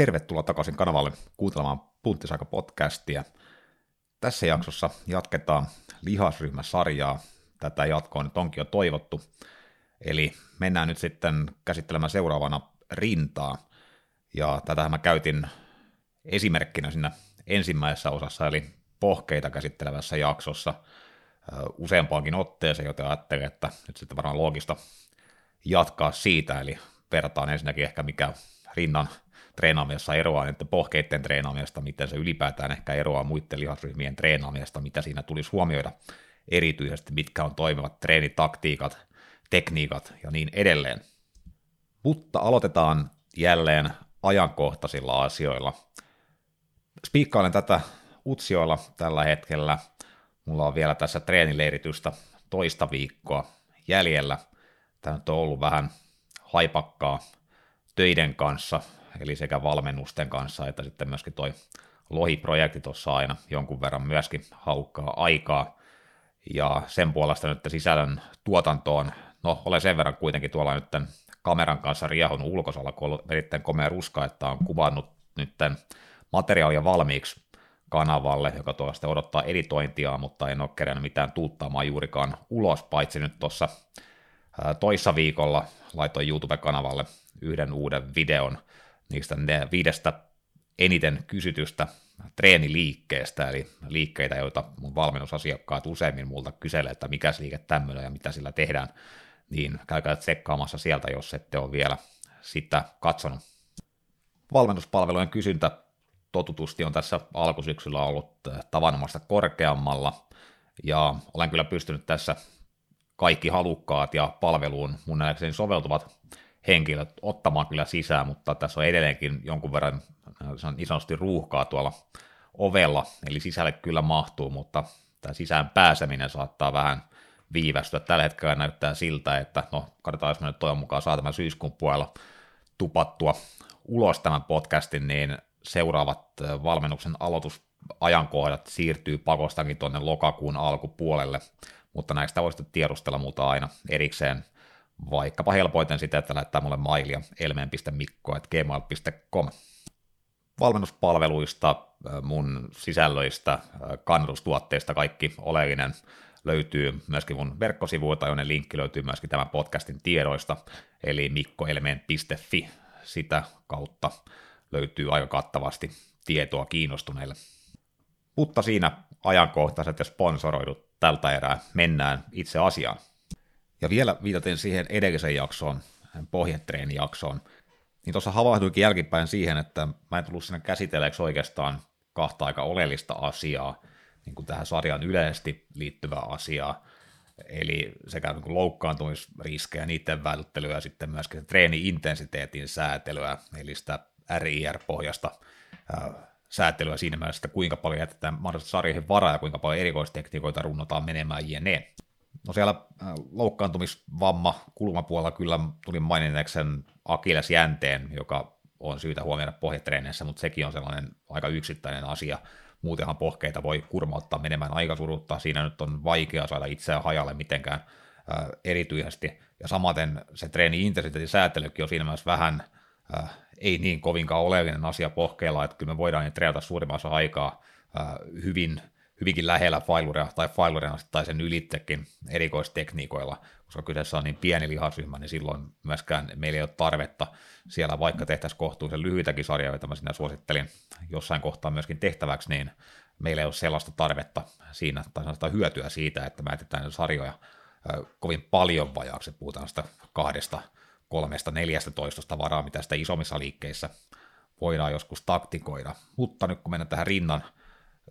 Tervetuloa takaisin kanavalle kuuntelemaan Punttisaika-podcastia. Tässä jaksossa jatketaan lihasryhmäsarjaa. Tätä jatkoa nyt onkin jo toivottu. Eli mennään nyt sitten käsittelemään seuraavana rintaa. Ja tätä mä käytin esimerkkinä siinä ensimmäisessä osassa, eli pohkeita käsittelevässä jaksossa useampaankin otteeseen, joten ajattelin, että nyt sitten varmaan loogista jatkaa siitä, eli vertaan ensinnäkin ehkä mikä rinnan treenaamisessa eroaa että pohkeiden treenaamisesta, miten se ylipäätään ehkä eroaa muiden lihasryhmien treenaamisesta, mitä siinä tulisi huomioida erityisesti, mitkä on toimivat treenitaktiikat, tekniikat ja niin edelleen. Mutta aloitetaan jälleen ajankohtaisilla asioilla. Spiikkailen tätä Utsioilla tällä hetkellä. Mulla on vielä tässä treenileiritystä toista viikkoa jäljellä. Tämä on ollut vähän haipakkaa töiden kanssa, eli sekä valmennusten kanssa, että sitten myöskin toi lohiprojekti tuossa aina jonkun verran myöskin haukkaa aikaa. Ja sen puolesta nyt sisällön tuotantoon, no olen sen verran kuitenkin tuolla nyt kameran kanssa riehunut ulkosalla, kun on erittäin komea ruska, että on kuvannut nyt materiaalia valmiiksi kanavalle, joka tuosta odottaa editointia, mutta en ole kerännyt mitään tuuttaamaan juurikaan ulos, paitsi nyt tuossa toissa viikolla laitoin YouTube-kanavalle yhden uuden videon niistä viidestä eniten kysytystä treeniliikkeestä, eli liikkeitä, joita mun valmennusasiakkaat useimmin multa kyselee, että mikä liike tämmöinen ja mitä sillä tehdään, niin käykää tsekkaamassa sieltä, jos ette ole vielä sitä katsonut. Valmennuspalvelujen kysyntä totutusti on tässä alkusyksyllä ollut tavanomaista korkeammalla, ja olen kyllä pystynyt tässä kaikki halukkaat ja palveluun mun nähdäkseni soveltuvat henkilöt ottamaan kyllä sisään, mutta tässä on edelleenkin jonkun verran niin sanotusti ruuhkaa tuolla ovella, eli sisälle kyllä mahtuu, mutta tämä sisään pääseminen saattaa vähän viivästyä. Tällä hetkellä näyttää siltä, että no katsotaan, jos me nyt toivon mukaan saa tämän syyskuun puolella tupattua ulos tämän podcastin, niin seuraavat valmennuksen aloitusajankohdat siirtyy pakostakin tuonne lokakuun alkupuolelle, mutta näistä voisi tiedustella muuta aina erikseen vaikkapa helpoiten sitä, että lähettää mulle mailia elmeen.mikko.gmail.com. Valmennuspalveluista, mun sisällöistä, kannustuotteista kaikki oleellinen löytyy myöskin mun verkkosivuilta, jonne linkki löytyy myöskin tämän podcastin tiedoista, eli mikkoelmeen.fi, sitä kautta löytyy aika kattavasti tietoa kiinnostuneille. Mutta siinä ajankohtaiset ja sponsoroidut tältä erää mennään itse asiaan. Ja vielä viitaten siihen edellisen jaksoon, pohjetreenijaksoon, niin tuossa havahduikin jälkipäin siihen, että mä en tullut sinne käsitelleeksi oikeastaan kahta aika oleellista asiaa, niin kuin tähän sarjan yleisesti liittyvää asiaa, eli sekä niin loukkaantumisriskejä, niiden välttelyä ja sitten myöskin treeni-intensiteetin säätelyä, eli sitä RIR-pohjasta säätelyä siinä mielessä, että kuinka paljon jätetään mahdollisesti sarjoihin varaa ja kuinka paljon erikoistekniikoita runnotaan menemään jne. No siellä äh, loukkaantumisvamma kulmapuolella kyllä tuli maininneeksi sen Akiles jänteen, joka on syytä huomioida pohjatreeneissä, mutta sekin on sellainen aika yksittäinen asia. Muutenhan pohkeita voi kurmauttaa menemään aika surutta. Siinä nyt on vaikea saada itseään hajalle mitenkään äh, erityisesti. Ja samaten se treeni-intensiteetin säätelykin on siinä myös vähän äh, ei niin kovinkaan oleellinen asia pohkeilla, että kyllä me voidaan treenata suurimmassa aikaa äh, hyvin hyvinkin lähellä failurea tai failurea tai sen ylittekin erikoistekniikoilla, koska kyseessä on niin pieni lihasryhmä, niin silloin myöskään meillä ei ole tarvetta siellä, vaikka tehtäisiin kohtuullisen lyhyitäkin sarjoja, joita mä sinä suosittelin jossain kohtaa myöskin tehtäväksi, niin meillä ei ole sellaista tarvetta siinä, tai sellaista hyötyä siitä, että mä jätetään sarjoja kovin paljon vajaaksi, puhutaan sitä kahdesta, kolmesta, neljästä toistosta varaa, mitä sitä isommissa liikkeissä voidaan joskus taktikoida. Mutta nyt kun mennään tähän rinnan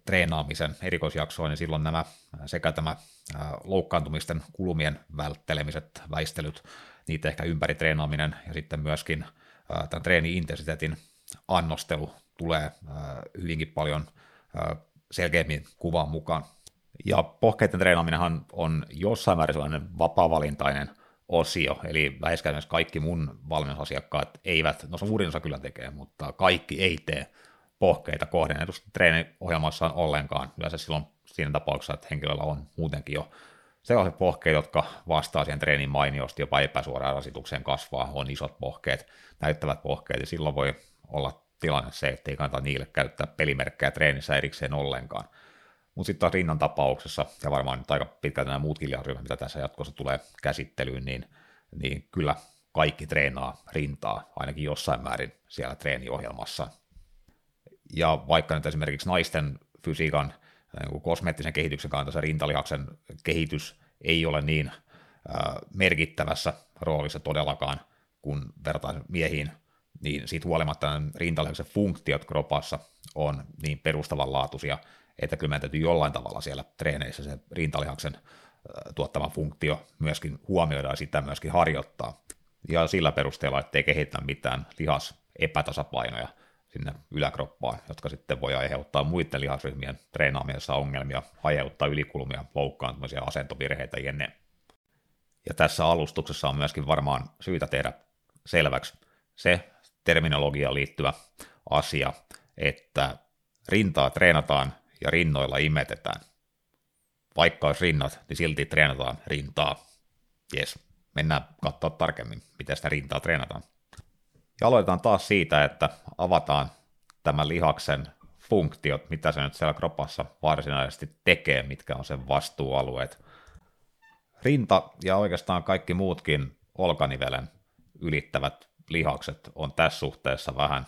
treenaamisen erikoisjaksoon, niin silloin nämä sekä tämä loukkaantumisten kulumien välttelemiset, väistelyt, niitä ehkä ympäri treenaaminen ja sitten myöskin tämän treeni-intensiteetin annostelu tulee hyvinkin paljon selkeämmin kuvaan mukaan. Ja pohkeiden treenaaminenhan on jossain määrin sellainen vapaa-valintainen osio, eli lähes kaikki mun valmennusasiakkaat eivät, no suurin osa kyllä tekee, mutta kaikki ei tee pohkeita kohdennetusti treeniohjelmassaan ollenkaan. Yleensä silloin siinä tapauksessa, että henkilöllä on muutenkin jo sellaiset pohkeet, jotka vastaa siihen treenin mainiosti jopa epäsuoraan rasitukseen kasvaa, on isot pohkeet, näyttävät pohkeet, ja silloin voi olla tilanne se, että ei kannata niille käyttää pelimerkkejä treenissä erikseen ollenkaan. Mutta sitten taas rinnan tapauksessa, ja varmaan nyt aika pitkälti nämä muutkin lihasryhmät, mitä tässä jatkossa tulee käsittelyyn, niin, niin kyllä kaikki treenaa rintaa, ainakin jossain määrin siellä treeniohjelmassa. Ja vaikka nyt esimerkiksi naisten fysiikan niin kosmeettisen kehityksen se rintalihaksen kehitys ei ole niin merkittävässä roolissa todellakaan, kun vertaan miehiin, niin siitä huolimatta rintalihaksen funktiot kropassa on niin perustavanlaatuisia, että kyllä meidän täytyy jollain tavalla siellä treeneissä se rintalihaksen tuottama funktio myöskin huomioida ja sitä myöskin harjoittaa. Ja sillä perusteella, ettei kehitä mitään lihas epätasapainoja sinne yläkroppaan, jotka sitten voi aiheuttaa muiden lihasryhmien treenaamisessa ongelmia, aiheuttaa ylikulmia, loukkaantumisia, asentovirheitä jne. Ja tässä alustuksessa on myöskin varmaan syytä tehdä selväksi se terminologiaan liittyvä asia, että rintaa treenataan ja rinnoilla imetetään. Vaikka olisi rinnat, niin silti treenataan rintaa. Jes, mennään katsoa tarkemmin, miten sitä rintaa treenataan. Ja aloitetaan taas siitä, että avataan tämän lihaksen funktiot, mitä se nyt siellä kropassa varsinaisesti tekee, mitkä on sen vastuualueet. Rinta ja oikeastaan kaikki muutkin olkanivelen ylittävät lihakset on tässä suhteessa vähän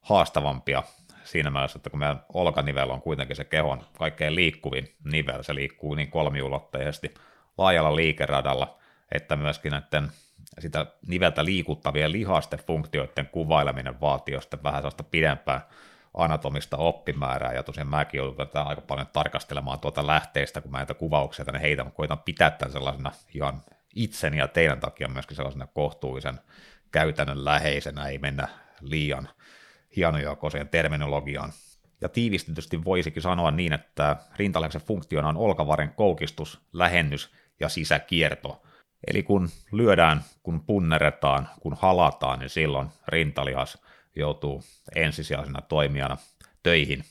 haastavampia siinä mielessä, että kun meidän olkanivel on kuitenkin se kehon kaikkein liikkuvin nivel, se liikkuu niin kolmiulotteisesti laajalla liikeradalla, että myöskin näiden sitä niveltä liikuttavien lihasten funktioiden kuvaileminen vaatii sitten vähän sellaista pidempää anatomista oppimäärää, ja tosiaan mäkin joudun tätä aika paljon tarkastelemaan tuota lähteistä, kun mä näitä kuvauksia tänne heitän, mä koitan pitää tämän sellaisena ihan itseni ja teidän takia myöskin sellaisena kohtuullisen käytännön läheisenä, ei mennä liian hienojakoiseen terminologiaan. Ja tiivistetysti voisikin sanoa niin, että rintalihaksen funktiona on olkavaren koukistus, lähennys ja sisäkierto. Eli kun lyödään, kun punneretaan, kun halataan, niin silloin rintalihas joutuu ensisijaisena toimijana töihin.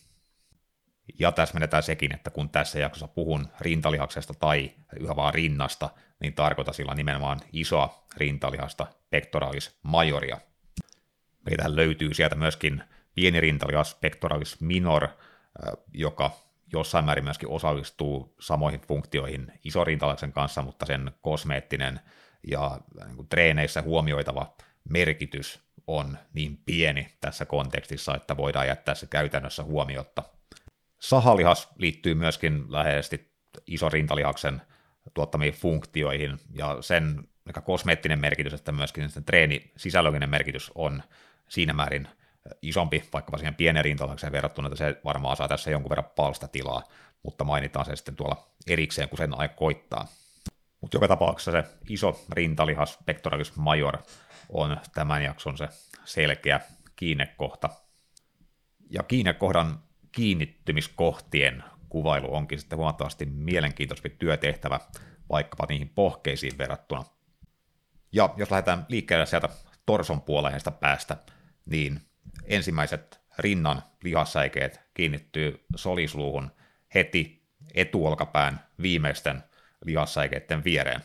Ja täsmennetään sekin, että kun tässä jaksossa puhun rintalihaksesta tai yhä vaan rinnasta, niin tarkoitan sillä nimenomaan isoa rintalihasta, pectoralis majoria. Meitä löytyy sieltä myöskin pieni rintalihas, pectoralis minor, joka jossain määrin myöskin osallistuu samoihin funktioihin isorintalaksen kanssa, mutta sen kosmeettinen ja niin kuin treeneissä huomioitava merkitys on niin pieni tässä kontekstissa, että voidaan jättää se käytännössä huomiotta. Sahalihas liittyy myöskin läheisesti isorintalihaksen tuottamiin funktioihin, ja sen kosmeettinen merkitys, että myöskin sen treeni sisällöllinen merkitys on siinä määrin isompi vaikkapa siihen pienen rintalakseen verrattuna, että se varmaan saa tässä jonkun verran palstatilaa, mutta mainitaan se sitten tuolla erikseen, kun sen aika koittaa. Mutta joka tapauksessa se iso rintalihas, pectoralis major, on tämän jakson se selkeä kiinnekohta. Ja kiinnekohdan kiinnittymiskohtien kuvailu onkin sitten huomattavasti mielenkiintoisempi työtehtävä vaikkapa niihin pohkeisiin verrattuna. Ja jos lähdetään liikkeelle sieltä torson puoleisesta päästä, niin ensimmäiset rinnan lihassäikeet kiinnittyy solisluuhun heti etuolkapään viimeisten lihassäikeiden viereen.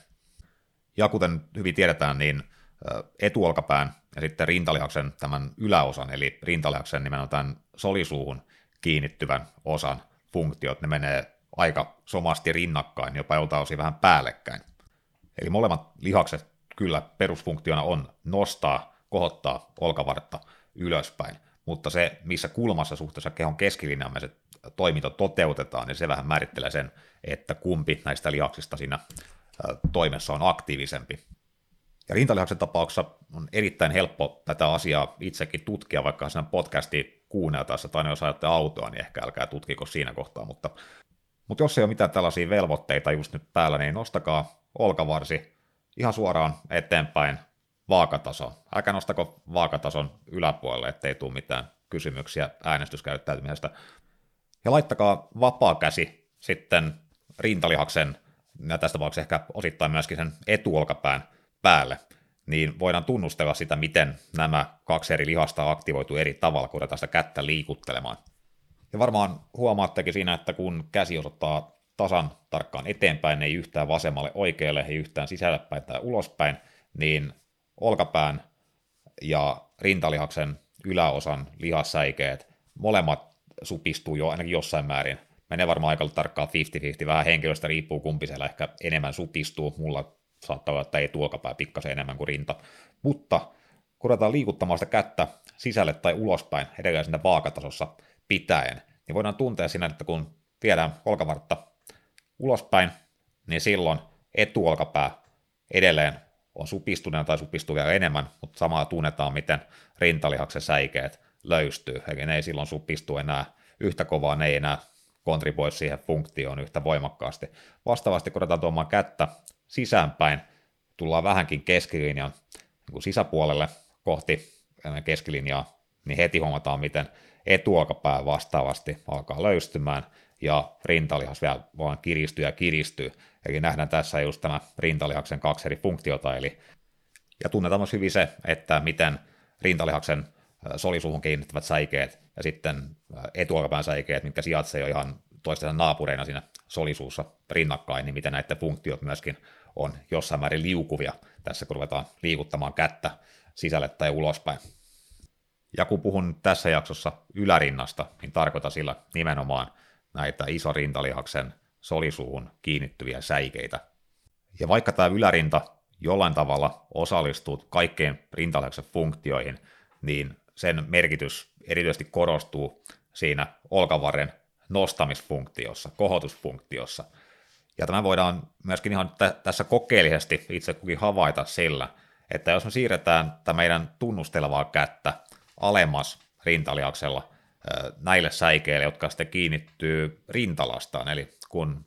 Ja kuten hyvin tiedetään, niin etuolkapään ja sitten rintalihaksen tämän yläosan, eli rintalihaksen nimenomaan tämän solisuuhun kiinnittyvän osan funktiot, ne menee aika somasti rinnakkain, jopa jolta osin vähän päällekkäin. Eli molemmat lihakset kyllä perusfunktiona on nostaa, kohottaa olkavartta ylöspäin, mutta se, missä kulmassa suhteessa kehon keskilinjamme se toiminto toteutetaan, niin se vähän määrittelee sen, että kumpi näistä lihaksista siinä toimessa on aktiivisempi. Ja rintalihaksen tapauksessa on erittäin helppo tätä asiaa itsekin tutkia, vaikka sen podcasti kuunneltaessa, tai jos ajatte autoa, niin ehkä älkää tutkiko siinä kohtaa, mutta, mutta jos ei ole mitään tällaisia velvoitteita just nyt päällä, niin nostakaa olkavarsi ihan suoraan eteenpäin vaakataso. Älkää nostako vaakatason yläpuolelle, ettei tule mitään kysymyksiä äänestyskäyttäytymisestä. Ja laittakaa vapaa käsi sitten rintalihaksen, ja tästä tapauksessa ehkä osittain myöskin sen etuolkapään päälle, niin voidaan tunnustella sitä, miten nämä kaksi eri lihasta aktivoituu eri tavalla, kun sitä kättä liikuttelemaan. Ja varmaan huomaattekin siinä, että kun käsi osoittaa tasan tarkkaan eteenpäin, ei yhtään vasemmalle oikealle, ei yhtään sisällepäin tai ulospäin, niin olkapään ja rintalihaksen yläosan lihassäikeet, molemmat supistuu jo ainakin jossain määrin. Menee varmaan aika tarkkaan 50-50, vähän henkilöstä riippuu kumpi siellä ehkä enemmän supistuu. Mulla saattaa olla, että ei tuolkapää pikkasen enemmän kuin rinta. Mutta kun ruvetaan liikuttamaan sitä kättä sisälle tai ulospäin edelleen sinne vaakatasossa pitäen, niin voidaan tuntea siinä, että kun viedään olkavartta ulospäin, niin silloin etuolkapää edelleen on supistuneena tai supistuu vielä enemmän, mutta samaa tunnetaan, miten rintalihaksen säikeet löystyy, eli ne ei silloin supistu enää yhtä kovaa, ne ei enää kontriboi siihen funktioon yhtä voimakkaasti. Vastaavasti, kun otetaan tuomaan kättä sisäänpäin, tullaan vähänkin keskilinjan niin sisäpuolelle kohti keskilinjaa, niin heti huomataan, miten etuolkapää vastaavasti alkaa löystymään, ja rintalihas vielä vaan kiristyy ja kiristyy. Eli nähdään tässä just tämä rintalihaksen kaksi eri funktiota, eli ja tunnetaan myös hyvin se, että miten rintalihaksen solisuuhun kiinnittävät säikeet ja sitten etuolkapään säikeet, mitkä sijaitsevat jo ihan toistensa naapureina siinä solisuussa rinnakkain, niin miten näiden funktiot myöskin on jossain määrin liukuvia tässä, kun ruvetaan liikuttamaan kättä sisälle tai ulospäin. Ja kun puhun tässä jaksossa ylärinnasta, niin tarkoitan sillä nimenomaan näitä isorintalihaksen solisuuhun kiinnittyviä säikeitä. Ja vaikka tämä ylärinta jollain tavalla osallistuu kaikkeen rintalihaksen funktioihin, niin sen merkitys erityisesti korostuu siinä olkavarren nostamisfunktiossa, kohotusfunktiossa. Ja tämä voidaan myöskin ihan t- tässä kokeellisesti itse kukin havaita sillä, että jos me siirretään tämä meidän tunnustelevaa kättä alemmas rintalihaksella näille säikeille, jotka sitten kiinnittyy rintalastaan, eli kun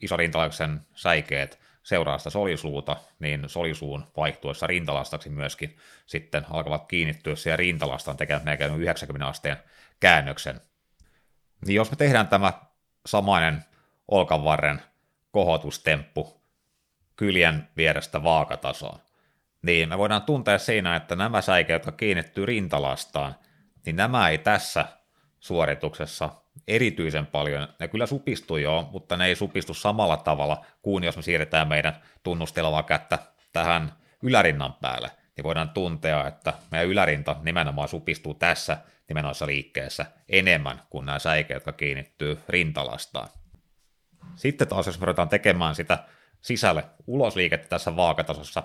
isorintalaksen säikeet seuraa sitä solisuuta, niin solisuun vaihtuessa rintalastaksi myöskin sitten alkavat kiinnittyä siihen rintalastaan tekemään melkein 90 asteen käännöksen. Niin jos me tehdään tämä samainen olkavarren kohotustemppu kyljen vierestä vaakatasoon, niin me voidaan tuntea siinä, että nämä säikeet, jotka kiinnittyy rintalastaan, niin nämä ei tässä suorituksessa erityisen paljon. Ne kyllä supistuu jo, mutta ne ei supistu samalla tavalla kuin jos me siirretään meidän tunnustelevaa kättä tähän ylärinnan päälle, niin voidaan tuntea, että meidän ylärinta nimenomaan supistuu tässä nimenomaisessa liikkeessä enemmän kuin nämä säikeet, jotka kiinnittyy rintalastaan. Sitten taas, jos me ruvetaan tekemään sitä sisälle ulosliikettä tässä vaakatasossa,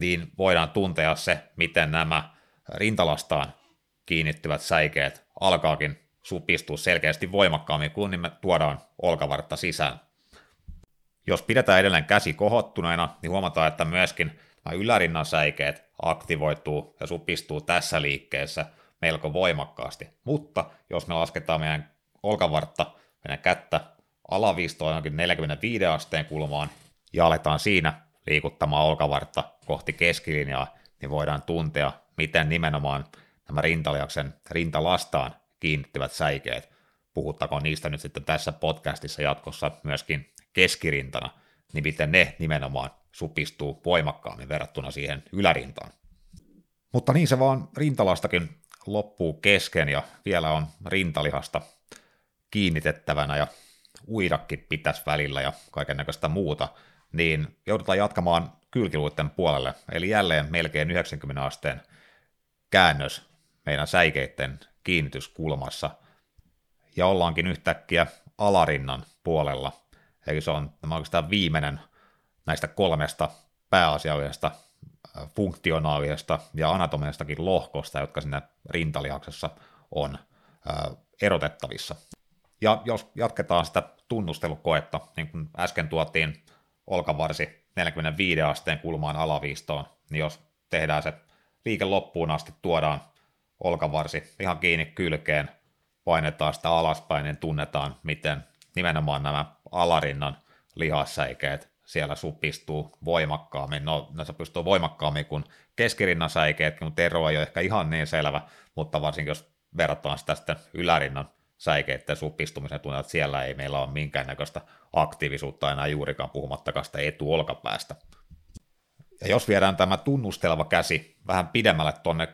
niin voidaan tuntea se, miten nämä rintalastaan kiinnittyvät säikeet alkaakin supistua selkeästi voimakkaammin, kun me tuodaan olkavartta sisään. Jos pidetään edelleen käsi kohottuneena, niin huomataan, että myöskin ylärinnan säikeet aktivoituu ja supistuu tässä liikkeessä melko voimakkaasti. Mutta jos me lasketaan meidän olkavartta, meidän kättä alaviistoon jonkin 45 asteen kulmaan ja aletaan siinä liikuttamaan olkavartta kohti keskilinjaa, niin voidaan tuntea, miten nimenomaan nämä rintaliaksen rintalastaan kiinnittyvät säikeet, puhuttakoon niistä nyt sitten tässä podcastissa jatkossa myöskin keskirintana, niin miten ne nimenomaan supistuu voimakkaammin verrattuna siihen ylärintaan. Mutta niin se vaan rintalastakin loppuu kesken ja vielä on rintalihasta kiinnitettävänä ja uidakin pitäisi välillä ja kaiken näköistä muuta, niin joudutaan jatkamaan kylkiluiden puolelle, eli jälleen melkein 90 asteen käännös meidän säikeiden kiinnityskulmassa, ja ollaankin yhtäkkiä alarinnan puolella, eli se on tämä oikeastaan viimeinen näistä kolmesta pääasiallisesta äh, funktionaalisesta ja anatomisestakin lohkosta, jotka sinne rintalihaksessa on äh, erotettavissa. Ja jos jatketaan sitä tunnustelukoetta, niin kuin äsken tuotiin olkavarsi 45 asteen kulmaan alaviistoon, niin jos tehdään se liike loppuun asti, tuodaan olkavarsi ihan kiinni kylkeen, painetaan sitä alaspäin, niin tunnetaan, miten nimenomaan nämä alarinnan lihassäikeet siellä supistuu voimakkaammin. No, ne pystyy voimakkaammin kuin keskirinnan säikeet, mutta ero ei ole ehkä ihan niin selvä, mutta varsinkin jos verrataan sitä sitten ylärinnan säikeiden supistumisen tunnet, että siellä ei meillä ole minkäännäköistä aktiivisuutta enää juurikaan puhumattakaan sitä etuolkapäästä. Ja jos viedään tämä tunnusteleva käsi vähän pidemmälle tuonne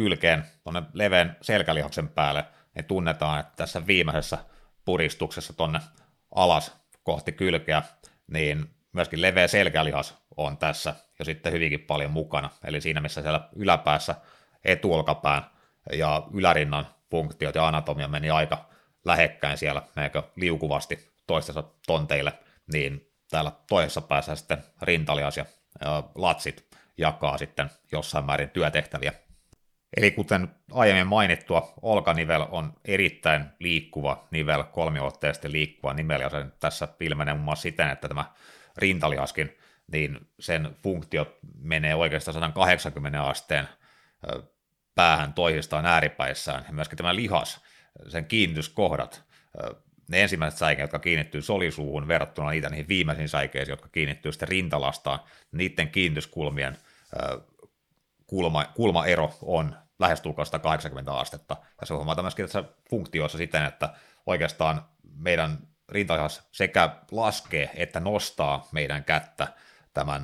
kylkeen, tuonne leveän selkälihaksen päälle, niin tunnetaan, että tässä viimeisessä puristuksessa tuonne alas kohti kylkeä, niin myöskin leveä selkälihas on tässä jo sitten hyvinkin paljon mukana. Eli siinä, missä siellä yläpäässä etuolkapään ja ylärinnan funktiot ja anatomia meni aika lähekkäin siellä, melko liukuvasti toistensa tonteille, niin täällä toisessa päässä sitten rintalias ja latsit jakaa sitten jossain määrin työtehtäviä. Eli kuten aiemmin mainittua, olkanivel on erittäin liikkuva nivel, kolmiotteisesti liikkuva nivel, ja se tässä ilmenee muun muassa siten, että tämä rintalihaskin, niin sen funktiot menee oikeastaan 180 asteen päähän toisistaan ääripäissään, ja myöskin tämä lihas, sen kiinnityskohdat, ne ensimmäiset säikeet, jotka kiinnittyy solisuuhun verrattuna niitä niihin viimeisiin säikeisiin, jotka kiinnittyy sitten rintalastaan, niiden kiinnityskulmien kulma, kulmaero on lähestulkoon 180 astetta. Ja se huomataan myöskin tässä funktioissa siten, että oikeastaan meidän rintalihas sekä laskee että nostaa meidän kättä tämän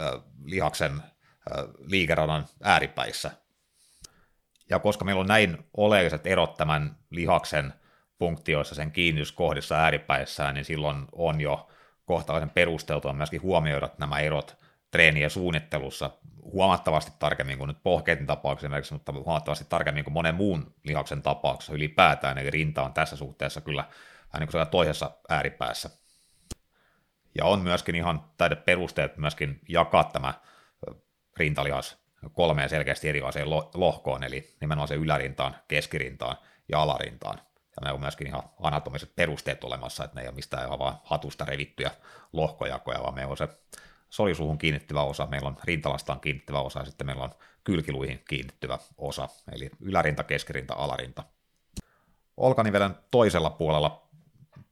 äh, lihaksen äh, liikeradan ääripäissä. Ja koska meillä on näin oleelliset erot tämän lihaksen funktioissa, sen kiinnityskohdissa ääripäissään, niin silloin on jo kohtalaisen perusteltua myöskin huomioida nämä erot treenien suunnittelussa huomattavasti tarkemmin kuin nyt pohkeitin tapauksessa mutta huomattavasti tarkemmin kuin monen muun lihaksen tapauksessa ylipäätään, eli rinta on tässä suhteessa kyllä vähän niin kuin toisessa ääripäässä. Ja on myöskin ihan täydet perusteet myöskin jakaa tämä rintalihas kolmeen selkeästi erilaiseen lohkoon, eli nimenomaan se ylärintaan, keskirintaan ja alarintaan. Ja ne on myöskin ihan anatomiset perusteet olemassa, että ne ei ole mistään ihan vaan hatusta revittyjä lohkojakoja, vaan meillä on se solisuuhun kiinnittyvä osa, meillä on rintalastaan kiinnittyvä osa ja sitten meillä on kylkiluihin kiinnittyvä osa, eli ylärinta, keskirinta, alarinta. Olkanivelen toisella puolella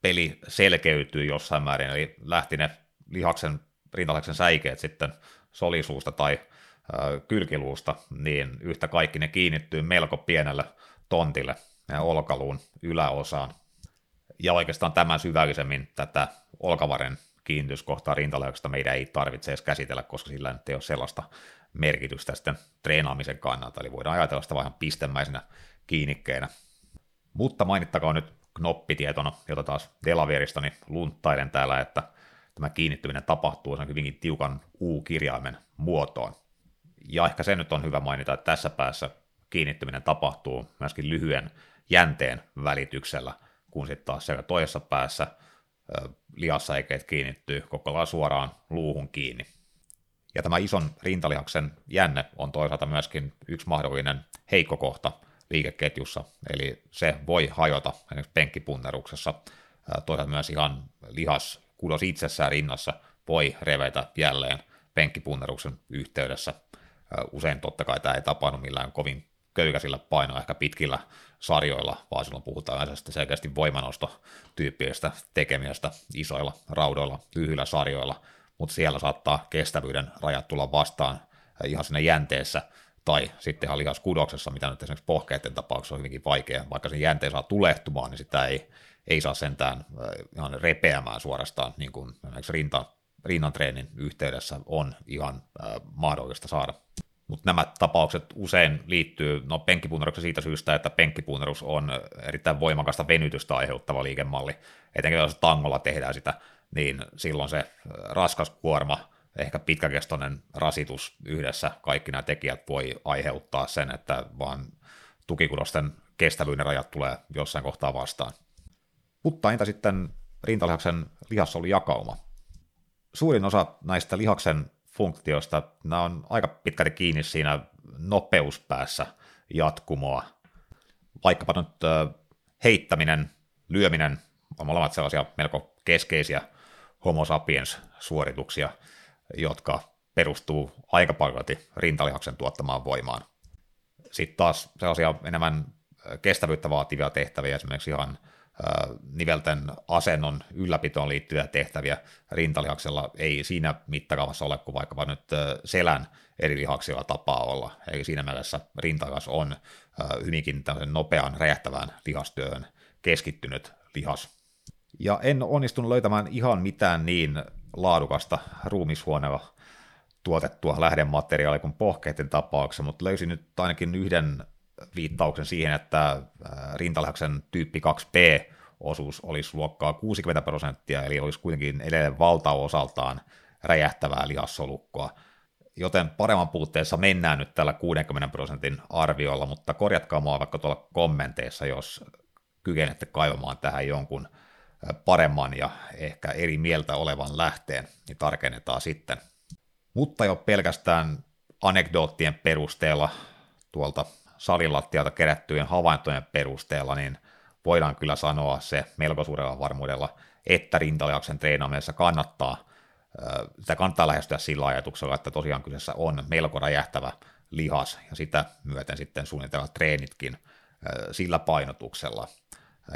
peli selkeytyy jossain määrin, eli lähti ne lihaksen, rintalaksen säikeet sitten solisuusta tai kylkiluusta, niin yhtä kaikki ne kiinnittyy melko pienelle tontille ja olkaluun yläosaan. Ja oikeastaan tämän syvällisemmin tätä olkavaren kiinnityskohtaa rintaleuksesta meidän ei tarvitse edes käsitellä, koska sillä nyt ei ole sellaista merkitystä sitten treenaamisen kannalta, eli voidaan ajatella sitä vähän pistemäisenä kiinnikkeenä. Mutta mainittakaa nyt knoppitietona, jota taas Delaveristani lunttailen täällä, että tämä kiinnittyminen tapahtuu sen hyvinkin tiukan U-kirjaimen muotoon. Ja ehkä se nyt on hyvä mainita, että tässä päässä kiinnittyminen tapahtuu myöskin lyhyen jänteen välityksellä, kun sitten taas siellä toisessa päässä lihassäikeet kiinnittyy koko lailla suoraan luuhun kiinni. Ja tämä ison rintalihaksen jänne on toisaalta myöskin yksi mahdollinen heikko kohta liikeketjussa, eli se voi hajota esimerkiksi penkkipunneruksessa. Toisaalta myös ihan lihas kudos itsessään rinnassa voi revetä jälleen penkkipunneruksen yhteydessä. Usein totta kai tämä ei tapahdu millään kovin köykäisillä painoa ehkä pitkillä sarjoilla, vaan silloin puhutaan yleensä selkeästi voimanostotyyppisestä tekemisestä isoilla raudoilla, lyhyillä sarjoilla, mutta siellä saattaa kestävyyden rajat tulla vastaan ihan sinne jänteessä, tai sitten ihan lihaskudoksessa, mitä nyt esimerkiksi pohkeiden tapauksessa on hyvinkin vaikea, vaikka sen jänteen saa tulehtumaan, niin sitä ei, ei saa sentään äh, ihan repeämään suorastaan, niin kuin esimerkiksi rinta, rinnan treenin yhteydessä on ihan äh, mahdollista saada. Mutta nämä tapaukset usein liittyy no, penkkipuneruksen siitä syystä, että penkkipunerus on erittäin voimakasta venytystä aiheuttava liikemalli. Etenkin jos tangolla tehdään sitä, niin silloin se raskas kuorma, ehkä pitkäkestoinen rasitus yhdessä, kaikki nämä tekijät voi aiheuttaa sen, että vaan tukikudosten kestävyyden rajat tulee jossain kohtaa vastaan. Mutta entä sitten rintalihaksen lihassolu-jakauma? Suurin osa näistä lihaksen funktiosta. Nämä on aika pitkälti kiinni siinä nopeuspäässä jatkumoa. Vaikkapa nyt heittäminen, lyöminen on molemmat sellaisia melko keskeisiä homo sapiens-suorituksia, jotka perustuu aika paljon rintalihaksen tuottamaan voimaan. Sitten taas sellaisia enemmän kestävyyttä vaativia tehtäviä, esimerkiksi ihan nivelten asennon ylläpitoon liittyviä tehtäviä rintalihaksella ei siinä mittakaavassa ole kuin vaikkapa nyt selän eri lihaksilla tapaa olla. Eli siinä mielessä rintalihas on hyvinkin nopean räjähtävään lihastyöhön keskittynyt lihas. Ja en onnistunut löytämään ihan mitään niin laadukasta ruumishuoneella tuotettua lähdemateriaalia kuin pohkeiden tapauksessa, mutta löysin nyt ainakin yhden viittauksen siihen, että rintalihaksen tyyppi 2B osuus olisi luokkaa 60 prosenttia, eli olisi kuitenkin edelleen valtaosaltaan räjähtävää lihassolukkoa. joten paremman puutteessa mennään nyt tällä 60 prosentin arviolla, mutta korjatkaa mua vaikka tuolla kommenteissa, jos kykenette kaivamaan tähän jonkun paremman ja ehkä eri mieltä olevan lähteen, niin tarkennetaan sitten. Mutta jo pelkästään anekdoottien perusteella, tuolta salilattialta kerättyjen havaintojen perusteella, niin voidaan kyllä sanoa se melko suurella varmuudella, että rintaliaksen treenaamisessa kannattaa, sitä kannattaa lähestyä sillä ajatuksella, että tosiaan kyseessä on melko räjähtävä lihas, ja sitä myöten sitten suunnitella treenitkin sillä painotuksella,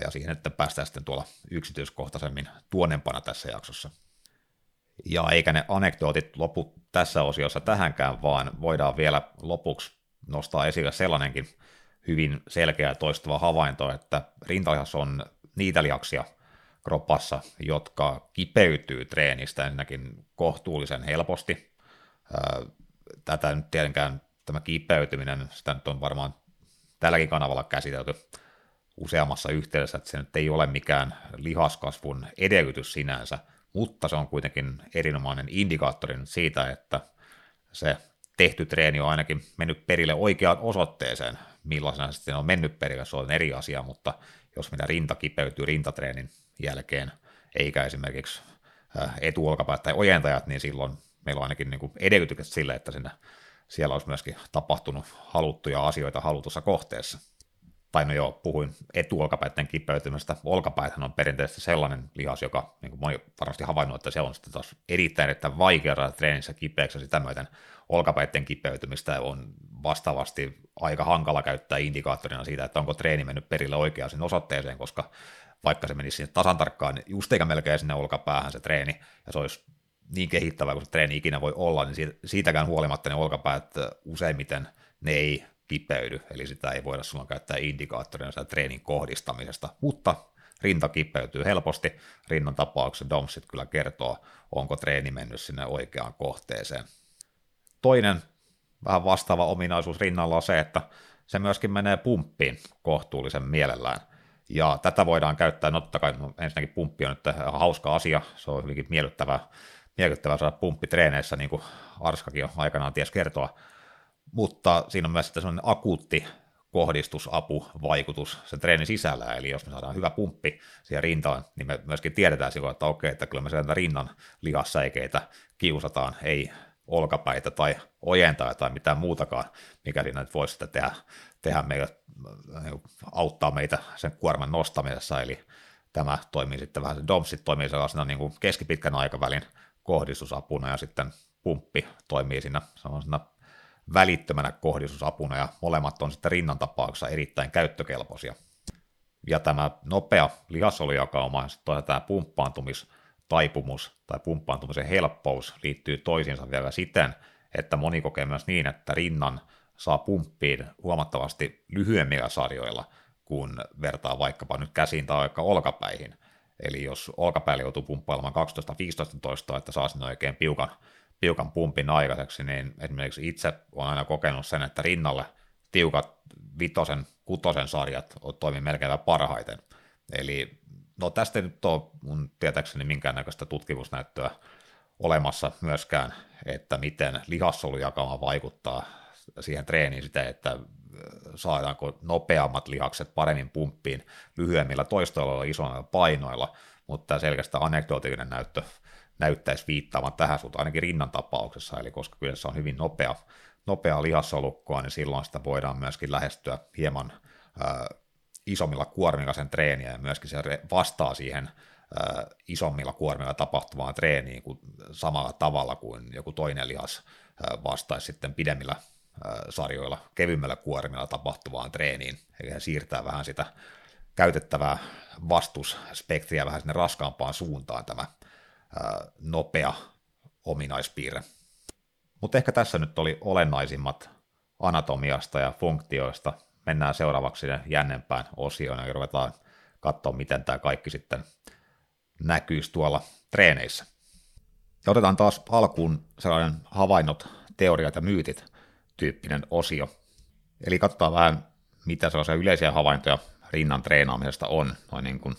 ja siihen, että päästään sitten tuolla yksityiskohtaisemmin tuonempana tässä jaksossa. Ja eikä ne anekdootit lopu tässä osiossa tähänkään, vaan voidaan vielä lopuksi nostaa esille sellainenkin hyvin selkeä toistuva havainto, että rintalihas on niitä lihaksia kropassa, jotka kipeytyy treenistä ennenkin kohtuullisen helposti. Tätä nyt tietenkään tämä kipeytyminen, sitä nyt on varmaan tälläkin kanavalla käsitelty useammassa yhteydessä, että se nyt ei ole mikään lihaskasvun edellytys sinänsä, mutta se on kuitenkin erinomainen indikaattori siitä, että se tehty treeni on ainakin mennyt perille oikeaan osoitteeseen, millaisena se sitten on mennyt perille, se on eri asia, mutta jos meidän rinta kipeytyy rintatreenin jälkeen, eikä esimerkiksi äh, etuolkapäät tai ojentajat, niin silloin meillä on ainakin niin kuin edellytykset sille, että sinne, siellä olisi myöskin tapahtunut haluttuja asioita halutussa kohteessa tai no joo, puhuin etuolkapäiden kipeytymästä. Olkapäithän on perinteisesti sellainen lihas, joka niin kuin moni varmasti havainnut, että se on sitten taas erittäin, että vaikea treenissä kipeäksi, sitä myöten olkapäiden kipeytymistä on vastaavasti aika hankala käyttää indikaattorina siitä, että onko treeni mennyt perille oikeaan osoitteeseen, koska vaikka se menisi sinne tasan tarkkaan, niin just eikä melkein sinne olkapäähän se treeni, ja se olisi niin kehittävä kuin se treeni ikinä voi olla, niin siitäkään huolimatta ne olkapäät useimmiten ne ei kipeydy, eli sitä ei voida silloin käyttää indikaattorina sitä treenin kohdistamisesta, mutta rinta kipeytyy helposti, rinnan tapauksessa DOMSit kyllä kertoo, onko treeni mennyt sinne oikeaan kohteeseen. Toinen vähän vastaava ominaisuus rinnalla on se, että se myöskin menee pumppiin kohtuullisen mielellään. Ja tätä voidaan käyttää, no totta kai no ensinnäkin pumppi on nyt hauska asia, se on hyvinkin miellyttävää, miellyttävää saada pumppi treeneissä, niin kuin Arskakin jo aikanaan ties kertoa, mutta siinä on myös sellainen akuutti kohdistusapuvaikutus sen treenin sisällä, eli jos me saadaan hyvä pumppi siihen rintaan, niin me myöskin tiedetään silloin, että okei, että kyllä me sieltä rinnan lihassäikeitä kiusataan, ei olkapäitä tai ojentaa tai mitään muutakaan, mikä siinä nyt voisi sitten tehdä, tehdä meille, auttaa meitä sen kuorman nostamisessa, eli tämä toimii sitten vähän, se DOMSit toimii sellaisena niin kuin keskipitkän aikavälin kohdistusapuna ja sitten pumppi toimii siinä sellaisena välittömänä kohdistusapuna ja molemmat on sitten rinnan tapauksessa erittäin käyttökelpoisia. Ja tämä nopea lihasolujakauma, toisaalta tämä pumppaantumistaipumus tai pumppaantumisen helppous liittyy toisiinsa vielä siten, että moni kokee myös niin, että rinnan saa pumppiin huomattavasti lyhyemmillä sarjoilla, kun vertaa vaikkapa nyt käsiin tai vaikka olkapäihin. Eli jos olkapäälle joutuu pumppailemaan 12-15 toistoa, että saa sinne oikein piukan piukan pumpin aikaiseksi, niin esimerkiksi itse olen aina kokenut sen, että rinnalle tiukat vitosen, kutosen sarjat toimii melkein parhaiten. Eli no tästä ei nyt ole mun tietääkseni minkäännäköistä tutkimusnäyttöä olemassa myöskään, että miten lihassolujakauma vaikuttaa siihen treeniin sitä, että saadaanko nopeammat lihakset paremmin pumppiin lyhyemmillä toistoilla isoilla painoilla, mutta selkeästi anekdootillinen näyttö näyttäisi viittaavan tähän suuntaan, ainakin rinnan tapauksessa, eli koska se on hyvin nopea, nopea lihassolukkoa, niin silloin sitä voidaan myöskin lähestyä hieman äh, isommilla kuormilla sen treeniä, ja myöskin se vastaa siihen isommilla kuormilla tapahtuvaan treeniin kuin samalla tavalla kuin joku toinen lihas vastaisi sitten pidemmillä sarjoilla, kevyimmällä kuormilla tapahtuvaan treeniin, eli se siirtää vähän sitä käytettävää vastusspektriä vähän sinne raskaampaan suuntaan tämä nopea ominaispiirre. Mutta ehkä tässä nyt oli olennaisimmat anatomiasta ja funktioista. Mennään seuraavaksi sinne jännempään osioon ja ruvetaan katsoa, miten tämä kaikki sitten näkyisi tuolla treeneissä. Ja otetaan taas alkuun sellainen havainnot, teoriat ja myytit tyyppinen osio. Eli katsotaan vähän, mitä sellaisia yleisiä havaintoja rinnan treenaamisesta on, noin niin kuin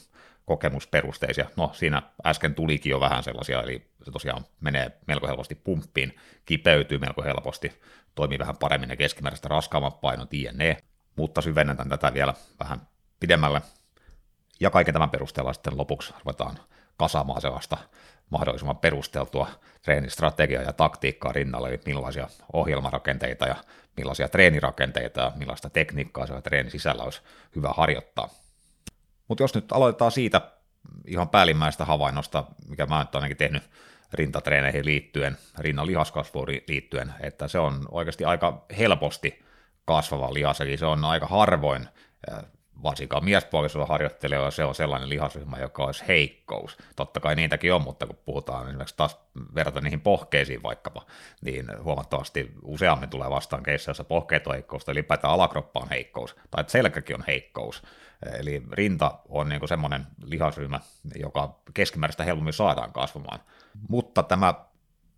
kokemusperusteisia. No siinä äsken tulikin jo vähän sellaisia, eli se tosiaan menee melko helposti pumppiin, kipeytyy melko helposti, toimii vähän paremmin ja keskimääräistä raskaammat painot INE, mutta syvennetään tätä vielä vähän pidemmälle. Ja kaiken tämän perusteella sitten lopuksi ruvetaan kasaamaan sellaista mahdollisimman perusteltua treenistrategiaa ja taktiikkaa rinnalle, eli millaisia ohjelmarakenteita ja millaisia treenirakenteita ja millaista tekniikkaa siellä treenin sisällä olisi hyvä harjoittaa. Mutta jos nyt aloitetaan siitä ihan päällimmäistä havainnosta, mikä mä nyt ainakin tehnyt rintatreeneihin liittyen, rinnan lihaskasvuun liittyen, että se on oikeasti aika helposti kasvava lihas, eli se on aika harvoin varsinkaan miespuolisella harjoittelijalla se on sellainen lihasryhmä, joka olisi heikkous. Totta kai niitäkin on, mutta kun puhutaan esimerkiksi taas verrata niihin pohkeisiin vaikkapa, niin huomattavasti useammin tulee vastaan keissä, jossa pohkeet on heikkous, tai ylipäätään alakroppa on heikkous, tai että selkäkin on heikkous. Eli rinta on niin semmoinen lihasryhmä, joka keskimääräistä helpommin saadaan kasvamaan. Mutta tämä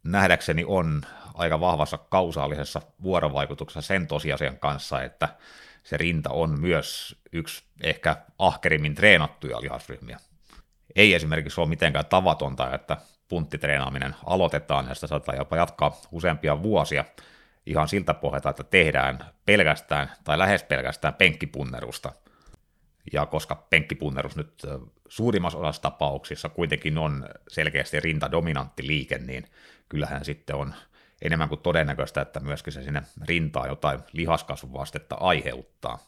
nähdäkseni on aika vahvassa kausaalisessa vuorovaikutuksessa sen tosiasian kanssa, että se rinta on myös yksi ehkä ahkerimmin treenattuja lihasryhmiä. Ei esimerkiksi ole mitenkään tavatonta, että punttitreenaaminen aloitetaan ja sitä saattaa jopa jatkaa useampia vuosia ihan siltä pohjalta, että tehdään pelkästään tai lähes pelkästään penkkipunnerusta. Ja koska penkkipunnerus nyt suurimmassa osassa tapauksissa kuitenkin on selkeästi rintadominantti liike, niin kyllähän sitten on enemmän kuin todennäköistä, että myöskin se sinne rintaan jotain lihaskasvuvastetta aiheuttaa.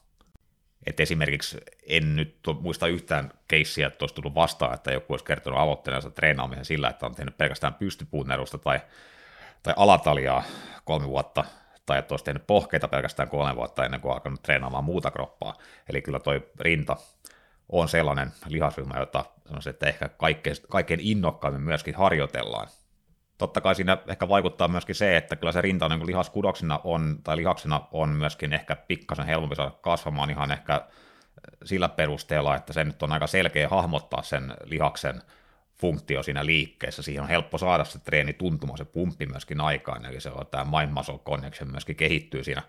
Et esimerkiksi en nyt muista yhtään keissiä, että olisi tullut vastaan, että joku olisi kertonut aloittaneensa treenaamisen sillä, että on tehnyt pelkästään pystypuunnerusta tai, tai alataljaa kolme vuotta, tai että olisi tehnyt pohkeita pelkästään kolme vuotta ennen kuin alkanut treenaamaan muuta kroppaa. Eli kyllä toi rinta on sellainen lihasryhmä, jota sanoisin, että ehkä kaikkein, kaikkein innokkaimmin myöskin harjoitellaan totta kai siinä ehkä vaikuttaa myöskin se, että kyllä se rinta niin lihaskudoksena on, tai lihaksena on myöskin ehkä pikkasen helpompi saada kasvamaan ihan ehkä sillä perusteella, että se nyt on aika selkeä hahmottaa sen lihaksen funktio siinä liikkeessä. Siihen on helppo saada se treeni tuntuma, se pumppi myöskin aikaan, eli se on tämä mind muscle connection myöskin kehittyy siinä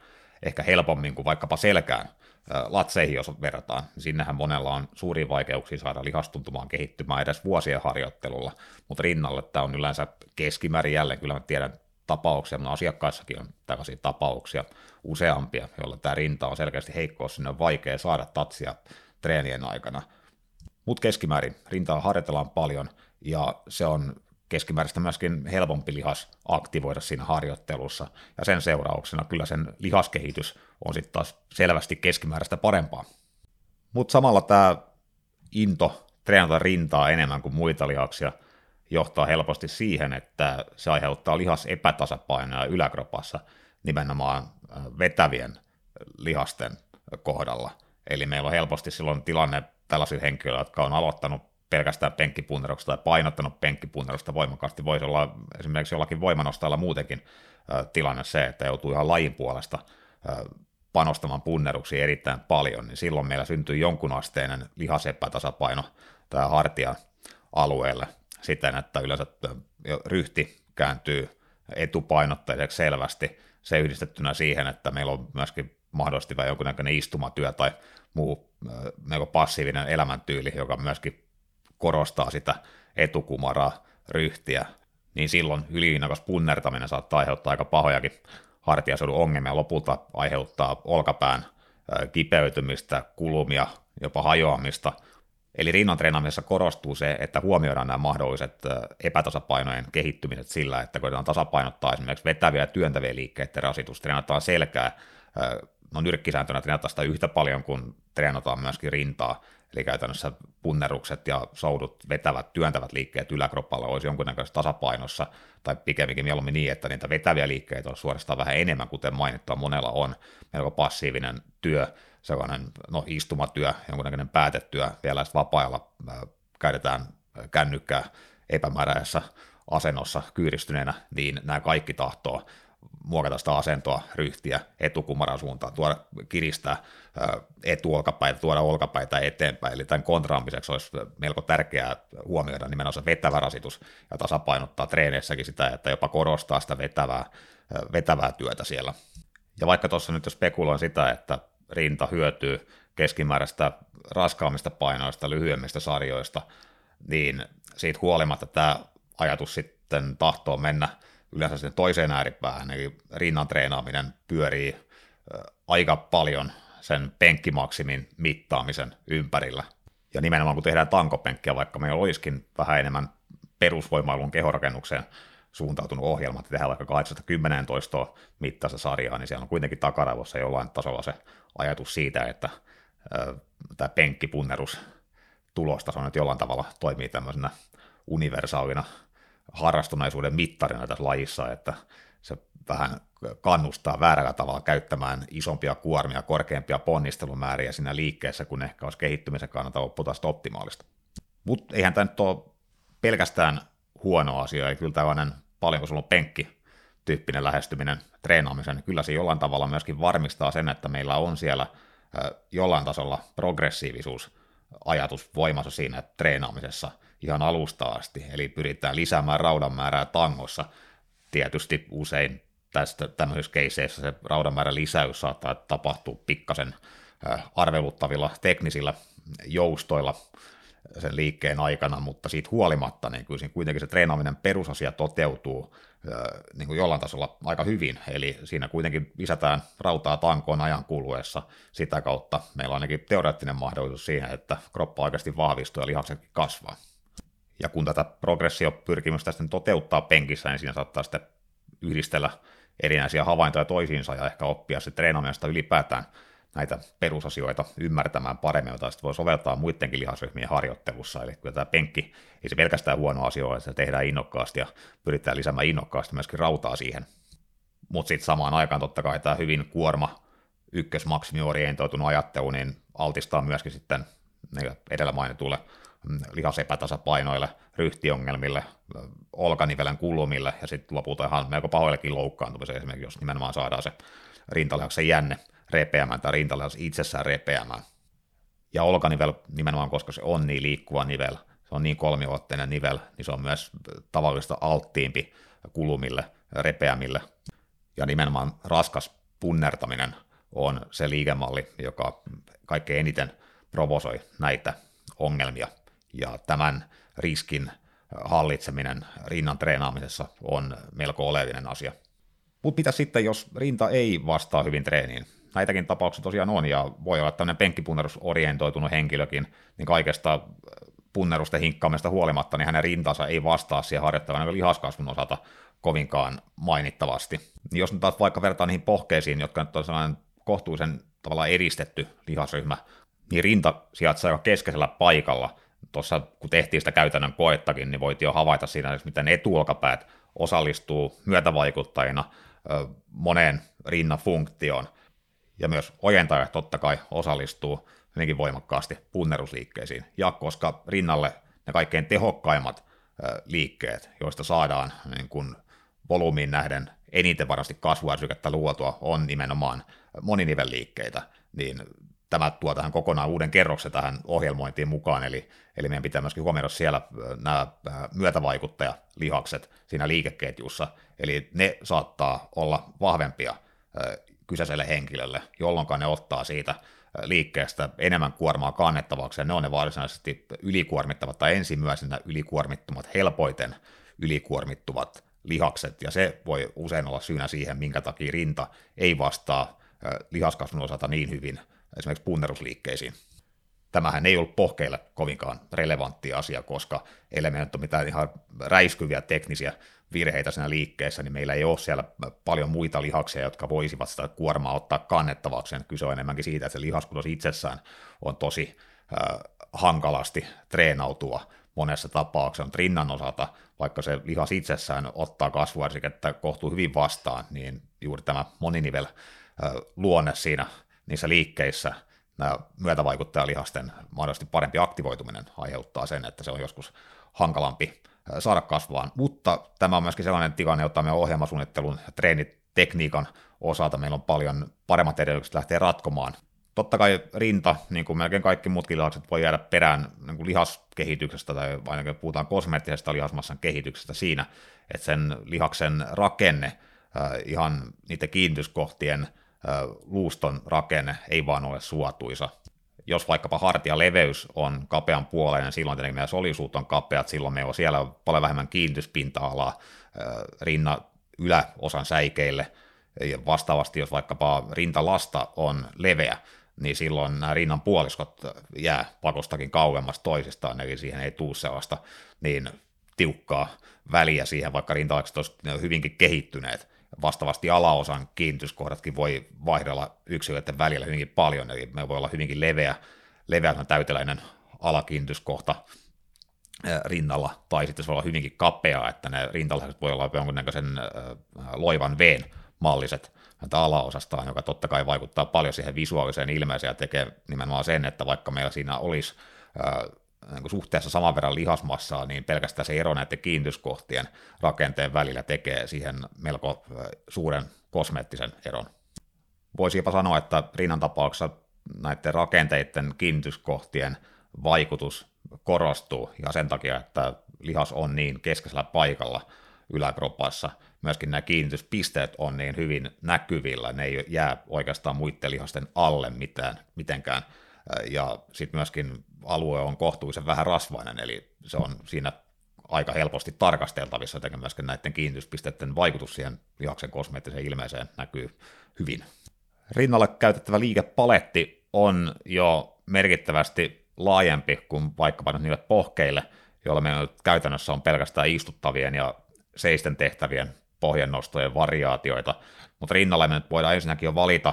ehkä helpommin kuin vaikkapa selkään latseihin, jos verrataan, sinnehän monella on suuria vaikeuksia saada lihastuntumaan kehittymään edes vuosien harjoittelulla, mutta rinnalle tämä on yleensä keskimäärin jälleen, kyllä mä tiedän tapauksia, mutta asiakkaissakin on tällaisia tapauksia useampia, joilla tämä rinta on selkeästi heikkous, sinne on vaikea saada tatsia treenien aikana. Mutta keskimäärin rintaa harjoitellaan paljon, ja se on keskimääräistä myöskin helpompi lihas aktivoida siinä harjoittelussa, ja sen seurauksena kyllä sen lihaskehitys on sitten taas selvästi keskimääräistä parempaa. Mutta samalla tämä into treenata rintaa enemmän kuin muita lihaksia johtaa helposti siihen, että se aiheuttaa lihas epätasapainoa yläkropassa nimenomaan vetävien lihasten kohdalla. Eli meillä on helposti silloin tilanne tällaisilla henkilöillä, jotka on aloittanut pelkästään penkkipunneruksesta tai painottanut penkkipunnerusta voimakkaasti. Voisi olla esimerkiksi jollakin voimanostajalla muutenkin tilanne se, että joutuu ihan lajin puolesta panostamaan punneruksiin erittäin paljon, niin silloin meillä syntyy jonkunasteinen lihasepätasapaino tai hartia alueelle siten, että yleensä ryhti kääntyy etupainotteiseksi selvästi. Se yhdistettynä siihen, että meillä on myöskin mahdollisesti vai jonkunnäköinen istumatyö tai muu melko passiivinen elämäntyyli, joka myöskin korostaa sitä etukumaraa, ryhtiä, niin silloin yliinnokas punnertaminen saattaa aiheuttaa aika pahojakin hartiasodun ongelmia, lopulta aiheuttaa olkapään kipeytymistä, kulumia, jopa hajoamista. Eli rinnan treenaamisessa korostuu se, että huomioidaan nämä mahdolliset epätasapainojen kehittymiset sillä, että koitetaan tasapainottaa esimerkiksi vetäviä ja työntäviä liikkeiden rasitus, treenataan selkää, no nyrkkisääntönä treenataan sitä yhtä paljon kuin treenataan myöskin rintaa, Eli käytännössä punnerukset ja soudut vetävät, työntävät liikkeet yläkroppalla olisi jonkunnäköisessä tasapainossa, tai pikemminkin mieluummin niin, että niitä vetäviä liikkeitä on suorastaan vähän enemmän, kuten mainittua monella on. Melko passiivinen työ, sellainen no, istumatyö, jonkunnäköinen päätetyö, vielä vapaa-ajalla äh, käytetään kännykkää epämääräisessä asennossa kyyristyneenä, niin nämä kaikki tahtoo muokata sitä asentoa, ryhtiä etukumaran suuntaan, tuoda, kiristää etuolkapäitä, tuoda olkapäitä eteenpäin. Eli tämän kontraamiseksi olisi melko tärkeää huomioida nimenomaan vetävä rasitus ja tasapainottaa treeneissäkin sitä, että jopa korostaa sitä vetävää, vetävää työtä siellä. Ja vaikka tuossa nyt jo spekuloin sitä, että rinta hyötyy keskimääräistä raskaammista painoista, lyhyemmistä sarjoista, niin siitä huolimatta tämä ajatus sitten tahtoo mennä yleensä sitten toiseen ääripäähän, eli rinnan treenaaminen pyörii aika paljon sen penkkimaksimin mittaamisen ympärillä. Ja nimenomaan kun tehdään tankopenkkiä, vaikka meillä olisikin vähän enemmän perusvoimailun kehorakennukseen suuntautunut ohjelma, että tehdään vaikka 8 toistoa mittaista sarjaa, niin siellä on kuitenkin takaraivossa jollain tasolla se ajatus siitä, että tämä penkkipunnerus tulostaso nyt jollain tavalla toimii tämmöisenä universaalina harrastuneisuuden mittarina tässä lajissa, että se vähän kannustaa väärällä tavalla käyttämään isompia kuormia, korkeampia ponnistelumääriä siinä liikkeessä, kun ehkä olisi kehittymisen kannalta lopputulosta optimaalista. Mutta eihän tämä nyt ole pelkästään huono asia, eli kyllä tällainen paljonko sulla on penkki tyyppinen lähestyminen treenaamiseen, niin kyllä se jollain tavalla myöskin varmistaa sen, että meillä on siellä jollain tasolla progressiivisuus ajatus voimassa siinä treenaamisessa ihan alusta asti, eli pyritään lisäämään raudan määrää tangossa. Tietysti usein tästä tämmöisissä keiseissä se raudan määrän lisäys saattaa tapahtua pikkasen arveluttavilla teknisillä joustoilla sen liikkeen aikana, mutta siitä huolimatta niin kyllä kuitenkin se treenaaminen perusasia toteutuu niin kuin jollain tasolla aika hyvin, eli siinä kuitenkin lisätään rautaa tankoon ajan kuluessa, sitä kautta meillä on ainakin teoreettinen mahdollisuus siihen, että kroppa oikeasti vahvistuu ja lihaksetkin kasvaa. Ja kun tätä progressiopyrkimystä sitten toteuttaa penkissä, niin siinä saattaa sitten yhdistellä erinäisiä havaintoja toisiinsa ja ehkä oppia se treenaamista ylipäätään näitä perusasioita ymmärtämään paremmin, joita sitten voi soveltaa muidenkin lihasryhmien harjoittelussa. Eli kyllä tämä penkki, ei se pelkästään huono asia ole, että se tehdään innokkaasti ja pyritään lisäämään innokkaasti myöskin rautaa siihen. Mutta sitten samaan aikaan totta kai tämä hyvin kuorma, ykkösmaksimiorientoitunut ajattelu, niin altistaa myöskin sitten edellä mainitulle lihasepätasapainoille, ryhtiongelmille, olkanivelen kulumille ja sitten lopulta ihan melko pahoillekin loukkaantumiseen esimerkiksi, jos nimenomaan saadaan se rintalihaksen jänne repeämään tai rintalihas itsessään repeämään. Ja olkanivel nimenomaan, koska se on niin liikkuva nivel, se on niin kolmiulotteinen nivel, niin se on myös tavallista alttiimpi kulumille, repeämille. Ja nimenomaan raskas punnertaminen on se liikemalli, joka kaikkein eniten provosoi näitä ongelmia. Ja tämän riskin hallitseminen rinnan treenaamisessa on melko oleellinen asia. Mutta mitä sitten, jos rinta ei vastaa hyvin treeniin? näitäkin tapauksia tosiaan on, ja voi olla tämmöinen penkkipunnerusorientoitunut henkilökin, niin kaikesta punnerusten hinkkaamista huolimatta, niin hänen rintansa ei vastaa siihen harjoittavan lihaskasvun osalta kovinkaan mainittavasti. Niin jos nyt taas vaikka vertaa niihin pohkeisiin, jotka nyt on sellainen kohtuullisen tavalla eristetty lihasryhmä, niin rinta sijaitsee aika keskeisellä paikalla. Tuossa kun tehtiin sitä käytännön koettakin, niin voit jo havaita siinä, miten etuolkapäät osallistuu myötävaikuttajina moneen rinnan funktioon ja myös ojentajat totta kai osallistuu hyvinkin voimakkaasti punnerusliikkeisiin. Ja koska rinnalle ne kaikkein tehokkaimmat liikkeet, joista saadaan niin kuin volyymiin nähden eniten varmasti kasvuärsykettä luotua, on nimenomaan moninivelliikkeitä, niin tämä tuo tähän kokonaan uuden kerroksen tähän ohjelmointiin mukaan, eli, eli meidän pitää myöskin huomioida siellä nämä myötävaikuttajalihakset siinä liikeketjussa, eli ne saattaa olla vahvempia kyseiselle henkilölle, jolloin ne ottaa siitä liikkeestä enemmän kuormaa kannettavaksi, ja ne on ne varsinaisesti ylikuormittavat tai ensimmäisenä ylikuormittumat, helpoiten ylikuormittuvat lihakset, ja se voi usein olla syynä siihen, minkä takia rinta ei vastaa lihaskasvun osalta niin hyvin esimerkiksi punnerusliikkeisiin. Tämähän ei ollut pohkeille kovinkaan relevantti asia, koska elementit on mitään ihan räiskyviä teknisiä virheitä siinä liikkeessä, niin meillä ei ole siellä paljon muita lihaksia, jotka voisivat sitä kuormaa ottaa kannettavaksi. Kyse on enemmänkin siitä, että se lihaskuntos itsessään on tosi äh, hankalasti treenautua monessa tapauksessa. Rinnan osalta, vaikka se lihas itsessään ottaa kasvuärsikettä kohtuu hyvin vastaan, niin juuri tämä moninivel luonne siinä niissä liikkeissä, nämä myötävaiuttajalihasten mahdollisesti parempi aktivoituminen aiheuttaa sen, että se on joskus hankalampi saada kasvaan. Mutta tämä on myöskin sellainen tilanne, jota me ohjelmasuunnittelun ja treenitekniikan osalta meillä on paljon paremmat edellytykset lähteä ratkomaan. Totta kai rinta, niin kuin melkein kaikki muutkin lihakset, voi jäädä perään niin kuin lihaskehityksestä, tai ainakin puhutaan kosmeettisesta lihasmassan kehityksestä siinä, että sen lihaksen rakenne, ihan niiden kiinnityskohtien luuston rakenne ei vaan ole suotuisa. jos vaikkapa hartialeveys on kapean puoleinen, silloin tietenkin meidän solisuut on kapeat, silloin meillä on siellä paljon vähemmän kiinnityspinta-alaa rinnan yläosan säikeille, ja vastaavasti jos vaikkapa rintalasta on leveä, niin silloin nämä rinnan puoliskot jää pakostakin kauemmas toisistaan, eli siihen ei tule sellaista niin tiukkaa väliä siihen, vaikka rintalakset olisivat hyvinkin kehittyneet. Vastaavasti alaosan kiinnityskohdatkin voi vaihdella yksilöiden välillä hyvinkin paljon, eli me voi olla hyvinkin leveä, leveä täyteläinen alakiinnityskohta rinnalla, tai sitten se voi olla hyvinkin kapea, että ne rintalaiset voi olla jonkunnäköisen loivan veen malliset alaosastaan, joka totta kai vaikuttaa paljon siihen visuaaliseen ilmeeseen ja tekee nimenomaan sen, että vaikka meillä siinä olisi niin suhteessa saman verran lihasmassaa, niin pelkästään se ero näiden kiinnityskohtien rakenteen välillä tekee siihen melko suuren kosmeettisen eron. Voisi jopa sanoa, että rinnan tapauksessa näiden rakenteiden kiinnityskohtien vaikutus korostuu, ja sen takia, että lihas on niin keskeisellä paikalla yläkropassa, myöskin nämä kiinnityspisteet on niin hyvin näkyvillä, ne ei jää oikeastaan muiden lihasten alle mitään, mitenkään, ja sitten myöskin alue on kohtuullisen vähän rasvainen, eli se on siinä aika helposti tarkasteltavissa, joten myöskin näiden kiinnityspisteiden vaikutus siihen lihaksen kosmeettiseen ilmeeseen näkyy hyvin. Rinnalle käytettävä liikepaletti on jo merkittävästi laajempi kuin vaikkapa nyt niille pohkeille, joilla meillä käytännössä on pelkästään istuttavien ja seisten tehtävien pohjannostojen variaatioita, mutta rinnalle me nyt voidaan ensinnäkin jo valita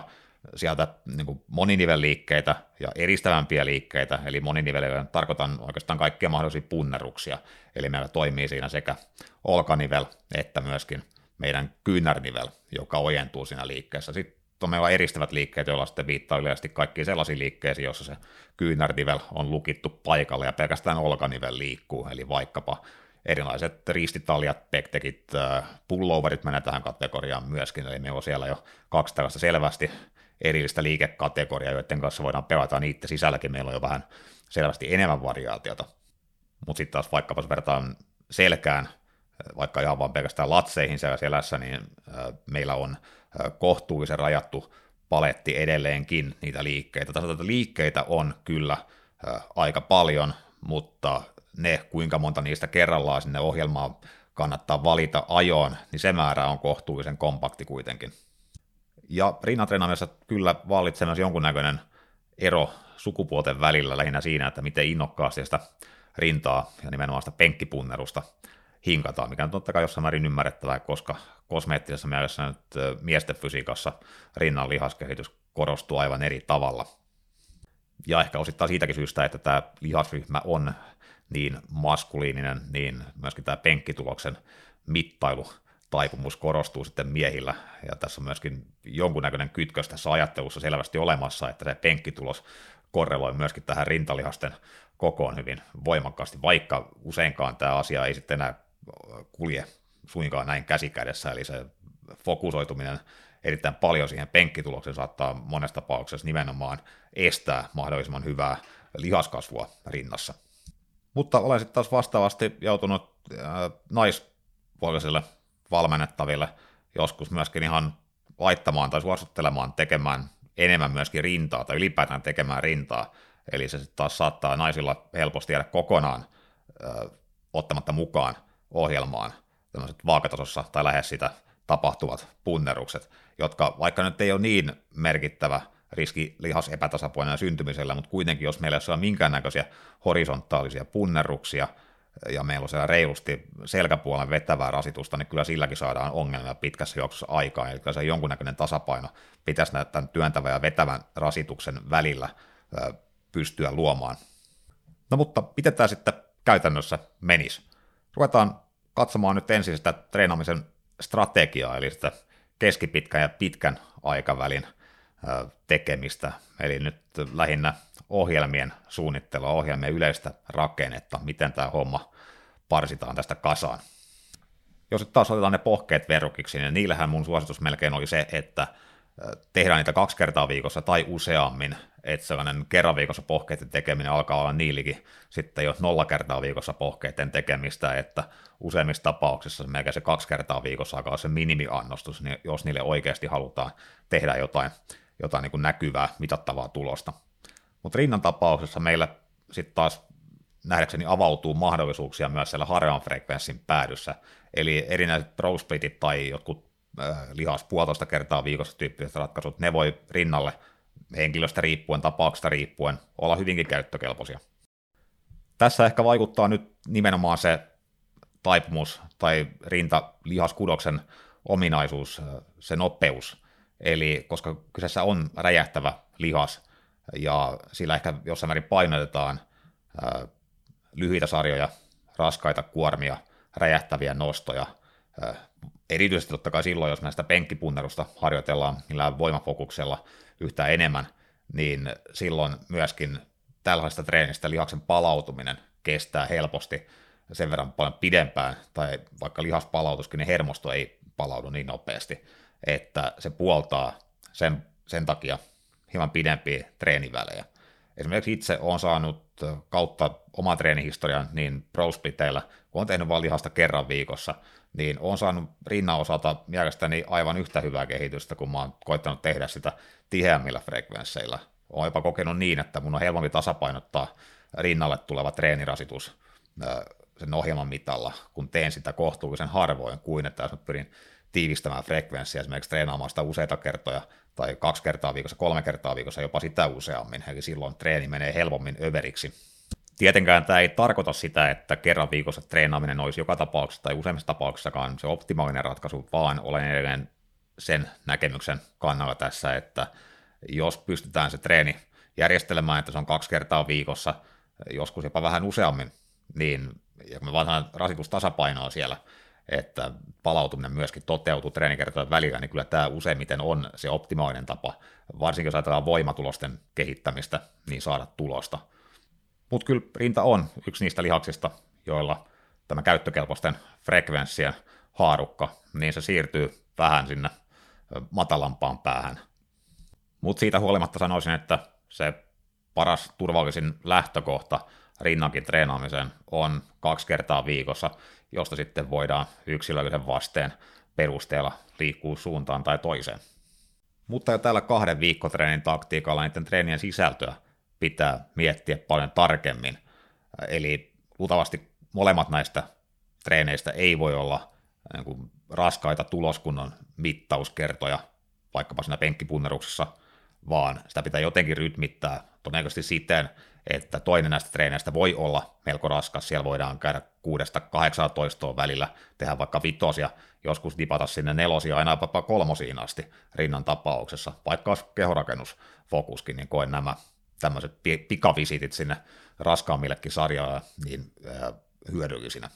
sieltä niin moninivelliikkeitä ja eristävämpiä liikkeitä, eli moninivelillä tarkoitan oikeastaan kaikkia mahdollisia punneruksia, eli meillä toimii siinä sekä olkanivel että myöskin meidän kyynärnivel, joka ojentuu siinä liikkeessä. Sitten on meillä eristävät liikkeet, joilla sitten viittaa yleisesti kaikkiin sellaisiin liikkeisiin, joissa se kyynärnivel on lukittu paikalle ja pelkästään olkanivel liikkuu, eli vaikkapa erilaiset ristitaljat, pektekit, äh, pulloverit menee tähän kategoriaan myöskin, eli meillä on siellä jo kaksi tällaista selvästi erillistä liikekategoriaa, joiden kanssa voidaan pelata niiden sisälläkin, meillä on jo vähän selvästi enemmän variaatiota. Mutta sitten taas vaikkapa jos vertaan selkään, vaikka ihan vaan pelkästään latseihin siellä selässä, niin meillä on kohtuullisen rajattu paletti edelleenkin niitä liikkeitä. Tässä liikkeitä on kyllä aika paljon, mutta ne, kuinka monta niistä kerrallaan sinne ohjelmaan kannattaa valita ajoon, niin se määrä on kohtuullisen kompakti kuitenkin. Ja rinnatreenaamisessa kyllä vallitsee myös jonkunnäköinen ero sukupuolten välillä lähinnä siinä, että miten innokkaasti sitä rintaa ja nimenomaan sitä penkkipunnerusta hinkataan, mikä on totta kai jossain määrin ymmärrettävää, koska kosmeettisessa mielessä nyt miesten fysiikassa rinnan lihaskehitys korostuu aivan eri tavalla. Ja ehkä osittain siitäkin syystä, että tämä lihasryhmä on niin maskuliininen, niin myöskin tämä penkkituloksen mittailu taipumus korostuu sitten miehillä, ja tässä on myöskin jonkunnäköinen kytkös tässä ajattelussa selvästi olemassa, että se penkkitulos korreloi myöskin tähän rintalihasten kokoon hyvin voimakkaasti, vaikka useinkaan tämä asia ei sitten enää kulje suinkaan näin käsikädessä, eli se fokusoituminen erittäin paljon siihen penkkitulokseen saattaa monessa tapauksessa nimenomaan estää mahdollisimman hyvää lihaskasvua rinnassa. Mutta olen sitten taas vastaavasti joutunut äh, naispuoliselle valmennettaville joskus myöskin ihan laittamaan tai suosittelemaan tekemään enemmän myöskin rintaa tai ylipäätään tekemään rintaa. Eli se sitten taas saattaa naisilla helposti jäädä kokonaan ö, ottamatta mukaan ohjelmaan tämmöiset vaakatasossa tai lähes sitä tapahtuvat punnerukset, jotka vaikka nyt ei ole niin merkittävä riski lihasepätasapainojen syntymisellä, mutta kuitenkin jos meillä ei ole minkäännäköisiä horisontaalisia punneruksia – ja meillä on siellä reilusti selkäpuolen vetävää rasitusta, niin kyllä silläkin saadaan ongelmia pitkässä juoksussa aikaan, eli kyllä se jonkunnäköinen tasapaino pitäisi tämän työntävän ja vetävän rasituksen välillä pystyä luomaan. No mutta miten tämä sitten käytännössä menisi? Ruvetaan katsomaan nyt ensin sitä treenaamisen strategiaa, eli sitä keskipitkän ja pitkän aikavälin tekemistä, eli nyt lähinnä ohjelmien suunnittelua, ohjelmien yleistä rakennetta, miten tämä homma parsitaan tästä kasaan. Jos nyt taas otetaan ne pohkeet verrokiksi, niin niillähän mun suositus melkein oli se, että tehdään niitä kaksi kertaa viikossa tai useammin, että sellainen kerran viikossa pohkeiden tekeminen alkaa olla niilläkin sitten jo nolla kertaa viikossa pohkeiden tekemistä, että useimmissa tapauksissa melkein se kaksi kertaa viikossa alkaa se minimiannostus, niin jos niille oikeasti halutaan tehdä jotain, jotain niin kuin näkyvää, mitattavaa tulosta. Mutta rinnan tapauksessa meillä sitten taas nähdäkseni avautuu mahdollisuuksia myös siellä harvan frekvenssin päädyssä, eli erinäiset splitit tai jotkut äh, lihas puolitoista kertaa viikossa tyyppiset ratkaisut, ne voi rinnalle henkilöstä riippuen, tapauksesta riippuen, olla hyvinkin käyttökelpoisia. Tässä ehkä vaikuttaa nyt nimenomaan se taipumus tai rinta-lihaskudoksen ominaisuus, se nopeus. Eli koska kyseessä on räjähtävä lihas ja sillä ehkä jossain määrin painotetaan ää, lyhyitä sarjoja, raskaita kuormia, räjähtäviä nostoja, ää, erityisesti totta kai silloin, jos näistä penkkipunnerusta harjoitellaan millään voimafokuksella yhtään enemmän, niin silloin myöskin tällaisesta treenistä lihaksen palautuminen kestää helposti sen verran paljon pidempään, tai vaikka lihas palautuskin, niin hermosto ei palaudu niin nopeasti, että se puoltaa sen, sen takia hieman pidempiä treenivälejä. Esimerkiksi itse olen saanut kautta oman treenihistorian niin prospliteillä, kun olen tehnyt vain kerran viikossa, niin olen saanut rinnan osalta mielestäni aivan yhtä hyvää kehitystä, kun oon koittanut tehdä sitä tiheämmillä frekvensseillä. Olen jopa kokenut niin, että mun on helpompi tasapainottaa rinnalle tuleva treenirasitus sen ohjelman mitalla, kun teen sitä kohtuullisen harvoin, kuin että jos mä pyrin tiivistämään frekvenssiä, esimerkiksi treenaamaan sitä useita kertoja, tai kaksi kertaa viikossa, kolme kertaa viikossa, jopa sitä useammin, eli silloin treeni menee helpommin överiksi. Tietenkään tämä ei tarkoita sitä, että kerran viikossa treenaaminen olisi joka tapauksessa tai useimmissa tapauksissakaan se optimaalinen ratkaisu, vaan olen edelleen sen näkemyksen kannalla tässä, että jos pystytään se treeni järjestelemään, että se on kaksi kertaa viikossa, joskus jopa vähän useammin, niin ja kun me vaan rasitustasapainoa siellä, että palautuminen myöskin toteutuu treenikertojen välillä, niin kyllä tämä useimmiten on se optimaalinen tapa, varsinkin jos ajatellaan voimatulosten kehittämistä, niin saada tulosta. Mutta kyllä rinta on yksi niistä lihaksista, joilla tämä käyttökelpoisten frekvenssien haarukka, niin se siirtyy vähän sinne matalampaan päähän. Mutta siitä huolimatta sanoisin, että se paras turvallisin lähtökohta rinnankin treenaamiseen on kaksi kertaa viikossa, josta sitten voidaan yksilöllisen vasteen perusteella liikkuu suuntaan tai toiseen. Mutta jo tällä kahden viikkotreenin taktiikalla niiden treenien sisältöä pitää miettiä paljon tarkemmin. Eli luultavasti molemmat näistä treeneistä ei voi olla niin kuin raskaita tuloskunnon mittauskertoja, vaikkapa siinä penkkipunneruksessa, vaan sitä pitää jotenkin rytmittää todennäköisesti siten, että toinen näistä treeneistä voi olla melko raskas, siellä voidaan käydä 6-18 välillä, tehdä vaikka vitosia, joskus dipata sinne nelosia, aina jopa kolmosiin asti rinnan tapauksessa, vaikka olisi kehorakennusfokuskin, niin koen nämä tämmöiset pikavisitit sinne raskaammillekin sarjoille niin hyödyllisinä.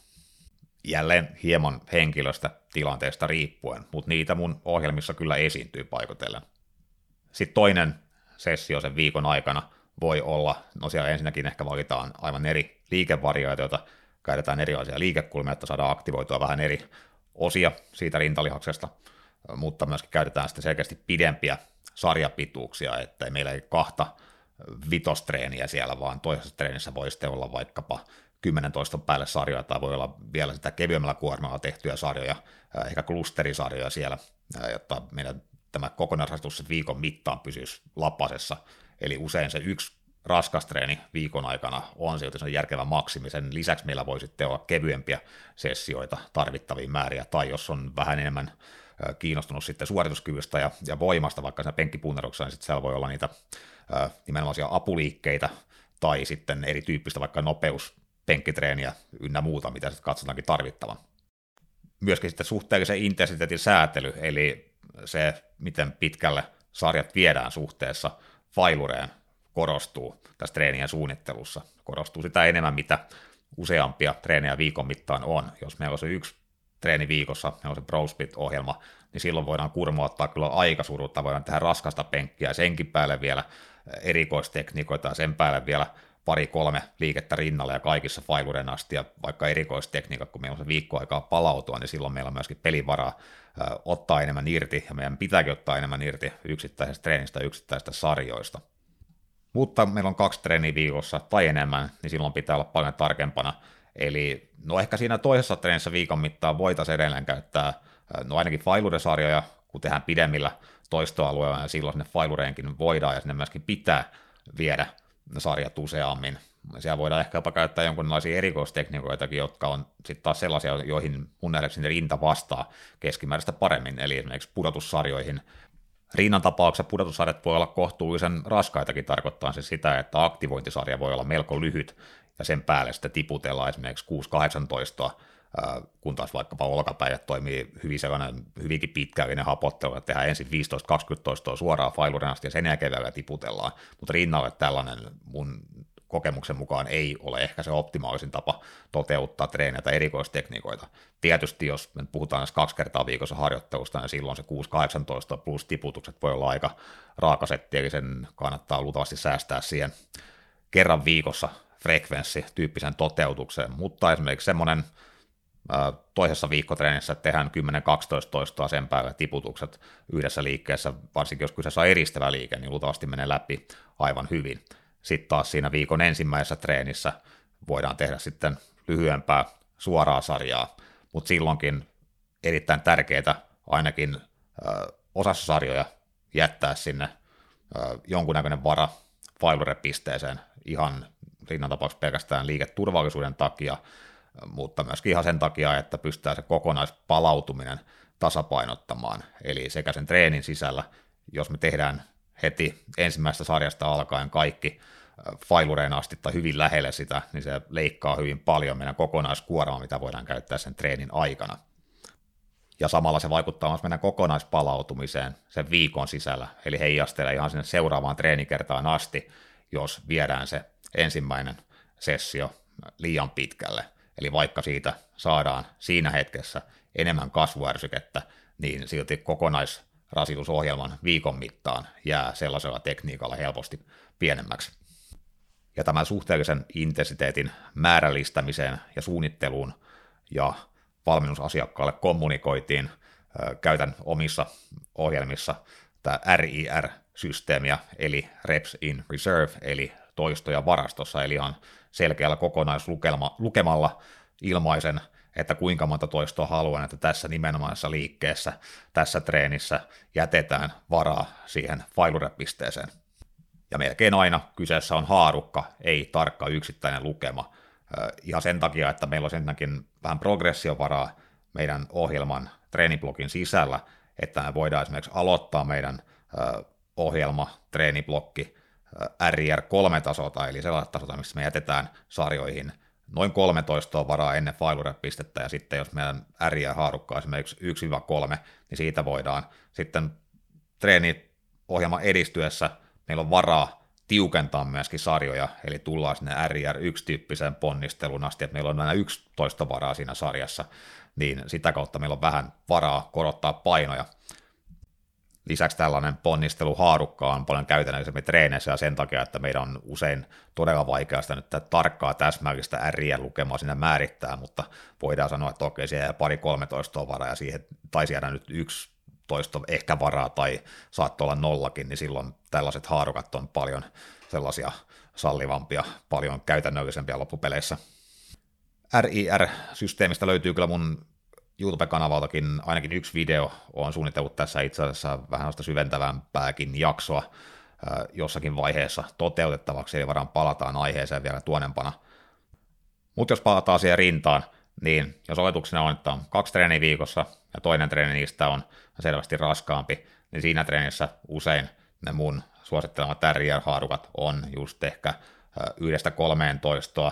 Jälleen hieman henkilöstä tilanteesta riippuen, mutta niitä mun ohjelmissa kyllä esiintyy paikotellen. Sitten toinen sessio sen viikon aikana voi olla, no siellä ensinnäkin ehkä valitaan aivan eri liikevarioita, joita käytetään erilaisia liikekulmia, että saadaan aktivoitua vähän eri osia siitä rintalihaksesta, mutta myöskin käytetään sitten selkeästi pidempiä sarjapituuksia, että meillä ei kahta vitostreeniä siellä, vaan toisessa treenissä voi sitten olla vaikkapa 10 toiston päälle sarjoja, tai voi olla vielä sitä kevyemmällä kuormalla tehtyjä sarjoja, ehkä klusterisarjoja siellä, jotta meidän tämä kokonaisrasitus viikon mittaan pysyisi lapasessa, eli usein se yksi raskas treeni viikon aikana on silti se järkevä maksimi. Sen lisäksi meillä voi sitten olla kevyempiä sessioita tarvittaviin määriä, tai jos on vähän enemmän kiinnostunut sitten suorituskyvystä ja, ja voimasta, vaikka siinä penkkipunneruksessa, niin sitten siellä voi olla niitä nimenomaisia apuliikkeitä, tai sitten erityyppistä vaikka nopeus, penkkitreeniä ynnä muuta, mitä sitten katsotaankin tarvittavan. Myöskin sitten suhteellisen intensiteetin säätely, eli se, miten pitkälle sarjat viedään suhteessa failureen, korostuu tässä treenien suunnittelussa. Korostuu sitä enemmän, mitä useampia treenejä viikon mittaan on. Jos meillä on se yksi treeni viikossa, meillä on se ProSplit-ohjelma, niin silloin voidaan kurmoittaa kyllä aika surutta, voidaan tehdä raskasta penkkiä, senkin päälle vielä erikoistekniikoita ja sen päälle vielä pari-kolme liikettä rinnalle ja kaikissa failuren asti, ja vaikka erikoistekniikat, kun meillä on se viikko aikaa palautua, niin silloin meillä on myöskin pelivaraa ottaa enemmän irti, ja meidän pitääkin ottaa enemmän irti yksittäisestä treenistä yksittäisistä sarjoista. Mutta meillä on kaksi treeniä viikossa tai enemmän, niin silloin pitää olla paljon tarkempana. Eli no ehkä siinä toisessa treenissä viikon mittaan voitaisiin edelleen käyttää no ainakin failure-sarjoja, kun tehdään pidemmillä toistoalueilla, ja silloin sinne failureenkin voidaan ja sinne myöskin pitää viedä sarjat useammin. Siellä voidaan ehkä jopa käyttää jonkinlaisia erikoistekniikoitakin, jotka on sitten taas sellaisia, joihin mun nähdäkseni rinta vastaa keskimääräistä paremmin, eli esimerkiksi pudotussarjoihin. Rinnan tapauksessa pudotussarjat voi olla kohtuullisen raskaitakin, tarkoittaa se sitä, että aktivointisarja voi olla melko lyhyt, ja sen päälle sitten tiputellaan esimerkiksi 6-18 kun taas vaikkapa olkapäivät toimii hyvin sellainen hyvinkin pitkällinen hapottelu, että tehdään ensin 15-20 toistoa suoraan failuren asti ja sen jälkeen vielä tiputellaan, mutta rinnalle tällainen mun kokemuksen mukaan ei ole ehkä se optimaalisin tapa toteuttaa treenejä tai erikoistekniikoita. Tietysti jos me puhutaan edes kaksi kertaa viikossa harjoittelusta, niin silloin se 6-18 plus tiputukset voi olla aika raakasetti, eli sen kannattaa luultavasti säästää siihen kerran viikossa frekvenssi tyyppisen toteutukseen, mutta esimerkiksi semmoinen toisessa viikkotreenissä tehdään 10-12 toistoa sen päälle tiputukset yhdessä liikkeessä, varsinkin jos kyseessä on eristävä liike, niin luultavasti menee läpi aivan hyvin. Sitten taas siinä viikon ensimmäisessä treenissä voidaan tehdä sitten lyhyempää suoraa sarjaa, mutta silloinkin erittäin tärkeää ainakin osassa sarjoja jättää sinne jonkunnäköinen vara failure-pisteeseen ihan rinnan tapauksessa pelkästään liiketurvallisuuden takia, mutta myöskin ihan sen takia, että pystytään se kokonaispalautuminen tasapainottamaan. Eli sekä sen treenin sisällä, jos me tehdään heti ensimmäisestä sarjasta alkaen kaikki failureen asti tai hyvin lähelle sitä, niin se leikkaa hyvin paljon meidän kokonaiskuormaa, mitä voidaan käyttää sen treenin aikana. Ja samalla se vaikuttaa myös meidän kokonaispalautumiseen sen viikon sisällä, eli heijastelee ihan sinne seuraavaan treenikertaan asti, jos viedään se ensimmäinen sessio liian pitkälle. Eli vaikka siitä saadaan siinä hetkessä enemmän kasvuärsykettä, niin silti kokonaisrasitusohjelman viikon mittaan jää sellaisella tekniikalla helposti pienemmäksi. Ja tämän suhteellisen intensiteetin määrällistämiseen ja suunnitteluun ja valmennusasiakkaalle kommunikoitiin, käytän omissa ohjelmissa tämä RIR-systeemiä, eli Reps in Reserve, eli toistoja varastossa, eli ihan selkeällä kokonaislukemalla ilmaisen, että kuinka monta toistoa haluan, että tässä nimenomaisessa liikkeessä, tässä treenissä jätetään varaa siihen failure-pisteeseen. Ja melkein aina kyseessä on haarukka, ei tarkka yksittäinen lukema. Ihan sen takia, että meillä on senkin vähän progressiovaraa meidän ohjelman treeniblogin sisällä, että me voidaan esimerkiksi aloittaa meidän ohjelma, treeniblokki RIR3-tasolta, eli sellaista tasolta, missä me jätetään sarjoihin noin 13 varaa ennen failure-pistettä, ja sitten jos meidän RIR-haarukka on esimerkiksi 1-3, niin siitä voidaan sitten treeniohjelman edistyessä, meillä on varaa tiukentaa myöskin sarjoja, eli tullaan sinne RIR1-tyyppiseen ponnistelun asti, että meillä on aina 11 varaa siinä sarjassa, niin sitä kautta meillä on vähän varaa korottaa painoja, Lisäksi tällainen ponnisteluhaarukka on paljon käytännöllisemmin treeneissä ja sen takia, että meidän on usein todella vaikea sitä nyt tarkkaa täsmällistä riä lukemaa sinne määrittää, mutta voidaan sanoa, että okei, siellä pari 13 varaa ja siihen taisi jäädä nyt yksi toisto ehkä varaa tai saattoi olla nollakin, niin silloin tällaiset haarukat on paljon sellaisia sallivampia, paljon käytännöllisempiä loppupeleissä. RIR-systeemistä löytyy kyllä mun YouTube-kanavaltakin ainakin yksi video on suunnitellut tässä itse asiassa vähän syventävämpääkin jaksoa jossakin vaiheessa toteutettavaksi, eli varmaan palataan aiheeseen vielä tuonempana. Mutta jos palataan siihen rintaan, niin jos oletuksena on, että on kaksi treeniä viikossa ja toinen treeni niistä on selvästi raskaampi, niin siinä treenissä usein ne mun suosittelemat RR-haarukat on just ehkä yhdestä kolmeen toistoa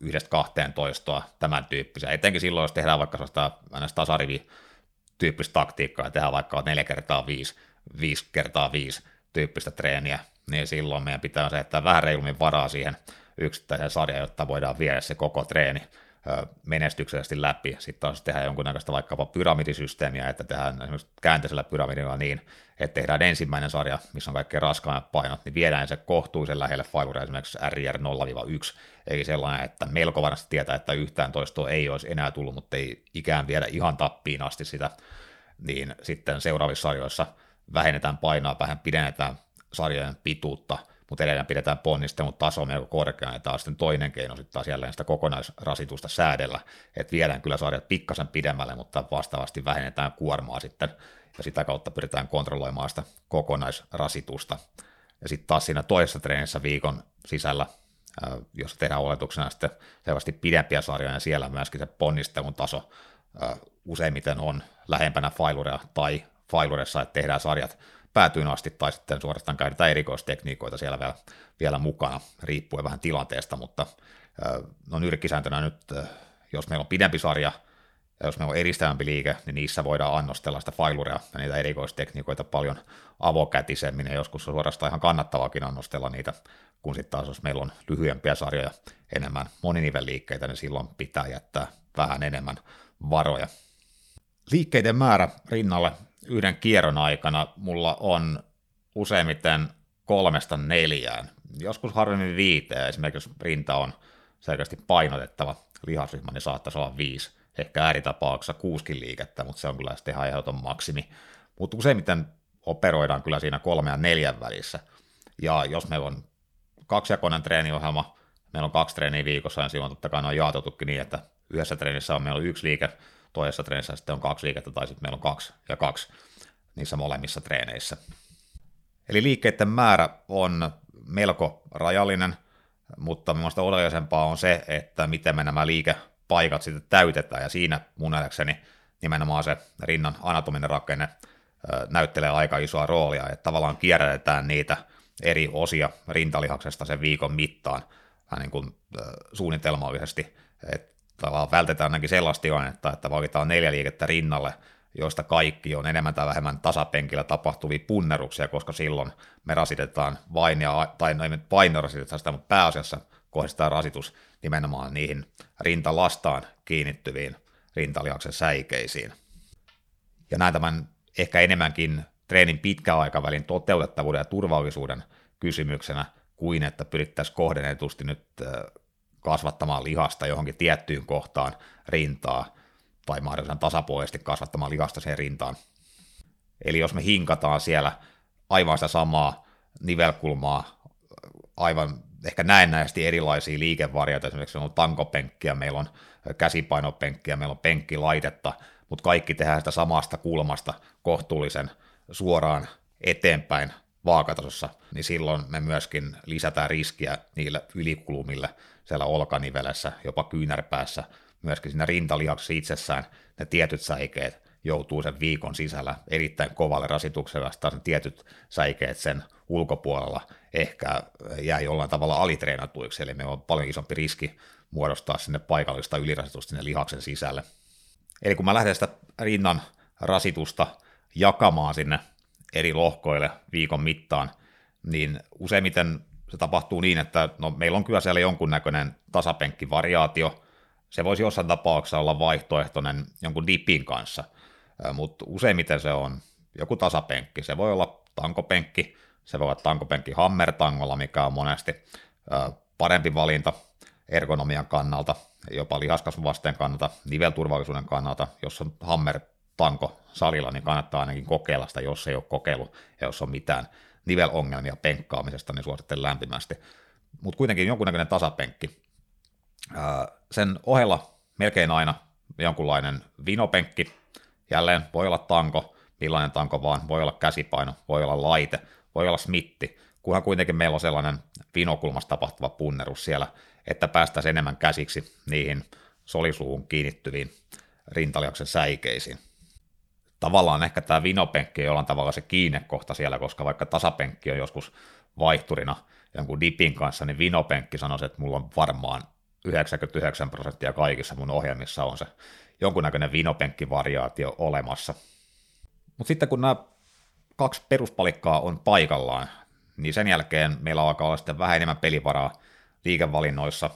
yhdestä kahteen toistoa, tämän tyyppisiä. Etenkin silloin, jos tehdään vaikka sellaista tasarivi tyyppistä taktiikkaa tehdään vaikka 4 kertaa 5, 5 kertaa 5 tyyppistä treeniä, niin silloin meidän pitää asettaa vähän reilummin varaa siihen yksittäiseen sarjaan, jotta voidaan viedä se koko treeni menestyksellisesti läpi. Sitten taas tehdään jonkunnäköistä vaikkapa pyramidisysteemiä, että tehdään esimerkiksi käänteisellä pyramidilla niin, että tehdään ensimmäinen sarja, missä on kaikkein raskaimmat painot, niin viedään se kohtuullisen lähelle Fiverr esimerkiksi RR 0-1, eli sellainen, että melko varmasti tietää, että yhtään toistoa ei olisi enää tullut, mutta ei ikään viedä ihan tappiin asti sitä, niin sitten seuraavissa sarjoissa vähennetään painoa, vähän pidennetään sarjojen pituutta, mutta edelleen pidetään ponnistelun taso melko korkeana, ja taas sitten toinen keino sitten taas jälleen sitä kokonaisrasitusta säädellä, että viedään kyllä sarjat pikkasen pidemmälle, mutta vastaavasti vähennetään kuormaa sitten, ja sitä kautta pyritään kontrolloimaan sitä kokonaisrasitusta. ja sitten taas siinä toisessa treenissä viikon sisällä, jos tehdään oletuksena sitten selvästi pidempiä sarjoja, ja siellä myöskin se ponnistelun taso useimmiten on lähempänä failurea tai failuressa, että tehdään sarjat päätyyn asti, tai sitten suorastaan käytetään erikoistekniikoita siellä vielä, vielä mukana, riippuen vähän tilanteesta, mutta no nyrkkisääntönä nyt, jos meillä on pidempi sarja, ja jos meillä on eristävämpi liike, niin niissä voidaan annostella sitä failurea ja niitä erikoistekniikoita paljon avokätisemmin, ja joskus on suorastaan ihan kannattavaakin annostella niitä, kun sitten taas jos meillä on lyhyempiä sarjoja, enemmän moninivelliikkeitä, niin silloin pitää jättää vähän enemmän varoja. Liikkeiden määrä rinnalle yhden kierron aikana mulla on useimmiten kolmesta neljään, joskus harvemmin viiteen, esimerkiksi rinta on selkeästi painotettava lihasryhmä, niin saattaisi olla viisi, ehkä ääritapauksessa kuuskin liikettä, mutta se on kyllä sitten ihan ehdoton maksimi. Mutta useimmiten operoidaan kyllä siinä kolme ja neljän välissä. Ja jos meillä on kaksijakoinen treeniohjelma, meillä on kaksi treeniä viikossa, ja silloin totta kai ne on jaotettukin niin, että yhdessä treenissä on meillä on yksi liike, toisessa treenissä sitten on kaksi liikettä, tai sitten meillä on kaksi ja kaksi niissä molemmissa treeneissä. Eli liikkeiden määrä on melko rajallinen, mutta minusta oleellisempaa on se, että miten me nämä liikepaikat sitten täytetään, ja siinä mun nähdäkseni nimenomaan se rinnan anatominen rakenne näyttelee aika isoa roolia, että tavallaan kierrätetään niitä eri osia rintalihaksesta sen viikon mittaan niin kuin suunnitelmallisesti, että tavallaan vältetään ainakin sellaista tilannetta, että valitaan neljä liikettä rinnalle, joista kaikki on enemmän tai vähemmän tasapenkillä tapahtuvia punneruksia, koska silloin me rasitetaan vain, ja, tai no ei me vain rasitetaan sitä, mutta pääasiassa kohdistetaan rasitus nimenomaan niihin rintalastaan kiinnittyviin rintalihaksen säikeisiin. Ja näin tämän ehkä enemmänkin treenin pitkäaikavälin toteutettavuuden ja turvallisuuden kysymyksenä kuin että pyrittäisiin kohdennetusti nyt kasvattamaan lihasta johonkin tiettyyn kohtaan rintaa tai mahdollisimman tasapuolisesti kasvattamaan lihasta siihen rintaan. Eli jos me hinkataan siellä aivan sitä samaa nivelkulmaa, aivan ehkä näennäisesti erilaisia liikevarjoita, esimerkiksi on tankopenkkiä, meillä on käsipainopenkkiä, meillä on penkkilaitetta, mutta kaikki tehdään sitä samasta kulmasta kohtuullisen suoraan eteenpäin vaakatasossa, niin silloin me myöskin lisätään riskiä niille ylikulumille siellä olkanivelessä, jopa kyynärpäässä, myöskin siinä rintalihaksessa itsessään ne tietyt säikeet joutuu sen viikon sisällä erittäin kovalle rasitukselle, taas ne tietyt säikeet sen ulkopuolella ehkä jää jollain tavalla alitreenatuiksi, eli meillä on paljon isompi riski muodostaa sinne paikallista ylirasitusta sinne lihaksen sisälle. Eli kun mä lähden sitä rinnan rasitusta jakamaan sinne eri lohkoille viikon mittaan, niin useimmiten se tapahtuu niin, että no, meillä on kyllä siellä jonkunnäköinen tasapenkkivariaatio, se voisi jossain tapauksessa olla vaihtoehtoinen jonkun dipin kanssa, mutta useimmiten se on joku tasapenkki. Se voi olla tankopenkki, se voi olla tankopenkki hammertangolla, mikä on monesti parempi valinta ergonomian kannalta, jopa lihaskasvuvasteen kannalta, nivelturvallisuuden kannalta. Jos on hammer tanko salilla, niin kannattaa ainakin kokeilla sitä, jos ei ole kokeilu ja jos on mitään nivelongelmia penkkaamisesta, niin suosittelen lämpimästi. Mutta kuitenkin jonkunnäköinen tasapenkki. Sen ohella melkein aina jonkunlainen vinopenkki, jälleen voi olla tanko, millainen tanko vaan, voi olla käsipaino, voi olla laite, voi olla smitti, kunhan kuitenkin meillä on sellainen vinokulmassa tapahtuva punnerus siellä, että päästäisiin enemmän käsiksi niihin solisuuhun kiinnittyviin rintalihaksen säikeisiin tavallaan ehkä tämä vinopenkki on jollain tavalla se kiinnekohta siellä, koska vaikka tasapenkki on joskus vaihturina jonkun dipin kanssa, niin vinopenkki sanoisi, että mulla on varmaan 99 prosenttia kaikissa mun ohjelmissa on se jonkunnäköinen vinopenkkivariaatio olemassa. Mutta sitten kun nämä kaksi peruspalikkaa on paikallaan, niin sen jälkeen meillä alkaa olla sitten vähän enemmän pelivaraa liikevalinnoissa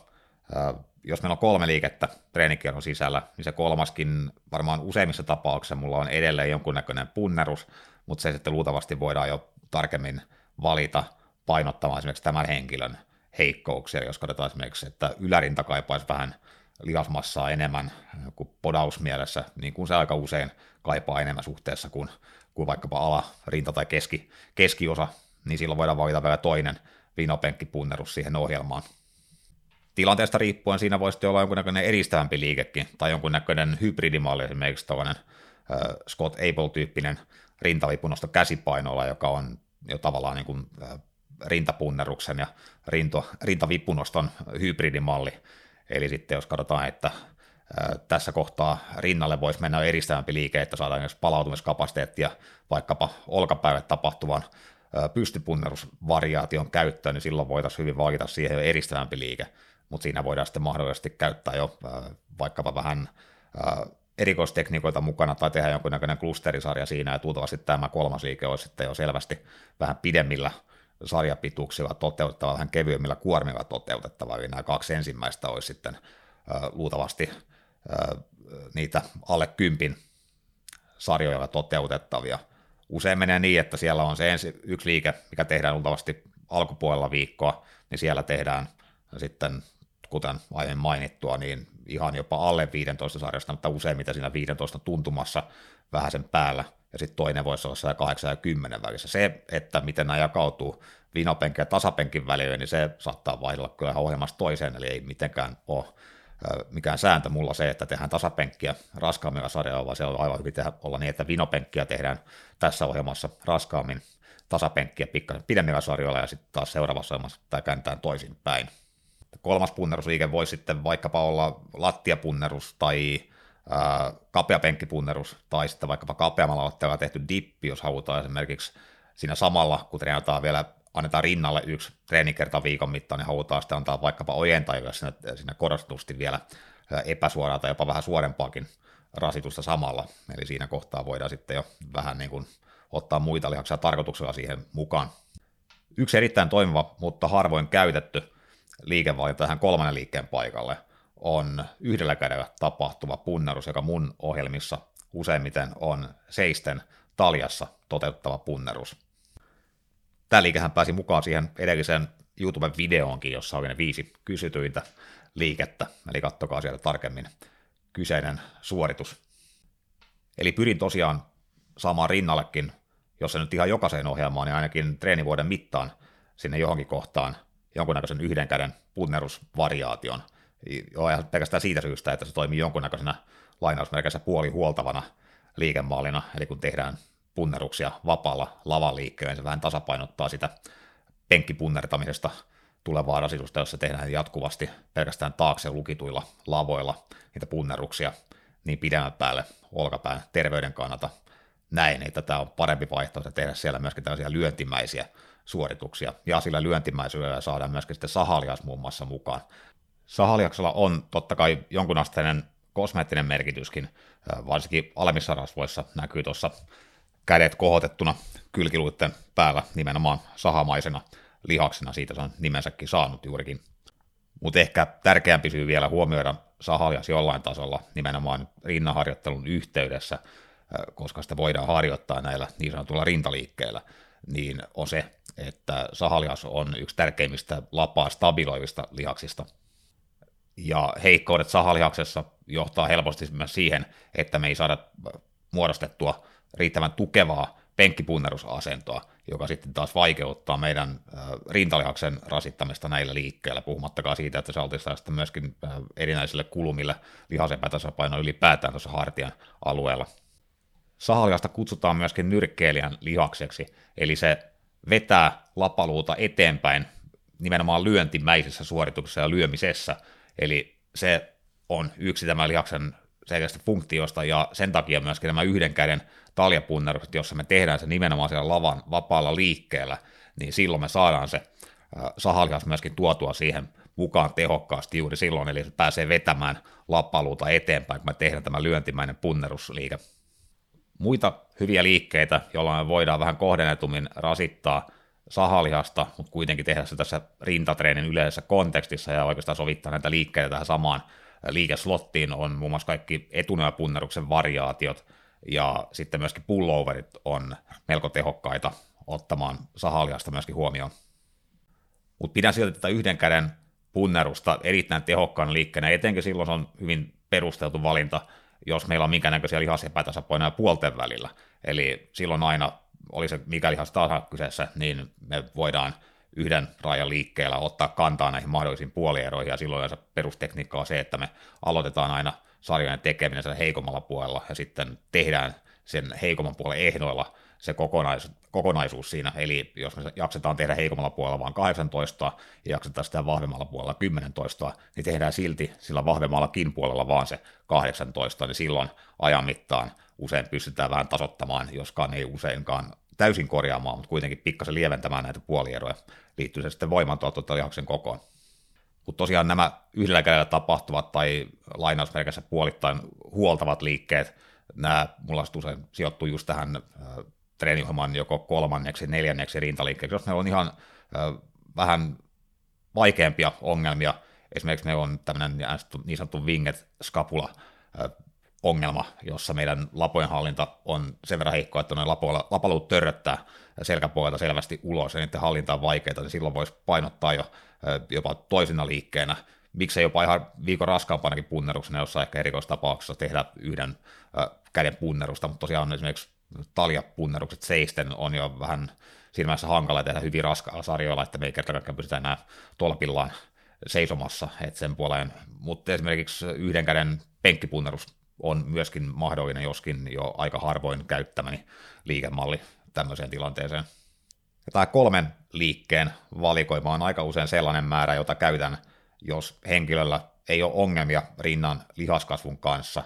jos meillä on kolme liikettä treenikierron sisällä, niin se kolmaskin varmaan useimmissa tapauksissa mulla on edelleen jonkunnäköinen punnerus, mutta se sitten luultavasti voidaan jo tarkemmin valita painottamaan esimerkiksi tämän henkilön heikkouksia, jos katsotaan esimerkiksi, että ylärinta kaipaisi vähän lihasmassaa enemmän kuin podausmielessä, niin kuin se aika usein kaipaa enemmän suhteessa kuin, kuin vaikkapa alarinta tai keski, keskiosa, niin silloin voidaan valita vielä toinen vinopenkkipunnerus siihen ohjelmaan tilanteesta riippuen siinä voisi olla jonkunnäköinen edistävämpi liikekin, tai jonkunnäköinen hybridimalli, esimerkiksi tällainen Scott Able-tyyppinen rintalipunosto käsipainoilla, joka on jo tavallaan niin kuin, rintapunneruksen ja rinto, rintavipunoston hybridimalli. Eli sitten jos katsotaan, että tässä kohtaa rinnalle voisi mennä eristävämpi liike, että saadaan myös palautumiskapasiteettia vaikkapa olkapäivät tapahtuvan pystypunnerusvariaation käyttöön, niin silloin voitaisiin hyvin valita siihen jo eristävämpi liike, mutta siinä voidaan sitten mahdollisesti käyttää jo vaikkapa vähän erikoistekniikoita mukana tai tehdä jonkunnäköinen klusterisarja siinä, ja tuultavasti tämä kolmas liike olisi sitten jo selvästi vähän pidemmillä sarjapituuksilla toteutettava, vähän kevyemmillä kuormilla toteutettava, eli nämä kaksi ensimmäistä olisi sitten luultavasti niitä alle kympin sarjoilla toteutettavia. Usein menee niin, että siellä on se ensi, yksi liike, mikä tehdään luultavasti alkupuolella viikkoa, niin siellä tehdään sitten, kuten aiemmin mainittua, niin ihan jopa alle 15 sarjasta, mutta useimmiten siinä 15 tuntumassa vähän sen päällä, ja sitten toinen voisi olla siellä 8 ja 10 välissä. Se, että miten nämä jakautuu vinopenkin ja tasapenkin välillä, niin se saattaa vaihdella kyllä ohjelmasta toiseen, eli ei mitenkään ole mikään sääntö mulla se, että tehdään tasapenkkiä raskaammilla sarjoilla, vaan se on aivan hyvin tehdä, olla niin, että vinopenkkiä tehdään tässä ohjelmassa raskaammin, tasapenkkiä pikkasen pidemmillä sarjoilla ja sitten taas seuraavassa ohjelmassa tämä kääntää toisinpäin. Kolmas punnerusliike voisi sitten vaikkapa olla lattiapunnerus tai kapea penkkipunnerus tai sitten vaikkapa kapeammalla lattialla tehty dippi, jos halutaan esimerkiksi siinä samalla, kun treenataan vielä annetaan rinnalle yksi treenikerta viikon mittaan, niin halutaan sitten antaa vaikkapa ojentajille sinne, sinne korostetusti vielä epäsuoraa tai jopa vähän suorempaakin rasitusta samalla. Eli siinä kohtaa voidaan sitten jo vähän niin kuin ottaa muita lihaksia tarkoituksella siihen mukaan. Yksi erittäin toimiva, mutta harvoin käytetty liikevalinta tähän kolmannen liikkeen paikalle on yhdellä kädellä tapahtuva punnerus, joka mun ohjelmissa useimmiten on seisten taljassa toteuttava punnerus. Tämä liikehän pääsi mukaan siihen edelliseen YouTuben videoonkin, jossa oli ne viisi kysytyintä liikettä, eli kattokaa sieltä tarkemmin kyseinen suoritus. Eli pyrin tosiaan saamaan rinnallekin, jos se nyt ihan jokaiseen ohjelmaan, niin ainakin treenivuoden mittaan sinne johonkin kohtaan jonkunnäköisen yhden käden punnerusvariaation. Jo pelkästään siitä syystä, että se toimii jonkunnäköisenä lainausmerkeissä puolihuoltavana liikemaalina, eli kun tehdään punneruksia vapaalla lavaliikkeellä, niin se vähän tasapainottaa sitä penkkipunnertamisesta tulevaa rasitusta, jossa tehdään jatkuvasti pelkästään taakse lukituilla lavoilla niitä punneruksia niin pidemmän päälle olkapään terveyden kannalta. Näin, että tämä on parempi vaihtoehto tehdä siellä myöskin tällaisia lyöntimäisiä suorituksia. Ja sillä lyöntimäisyydellä saadaan myöskin sitten sahalias muun muassa mukaan. Sahaliaksella on totta kai jonkunasteinen kosmeettinen merkityskin, varsinkin alemmissa rasvoissa näkyy tuossa kädet kohotettuna kylkiluitten päällä nimenomaan sahamaisena lihaksena, siitä se on nimensäkin saanut juurikin. Mutta ehkä tärkeämpi syy vielä huomioida sahalias jollain tasolla nimenomaan rinnaharjoittelun yhteydessä, koska sitä voidaan harjoittaa näillä niin sanotuilla rintaliikkeillä, niin on se, että sahalias on yksi tärkeimmistä lapaa stabiloivista lihaksista. Ja heikkoudet sahalihaksessa johtaa helposti myös siihen, että me ei saada muodostettua riittävän tukevaa penkkipunnerusasentoa, joka sitten taas vaikeuttaa meidän rintalihaksen rasittamista näillä liikkeillä, puhumattakaan siitä, että se altistaa sitten myöskin erinäisille kulumille lihasepätasapaino ylipäätään tuossa hartian alueella. Sahalihasta kutsutaan myöskin nyrkkeilijän lihakseksi, eli se vetää lapaluuta eteenpäin nimenomaan lyöntimäisessä suorituksessa ja lyömisessä, eli se on yksi tämän lihaksen selkeästi funktiosta, ja sen takia myöskin nämä yhden käden taljapunnerukset, jossa me tehdään se nimenomaan siellä lavan vapaalla liikkeellä, niin silloin me saadaan se sahalihas myöskin tuotua siihen mukaan tehokkaasti juuri silloin, eli se pääsee vetämään lappaluuta eteenpäin, kun me tehdään tämä lyöntimäinen punnerusliike. Muita hyviä liikkeitä, joilla me voidaan vähän kohdennetummin rasittaa sahalihasta, mutta kuitenkin tehdä se tässä rintatreenin yleisessä kontekstissa ja oikeastaan sovittaa näitä liikkeitä tähän samaan liikeslottiin, on muun muassa kaikki etunojäpunneruksen variaatiot, ja sitten myöskin pulloverit on melko tehokkaita ottamaan sahaliasta myöskin huomioon. Mutta pidän silti tätä yhden käden punnerusta erittäin tehokkaan liikkeenä, etenkin silloin se on hyvin perusteltu valinta, jos meillä on minkä näköisiä lihasepätasapainoja puolten välillä. Eli silloin aina, oli se mikä lihas tahansa kyseessä, niin me voidaan yhden rajan liikkeellä ottaa kantaa näihin mahdollisiin puolieroihin, ja silloin se perustekniikka on se, että me aloitetaan aina – sarjojen tekeminen sen heikommalla puolella ja sitten tehdään sen heikomman puolen ehdoilla se kokonais, kokonaisuus siinä, eli jos me jaksetaan tehdä heikommalla puolella vain 18 ja jaksetaan sitä vahvemmalla puolella 10 toistoa, niin tehdään silti sillä vahvemmallakin puolella vaan se 18, niin silloin ajan mittaan usein pystytään vähän tasottamaan, joskaan ei useinkaan täysin korjaamaan, mutta kuitenkin pikkasen lieventämään näitä puolieroja, liittyy se sitten voimantuotto lihaksen kokoon. Mutta tosiaan nämä yhdellä kädellä tapahtuvat tai lainausmerkissä puolittain huoltavat liikkeet, nämä mulla usein sijoittuu just tähän äh, treeniohjelman joko kolmanneksi, neljänneksi rintaliikkeeksi, jos ne on ihan äh, vähän vaikeampia ongelmia, esimerkiksi ne on tämmöinen niin sanottu winget scapula äh, ongelma, jossa meidän lapojen hallinta on sen verran heikkoa, että ne lapaluut törröttää selkäpuolelta selvästi ulos, ja niiden hallinta on vaikeaa, niin silloin voisi painottaa jo jopa toisena liikkeenä, miksei jopa ihan viikon raskaampanakin punneruksena, jossa ehkä erikoistapauksessa tehdä yhden käden punnerusta, mutta tosiaan esimerkiksi taljapunnerukset seisten on jo vähän siinä mielessä hankala tehdä hyvin raskailla sarjoilla, että me ei kerta kaikkiaan pystytä enää tolpillaan seisomassa, että sen puoleen, mutta esimerkiksi yhden käden penkkipunnerus on myöskin mahdollinen, joskin jo aika harvoin käyttämäni liikemalli tämmöiseen tilanteeseen. Tämä kolmen liikkeen valikoima on aika usein sellainen määrä, jota käytän, jos henkilöllä ei ole ongelmia rinnan lihaskasvun kanssa,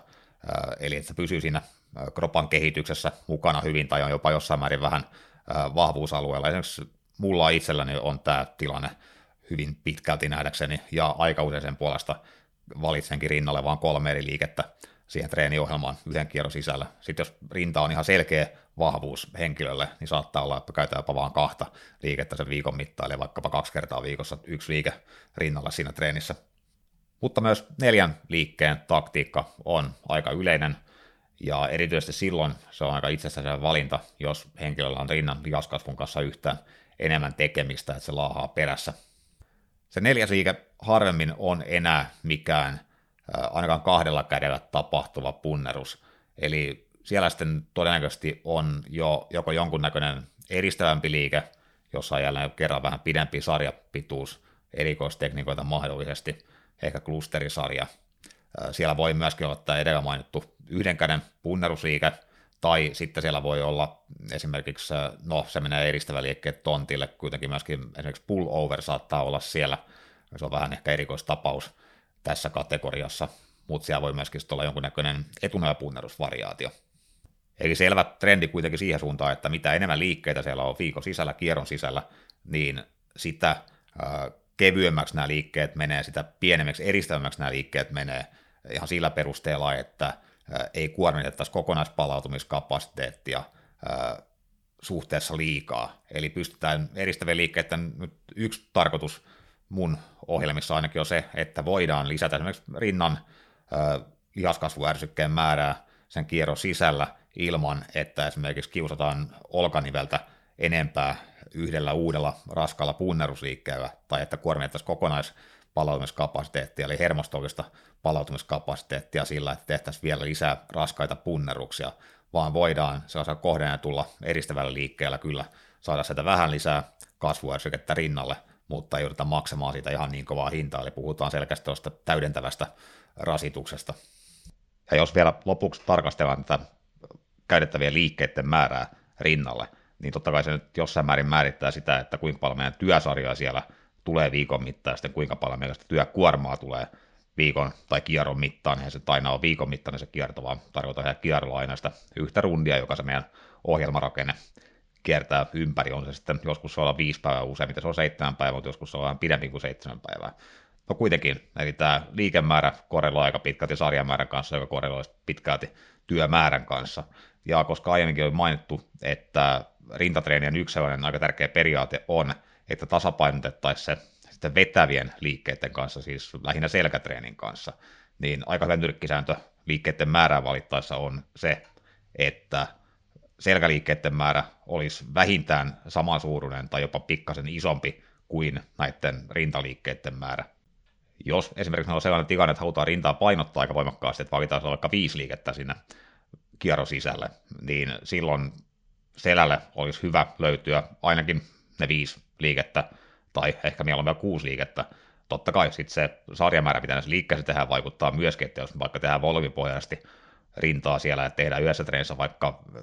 eli että se pysyy siinä kropan kehityksessä mukana hyvin tai on jopa jossain määrin vähän vahvuusalueella. Esimerkiksi mulla itselläni on tämä tilanne hyvin pitkälti nähdäkseni, ja aika usein sen puolesta valitsenkin rinnalle vain kolme eri liikettä siihen treeniohjelmaan yhden kierron sisällä. Sitten jos rinta on ihan selkeä vahvuus henkilölle, niin saattaa olla, että käytetään jopa vain kahta liikettä sen viikon mittaan, eli vaikkapa kaksi kertaa viikossa yksi liike rinnalla siinä treenissä. Mutta myös neljän liikkeen taktiikka on aika yleinen, ja erityisesti silloin se on aika itsestään valinta, jos henkilöllä on rinnan lihaskasvun kanssa yhtään enemmän tekemistä, että se laahaa perässä. Se neljäs liike harvemmin on enää mikään ainakaan kahdella kädellä tapahtuva punnerus. Eli siellä sitten todennäköisesti on jo joko jonkunnäköinen edistävämpi liike, jossa on jälleen kerran vähän pidempi sarjapituus, erikoistekniikoita mahdollisesti, ehkä klusterisarja. Siellä voi myöskin olla tämä edellä mainittu yhden käden punnerusliike, tai sitten siellä voi olla esimerkiksi, no se menee edistävä liikkeet tontille, kuitenkin myöskin esimerkiksi pullover saattaa olla siellä, se on vähän ehkä erikoistapaus, tässä kategoriassa, mutta siellä voi myöskin olla jonkunnäköinen etunojapunnerusvariaatio. Eli selvä trendi kuitenkin siihen suuntaan, että mitä enemmän liikkeitä siellä on viikon sisällä, kierron sisällä, niin sitä äh, kevyemmäksi nämä liikkeet menee, sitä pienemmiksi, eristävämmäksi nämä liikkeet menee ihan sillä perusteella, että äh, ei kuormitettaisi kokonaispalautumiskapasiteettia suhteessa liikaa. Eli pystytään eristävien liikkeiden nyt yksi tarkoitus mun ohjelmissa ainakin on se, että voidaan lisätä esimerkiksi rinnan lihaskasvuärsykkeen määrää sen kierron sisällä ilman, että esimerkiksi kiusataan olkaniveltä enempää yhdellä uudella raskalla punnerusliikkeellä, tai että kuormitettaisiin kokonaispalautumiskapasiteettia, eli hermostollista palautumiskapasiteettia sillä, että tehtäisiin vielä lisää raskaita punneruksia, vaan voidaan sellaisella kohdennetulla edistävällä liikkeellä kyllä saada sitä vähän lisää kasvuärsykettä rinnalle, mutta ei jouduta maksamaan siitä ihan niin kovaa hintaa, eli puhutaan selkeästi tuosta täydentävästä rasituksesta. Ja jos vielä lopuksi tarkastellaan tätä käytettävien liikkeiden määrää rinnalle, niin totta kai se nyt jossain määrin määrittää sitä, että kuinka paljon meidän työsarjoja siellä tulee viikon mittaan, sitten kuinka paljon meidän työkuormaa tulee viikon tai kierron mittaan, eihän se aina ole viikon mittainen se kierto, vaan tarkoittaa ihan kierrolla aina sitä yhtä rundia, joka se meidän ohjelmarakenne kiertää ympäri, on se sitten joskus se olla viisi päivää, useimmiten se on seitsemän päivää, mutta joskus se on vähän pidempi kuin seitsemän päivää. No kuitenkin, eli tämä liikemäärä korreloi aika pitkälti sarjamäärän kanssa, joka korreloi pitkälti työmäärän kanssa. Ja koska aiemminkin oli mainittu, että rintatreenien yksi aika tärkeä periaate on, että tasapainotettaisiin se sitten vetävien liikkeiden kanssa, siis lähinnä selkätreenin kanssa, niin aika hyvä nyrkkisääntö liikkeiden määrää valittaessa on se, että selkäliikkeiden määrä olisi vähintään samansuuruinen tai jopa pikkasen isompi kuin näiden rintaliikkeiden määrä. Jos esimerkiksi on sellainen tilanne, että halutaan rintaa painottaa aika voimakkaasti, että valitaan vaikka viisi liikettä sinne kierron sisälle, niin silloin selälle olisi hyvä löytyä ainakin ne viisi liikettä, tai ehkä mieluummin kuusi liikettä. Totta kai sitten se sarjamäärä, mitä näissä liikkeessä tehdään, vaikuttaa myöskin, että jos vaikka tehdään volyymipohjaisesti rintaa siellä, että tehdään yhdessä treenissä vaikka 5-6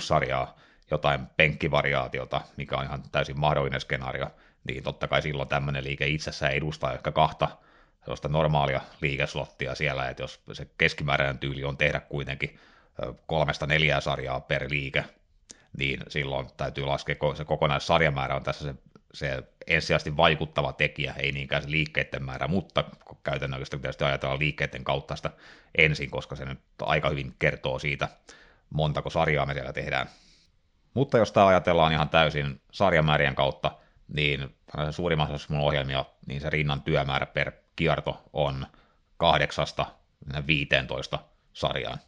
sarjaa, jotain penkkivariaatiota, mikä on ihan täysin mahdollinen skenaario, niin totta kai silloin tämmöinen liike itsessään edustaa ehkä kahta sellaista normaalia liikeslottia siellä, että jos se keskimääräinen tyyli on tehdä kuitenkin kolmesta neljää sarjaa per liike, niin silloin täytyy laskea, se kokonaissarjamäärä on tässä se, se ensisijaisesti vaikuttava tekijä, ei niinkään se liikkeiden määrä, mutta käytännössä pitäisi ajatella liikkeiden kautta sitä ensin, koska se nyt aika hyvin kertoo siitä, montako sarjaa me siellä tehdään. Mutta jos tämä ajatellaan ihan täysin sarjamäärien kautta, niin suurimmassa osassa mun ohjelmia, niin se rinnan työmäärä per kierto on kahdeksasta 15 sarjaan.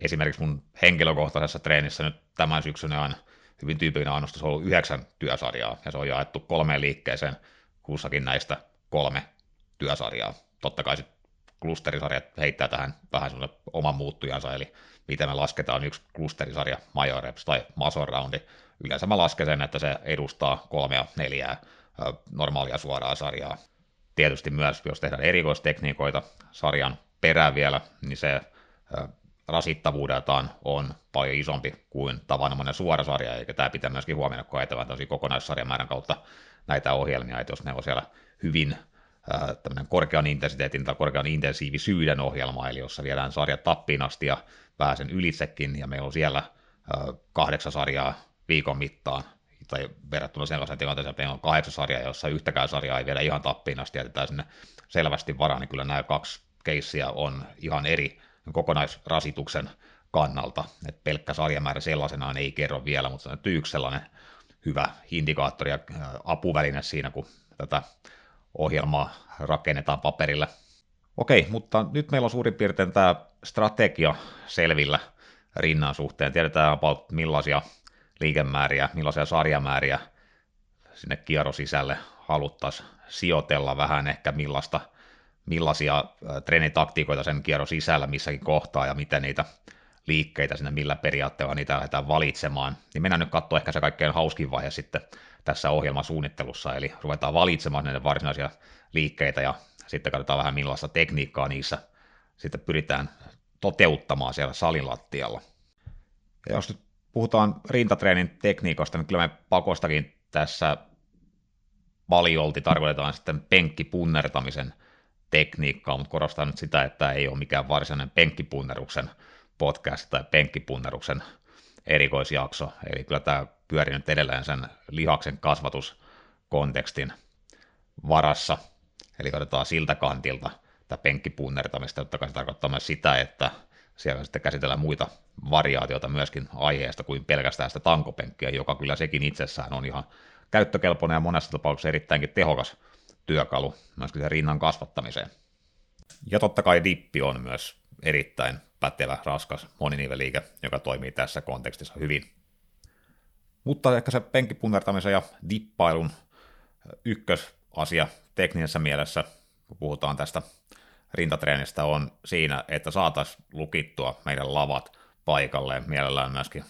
Esimerkiksi mun henkilökohtaisessa treenissä nyt tämän syksyn on hyvin tyypillinen annostus on ollut yhdeksän työsarjaa, ja se on jaettu kolmeen liikkeeseen, kussakin näistä kolme työsarjaa. Totta kai sitten klusterisarjat heittää tähän vähän semmoinen oman muuttujansa, eli miten me lasketaan yksi klusterisarja, major reps tai muscle roundi. Yleensä mä lasken sen, että se edustaa kolmea neljää normaalia suoraa sarjaa. Tietysti myös, jos tehdään erikoistekniikoita sarjan perään vielä, niin se rasittavuudeltaan on paljon isompi kuin tavanomainen suora sarja, eikä tämä pitää myöskin huomioida, kun ajatellaan tosi kokonaissarjamäärän kautta näitä ohjelmia, että jos ne on siellä hyvin tämmöinen korkean intensiteetin tai korkean intensiivisyyden ohjelma, eli jossa viedään sarjat tappiin asti ja pääsen ylitsekin, ja meillä on siellä kahdeksan sarjaa viikon mittaan, tai verrattuna sellaiseen tilanteeseen, että meillä on kahdeksan sarjaa, jossa yhtäkään sarjaa ei viedä ihan tappiin asti, jätetään sinne selvästi varaan, niin kyllä nämä kaksi keissiä on ihan eri kokonaisrasituksen kannalta, että pelkkä sarjamäärä sellaisenaan ei kerro vielä, mutta se on yksi sellainen hyvä indikaattori ja apuväline siinä, kun tätä ohjelmaa rakennetaan paperille. Okei, mutta nyt meillä on suurin piirtein tämä strategia selvillä rinnan suhteen. Tiedetään about millaisia liikemääriä, millaisia sarjamääriä sinne kierrosisälle haluttaisiin sijoitella vähän ehkä millaista, millaisia treenitaktiikoita sen kierron sisällä missäkin kohtaa ja miten niitä liikkeitä sinne, millä periaatteella niitä lähdetään valitsemaan. Niin mennään nyt katsoa ehkä se kaikkein hauskin vaihe sitten tässä ohjelmasuunnittelussa, eli ruvetaan valitsemaan näitä varsinaisia liikkeitä ja sitten katsotaan vähän millaista tekniikkaa niissä sitten pyritään toteuttamaan siellä salilattialla. Ja jos nyt puhutaan rintatreenin tekniikosta, niin kyllä me pakostakin tässä paljolti tarkoitetaan sitten penkkipunnertamisen tekniikkaa, mutta korostan nyt sitä, että ei ole mikään varsinainen penkkipunneruksen podcast tai penkkipunneruksen erikoisjakso, eli kyllä tämä pyörii nyt edelleen sen lihaksen kasvatuskontekstin varassa, eli katsotaan siltä kantilta tätä penkkipunnertamista, jotta se tarkoittaa myös sitä, että siellä sitten käsitellään muita variaatioita myöskin aiheesta kuin pelkästään sitä tankopenkkiä, joka kyllä sekin itsessään on ihan käyttökelpoinen ja monessa tapauksessa erittäinkin tehokas työkalu myöskin sen rinnan kasvattamiseen. Ja totta kai dippi on myös erittäin pätevä, raskas moniniveliike, joka toimii tässä kontekstissa hyvin. Mutta ehkä se penkkipunnertamisen ja dippailun ykkösasia teknisessä mielessä, kun puhutaan tästä rintatreenistä, on siinä, että saataisiin lukittua meidän lavat paikalleen, mielellään myöskin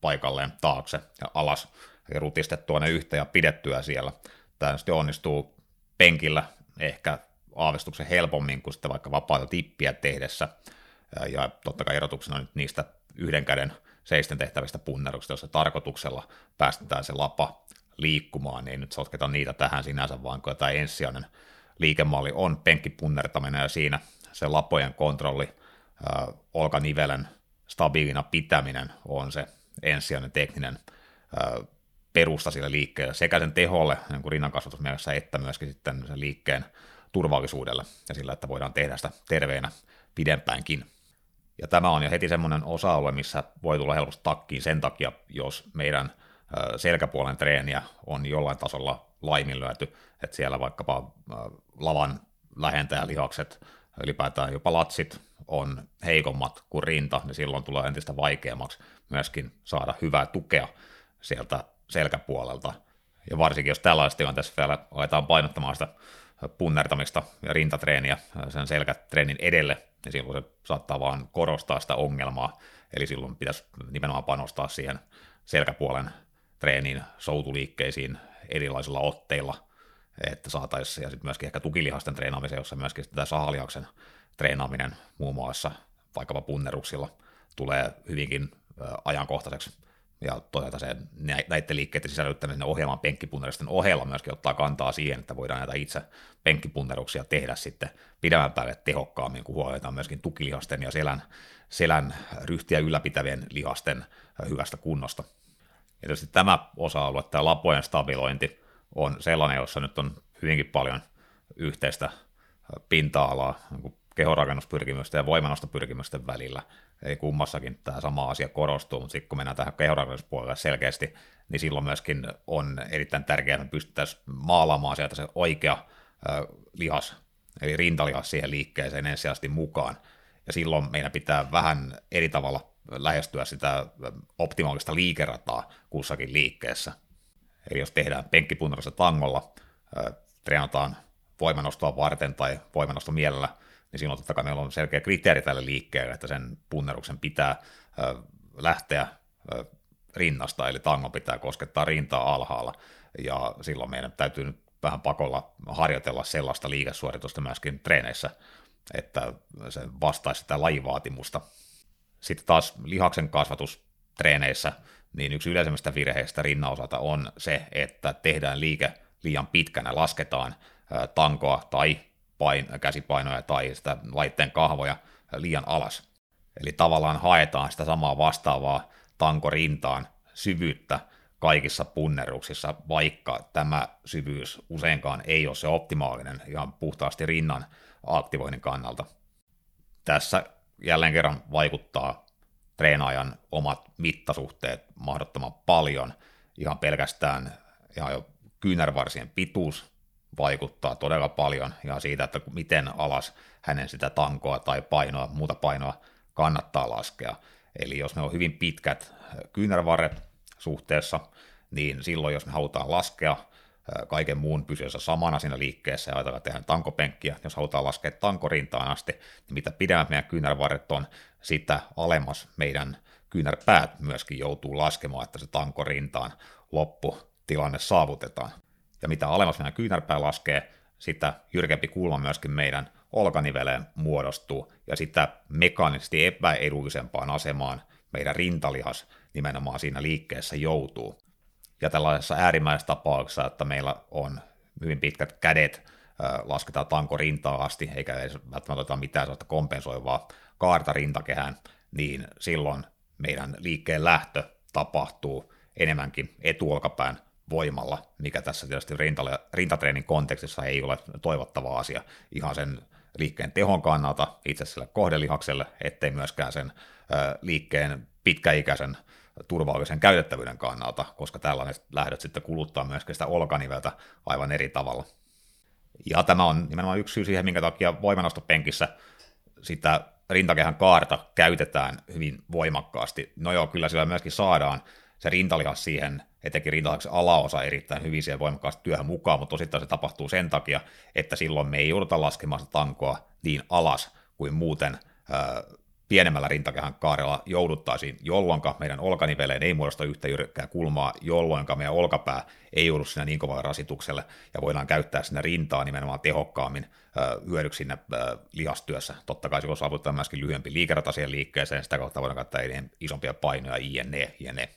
paikalleen taakse ja alas, ja rutistettua ne yhteen ja pidettyä siellä. Tämä sitten onnistuu penkillä ehkä aavistuksen helpommin kuin sitten vaikka vapaata tippiä tehdessä, ja totta kai erotuksena nyt niistä yhden käden seisten tehtävistä punneruksista, jossa tarkoituksella päästetään se lapa liikkumaan, niin nyt sotketa niitä tähän sinänsä, vaan kun tämä ensisijainen liikemalli on penkkipunnertaminen ja siinä se lapojen kontrolli, äh, olkanivelen stabiilina pitäminen on se ensisijainen tekninen äh, perusta sille liikkeelle, sekä sen teholle niin kuin rinnankasvatusmielessä, että myöskin sitten sen liikkeen turvallisuudelle ja sillä, että voidaan tehdä sitä terveenä pidempäänkin. Ja tämä on jo heti semmoinen osa-alue, missä voi tulla helposti takkiin sen takia, jos meidän selkäpuolen treeniä on jollain tasolla laiminlyöty, että siellä vaikkapa lavan lähentäjälihakset, ylipäätään jopa latsit on heikommat kuin rinta, niin silloin tulee entistä vaikeammaksi myöskin saada hyvää tukea sieltä selkäpuolelta. Ja varsinkin jos tällaisessa tilanteessa vielä aletaan painottamaan sitä punnertamista ja rintatreeniä sen selkätreenin edelle, niin silloin se saattaa vaan korostaa sitä ongelmaa, eli silloin pitäisi nimenomaan panostaa siihen selkäpuolen treeniin, soutuliikkeisiin erilaisilla otteilla, että saataisiin, ja sitten myöskin ehkä tukilihasten treenaamiseen, jossa myöskin tämä sahalihaksen treenaaminen muun muassa vaikkapa punneruksilla tulee hyvinkin ajankohtaiseksi ja toisaalta se, näiden liikkeiden sisällyttäminen ohjelman penkkipunnerusten ohella myöskin ottaa kantaa siihen, että voidaan näitä itse penkkipunneruksia tehdä sitten pidemmän päälle tehokkaammin, kun huolehditaan myöskin tukilihasten ja selän, selän ryhtiä ylläpitävien lihasten hyvästä kunnosta. Ja tietysti tämä osa-alue, tämä lapojen stabilointi, on sellainen, jossa nyt on hyvinkin paljon yhteistä pinta-alaa niin kehorakennuspyrkimysten ja voimannostopyrkimysten välillä. Eli kummassakin tämä sama asia korostuu, mutta sitten kun mennään tähän kehorakennuspuolelle selkeästi, niin silloin myöskin on erittäin tärkeää, että pystyttäisiin maalaamaan sieltä se oikea lihas, eli rintalihas siihen liikkeeseen ensisijaisesti mukaan. Ja silloin meidän pitää vähän eri tavalla lähestyä sitä optimaalista liikerataa kussakin liikkeessä. Eli jos tehdään penkkipunnerassa tangolla, treenataan voimanostoa varten tai voimanosto mielellä, niin silloin totta kai meillä on selkeä kriteeri tälle liikkeelle, että sen punneruksen pitää lähteä rinnasta, eli tango pitää koskettaa rintaa alhaalla, ja silloin meidän täytyy nyt vähän pakolla harjoitella sellaista liikesuoritusta myöskin treeneissä, että se vastaisi sitä lajivaatimusta. Sitten taas lihaksen kasvatus treeneissä, niin yksi yleisemmistä virheistä rinnan osalta on se, että tehdään liike liian pitkänä, lasketaan tankoa tai pain, käsipainoja tai sitä laitteen kahvoja liian alas. Eli tavallaan haetaan sitä samaa vastaavaa tankorintaan syvyyttä kaikissa punneruksissa, vaikka tämä syvyys useinkaan ei ole se optimaalinen ihan puhtaasti rinnan aktivoinnin kannalta. Tässä jälleen kerran vaikuttaa treenaajan omat mittasuhteet mahdottoman paljon, ihan pelkästään ihan jo kyynärvarsien pituus vaikuttaa todella paljon ja siitä, että miten alas hänen sitä tankoa tai painoa, muuta painoa kannattaa laskea. Eli jos ne on hyvin pitkät kyynärvarret suhteessa, niin silloin jos me halutaan laskea kaiken muun pysyessä samana siinä liikkeessä ja ajatellaan tehdä tankopenkkiä, jos halutaan laskea tankorintaan asti, niin mitä pidemmät meidän kyynärvarret on, sitä alemmas meidän kyynärpäät myöskin joutuu laskemaan, että se tankorintaan lopputilanne saavutetaan ja mitä alemmas meidän kyynärpää laskee, sitä jyrkempi kulma myöskin meidän olkaniveleen muodostuu, ja sitä mekaanisesti epäedullisempaan asemaan meidän rintalihas nimenomaan siinä liikkeessä joutuu. Ja tällaisessa äärimmäisessä tapauksessa, että meillä on hyvin pitkät kädet, lasketaan tanko rintaa asti, eikä edes välttämättä mitään sellaista kompensoivaa kaarta rintakehään, niin silloin meidän liikkeen lähtö tapahtuu enemmänkin etuolkapään voimalla, mikä tässä tietysti rintalle, rintatreenin kontekstissa ei ole toivottava asia ihan sen liikkeen tehon kannalta itse sille kohdelihakselle, ettei myöskään sen ö, liikkeen pitkäikäisen turvallisen käytettävyyden kannalta, koska tällainen lähdöt sitten kuluttaa myöskin sitä olkaniveltä aivan eri tavalla. Ja tämä on nimenomaan yksi syy siihen, minkä takia voimanostopenkissä sitä rintakehän kaarta käytetään hyvin voimakkaasti. No joo, kyllä sillä myöskin saadaan se rintalihas siihen etenkin rintalihaksen alaosa erittäin hyvin siihen voimakkaasti työhön mukaan, mutta osittain se tapahtuu sen takia, että silloin me ei jouduta laskemaan sitä tankoa niin alas kuin muuten ää, pienemmällä rintakehän kaarella jouduttaisiin, jolloin meidän olkaniveleen ei muodosta yhtä jyrkkää kulmaa, jolloin meidän olkapää ei joudu siinä niin kovalle rasitukselle, ja voidaan käyttää sinne rintaa nimenomaan tehokkaammin hyödyksi sinne lihastyössä. Totta kai silloin saavutetaan myöskin lyhyempi liikerata siihen liikkeeseen, sitä kautta voidaan käyttää isompia painoja, jne, jne.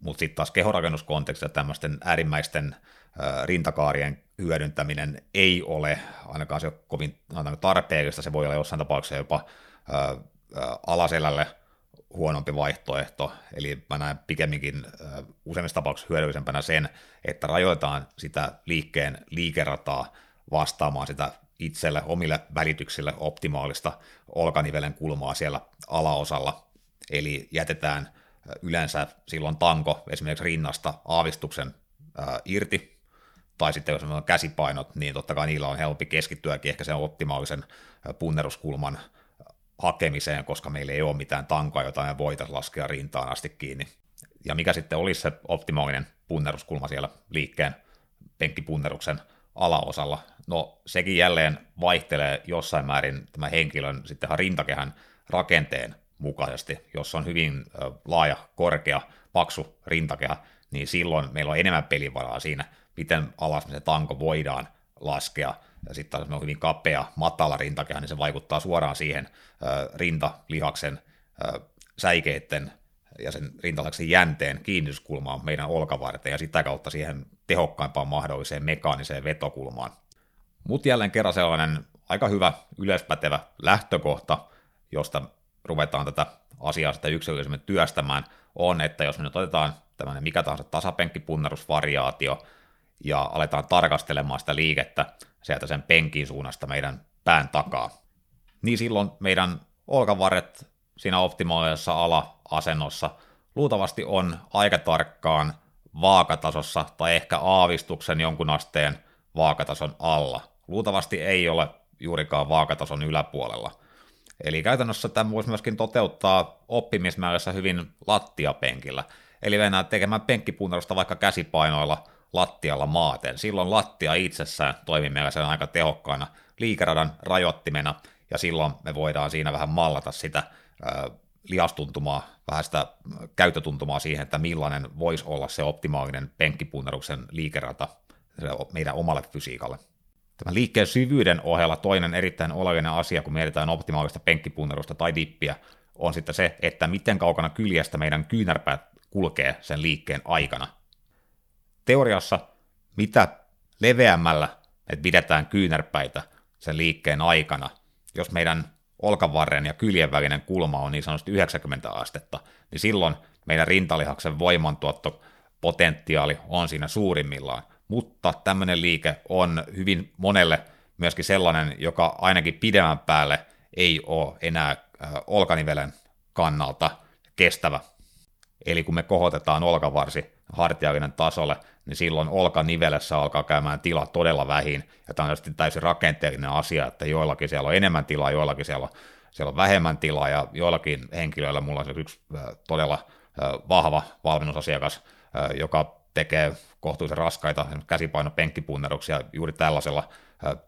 Mutta sitten taas kehorakennuskontekstissa tämmöisten äärimmäisten rintakaarien hyödyntäminen ei ole ainakaan se kovin tarpeellista, se voi olla jossain tapauksessa jopa alaselälle huonompi vaihtoehto, eli mä näen pikemminkin useimmissa tapauksissa hyödyllisempänä sen, että rajoitetaan sitä liikkeen liikerataa vastaamaan sitä itselle, omille välityksille optimaalista olkanivelen kulmaa siellä alaosalla, eli jätetään yleensä silloin tanko esimerkiksi rinnasta aavistuksen irti, tai sitten jos on käsipainot, niin totta kai niillä on helpompi keskittyäkin ehkä sen optimaalisen punneruskulman hakemiseen, koska meillä ei ole mitään tankoa, jota me voitaisiin laskea rintaan asti kiinni. Ja mikä sitten olisi se optimaalinen punneruskulma siellä liikkeen penkkipunneruksen alaosalla? No sekin jälleen vaihtelee jossain määrin tämän henkilön sitten rintakehän rakenteen mukaisesti, jos on hyvin laaja, korkea, paksu rintakehä, niin silloin meillä on enemmän pelivaraa siinä, miten alas me se tanko voidaan laskea. Ja sitten jos on hyvin kapea, matala rintakehä, niin se vaikuttaa suoraan siihen rintalihaksen säikeiden ja sen rintalaksen jänteen kiinnityskulmaan meidän olkavarteen ja sitä kautta siihen tehokkaimpaan mahdolliseen mekaaniseen vetokulmaan. Mutta jälleen kerran sellainen aika hyvä yleispätevä lähtökohta, josta ruvetaan tätä asiaa sitten yksilöllisemmin työstämään, on, että jos me nyt otetaan tämmöinen mikä tahansa tasapenkkipunnerusvariaatio ja aletaan tarkastelemaan sitä liikettä sieltä sen penkin suunnasta meidän pään takaa, niin silloin meidän olkavarret siinä optimaalisessa ala-asennossa luultavasti on aika tarkkaan vaakatasossa tai ehkä aavistuksen jonkun asteen vaakatason alla. Luultavasti ei ole juurikaan vaakatason yläpuolella. Eli käytännössä tämä voisi myöskin toteuttaa oppimismäärässä hyvin lattiapenkillä. Eli mennään tekemään penkkipunnerusta vaikka käsipainoilla lattialla maaten. Silloin lattia itsessään toimii meillä sen aika tehokkaana liikeradan rajoittimena, ja silloin me voidaan siinä vähän mallata sitä lihastuntumaa, vähän sitä käyttötuntumaa siihen, että millainen voisi olla se optimaalinen penkkipunneruksen liikerata meidän omalle fysiikalle. Tämän liikkeen syvyyden ohella toinen erittäin oleellinen asia, kun mietitään optimaalista penkkipunnerusta tai dippiä, on sitten se, että miten kaukana kyljestä meidän kyynärpäät kulkee sen liikkeen aikana. Teoriassa mitä leveämmällä me pidetään kyynärpäitä sen liikkeen aikana, jos meidän olkavarren ja kyljen välinen kulma on niin sanotusti 90 astetta, niin silloin meidän rintalihaksen voimantuottopotentiaali on siinä suurimmillaan. Mutta tämmöinen liike on hyvin monelle myöskin sellainen, joka ainakin pidemmän päälle ei ole enää olkanivelen kannalta kestävä. Eli kun me kohotetaan olkavarsi hartiallinen tasolle, niin silloin olkanivelessä alkaa käymään tila todella vähin, ja tämä on täysin rakenteellinen asia, että joillakin siellä on enemmän tilaa, joillakin siellä on, siellä on vähemmän tilaa, ja joillakin henkilöillä, mulla on yksi todella vahva valmennusasiakas, joka tekee kohtuullisen raskaita käsipainopenkkipunneruksia juuri tällaisella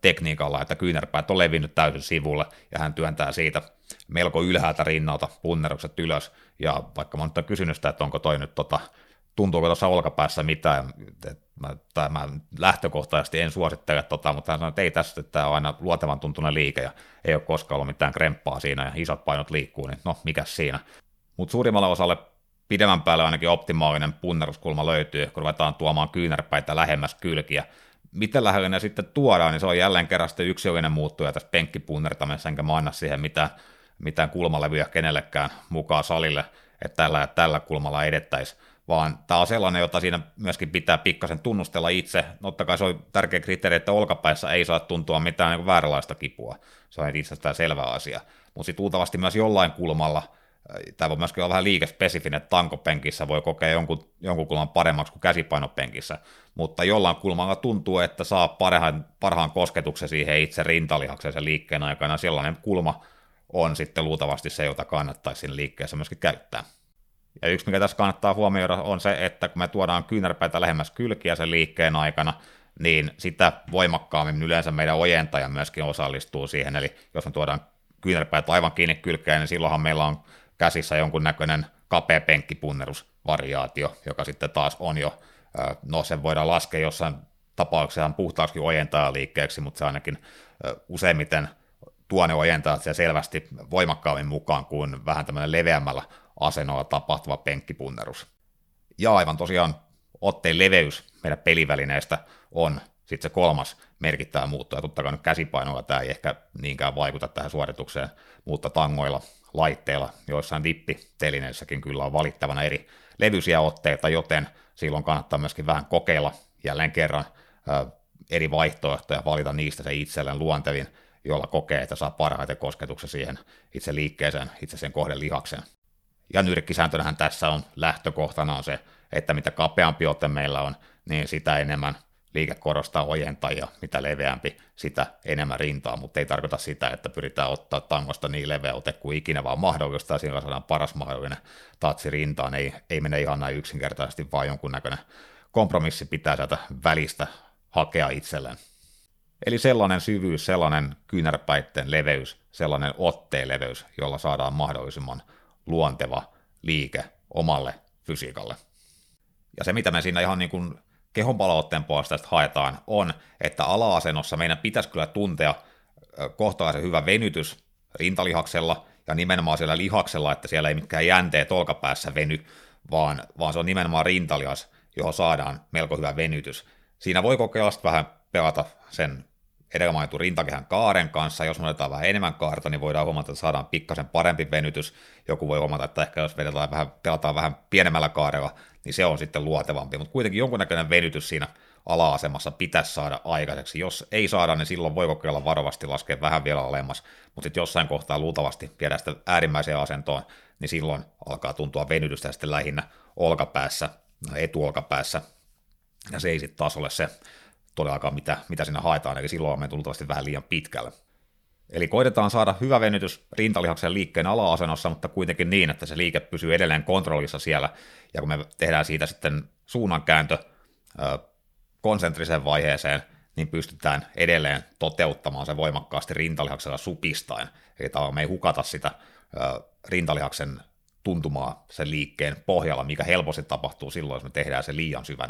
tekniikalla, että kyynärpäät on levinnyt täysin sivulle, ja hän työntää siitä melko ylhäältä rinnalta punnerukset ylös, ja vaikka mä nyt kysynyt sitä, että onko toi nyt tota, tuntuuko tuossa olkapäässä mitään, mä, tai mä lähtökohtaisesti en suosittele tota, mutta hän sanoi, että ei tässä, että tämä on aina luotevan tuntunen liike ja ei ole koskaan ollut mitään kremppaa siinä ja isot painot liikkuu, niin no, mikä siinä. Mutta suurimmalle osalle pidemmän päälle ainakin optimaalinen punneruskulma löytyy, kun ruvetaan tuomaan kyynärpäitä lähemmäs kylkiä. Miten lähellä ne sitten tuodaan, niin se on jälleen kerran sitten yksilöllinen muuttuja tässä penkkipunnertamisessa, enkä mä anna siihen mitään, mitään kulmalevyjä kenellekään mukaan salille, että tällä, tällä kulmalla edettäisiin vaan tämä on sellainen, jota siinä myöskin pitää pikkasen tunnustella itse. Totta kai se on tärkeä kriteeri, että olkapäissä ei saa tuntua mitään niin vääränlaista kipua. Se on itsestään selvä asia. Mutta sitten luultavasti myös jollain kulmalla, tämä voi myöskin olla vähän liikespesifinen, että tankopenkissä voi kokea jonkun, jonkun kulman paremmaksi kuin käsipainopenkissä, mutta jollain kulmalla tuntuu, että saa parhaan, parhaan kosketuksen siihen itse rintalihakseen sen liikkeen aikana. Sellainen kulma on sitten luultavasti se, jota kannattaisi siinä liikkeessä myöskin käyttää. Ja yksi, mikä tässä kannattaa huomioida, on se, että kun me tuodaan kyynärpäitä lähemmäs kylkiä sen liikkeen aikana, niin sitä voimakkaammin yleensä meidän ojentaja myöskin osallistuu siihen. Eli jos me tuodaan kyynärpäät aivan kiinni kylkeen, niin silloinhan meillä on käsissä jonkunnäköinen kapea penkkipunnerusvariaatio, joka sitten taas on jo, no sen voidaan laskea jossain tapauksessa puhtaaksi liikkeeksi, mutta se ainakin useimmiten tuone ojentaa se selvästi voimakkaammin mukaan kuin vähän tämmöinen leveämmällä asennolla tapahtuva penkkipunnerus. Ja aivan tosiaan otteen leveys meidän pelivälineestä on sitten se kolmas merkittävä muutto, ja totta kai nyt käsipainoilla tämä ei ehkä niinkään vaikuta tähän suoritukseen, mutta tangoilla, laitteilla, joissain dippitelineissäkin kyllä on valittavana eri levyisiä otteita, joten silloin kannattaa myöskin vähän kokeilla jälleen kerran eri vaihtoehtoja, valita niistä se itselleen luontevin, jolla kokee, että saa parhaiten kosketuksen siihen itse liikkeeseen, itse sen kohden lihakseen. Ja nyrkkisääntönähän tässä on lähtökohtana on se, että mitä kapeampi ote meillä on, niin sitä enemmän liike korostaa ojentajia, mitä leveämpi, sitä enemmän rintaa, mutta ei tarkoita sitä, että pyritään ottaa tangosta niin leveä ote kuin ikinä vaan mahdollista, ja siinä saadaan paras mahdollinen tatsi rintaan, ei, ei mene ihan näin yksinkertaisesti, vaan jonkunnäköinen kompromissi pitää sieltä välistä hakea itselleen. Eli sellainen syvyys, sellainen kyynärpäitten leveys, sellainen otteen leveys, jolla saadaan mahdollisimman luonteva liike omalle fysiikalle. Ja se, mitä me siinä ihan niin kuin kehonpalautteen puolesta haetaan, on, että ala-asennossa meidän pitäisi kyllä tuntea kohtalaisen hyvä venytys rintalihaksella, ja nimenomaan siellä lihaksella, että siellä ei mitkään jänteet olkapäässä veny, vaan, vaan se on nimenomaan rintalihas, johon saadaan melko hyvä venytys. Siinä voi kokeilla vähän pelata sen edellä mainitun rintakehän kaaren kanssa. Jos me otetaan vähän enemmän kaarta, niin voidaan huomata, että saadaan pikkasen parempi venytys. Joku voi huomata, että ehkä jos vedetään vähän, pelataan vähän pienemmällä kaarella, niin se on sitten luotevampi. Mutta kuitenkin jonkunnäköinen venytys siinä ala-asemassa pitäisi saada aikaiseksi. Jos ei saada, niin silloin voi kokeilla varovasti laskea vähän vielä alemmas, mutta sitten jossain kohtaa luultavasti viedään sitä äärimmäiseen asentoon, niin silloin alkaa tuntua venytystä sitten lähinnä olkapäässä, etuolkapäässä, ja se ei sitten taas ole se todellakaan, mitä, mitä siinä haetaan, eli silloin me tultavasti vähän liian pitkälle. Eli koitetaan saada hyvä venytys rintalihaksen liikkeen ala-asennossa, mutta kuitenkin niin, että se liike pysyy edelleen kontrollissa siellä, ja kun me tehdään siitä sitten suunnankääntö konsentriseen vaiheeseen, niin pystytään edelleen toteuttamaan se voimakkaasti rintalihaksella supistaen. Eli tavallaan me ei hukata sitä rintalihaksen tuntumaa sen liikkeen pohjalla, mikä helposti tapahtuu silloin, jos me tehdään se liian syvän.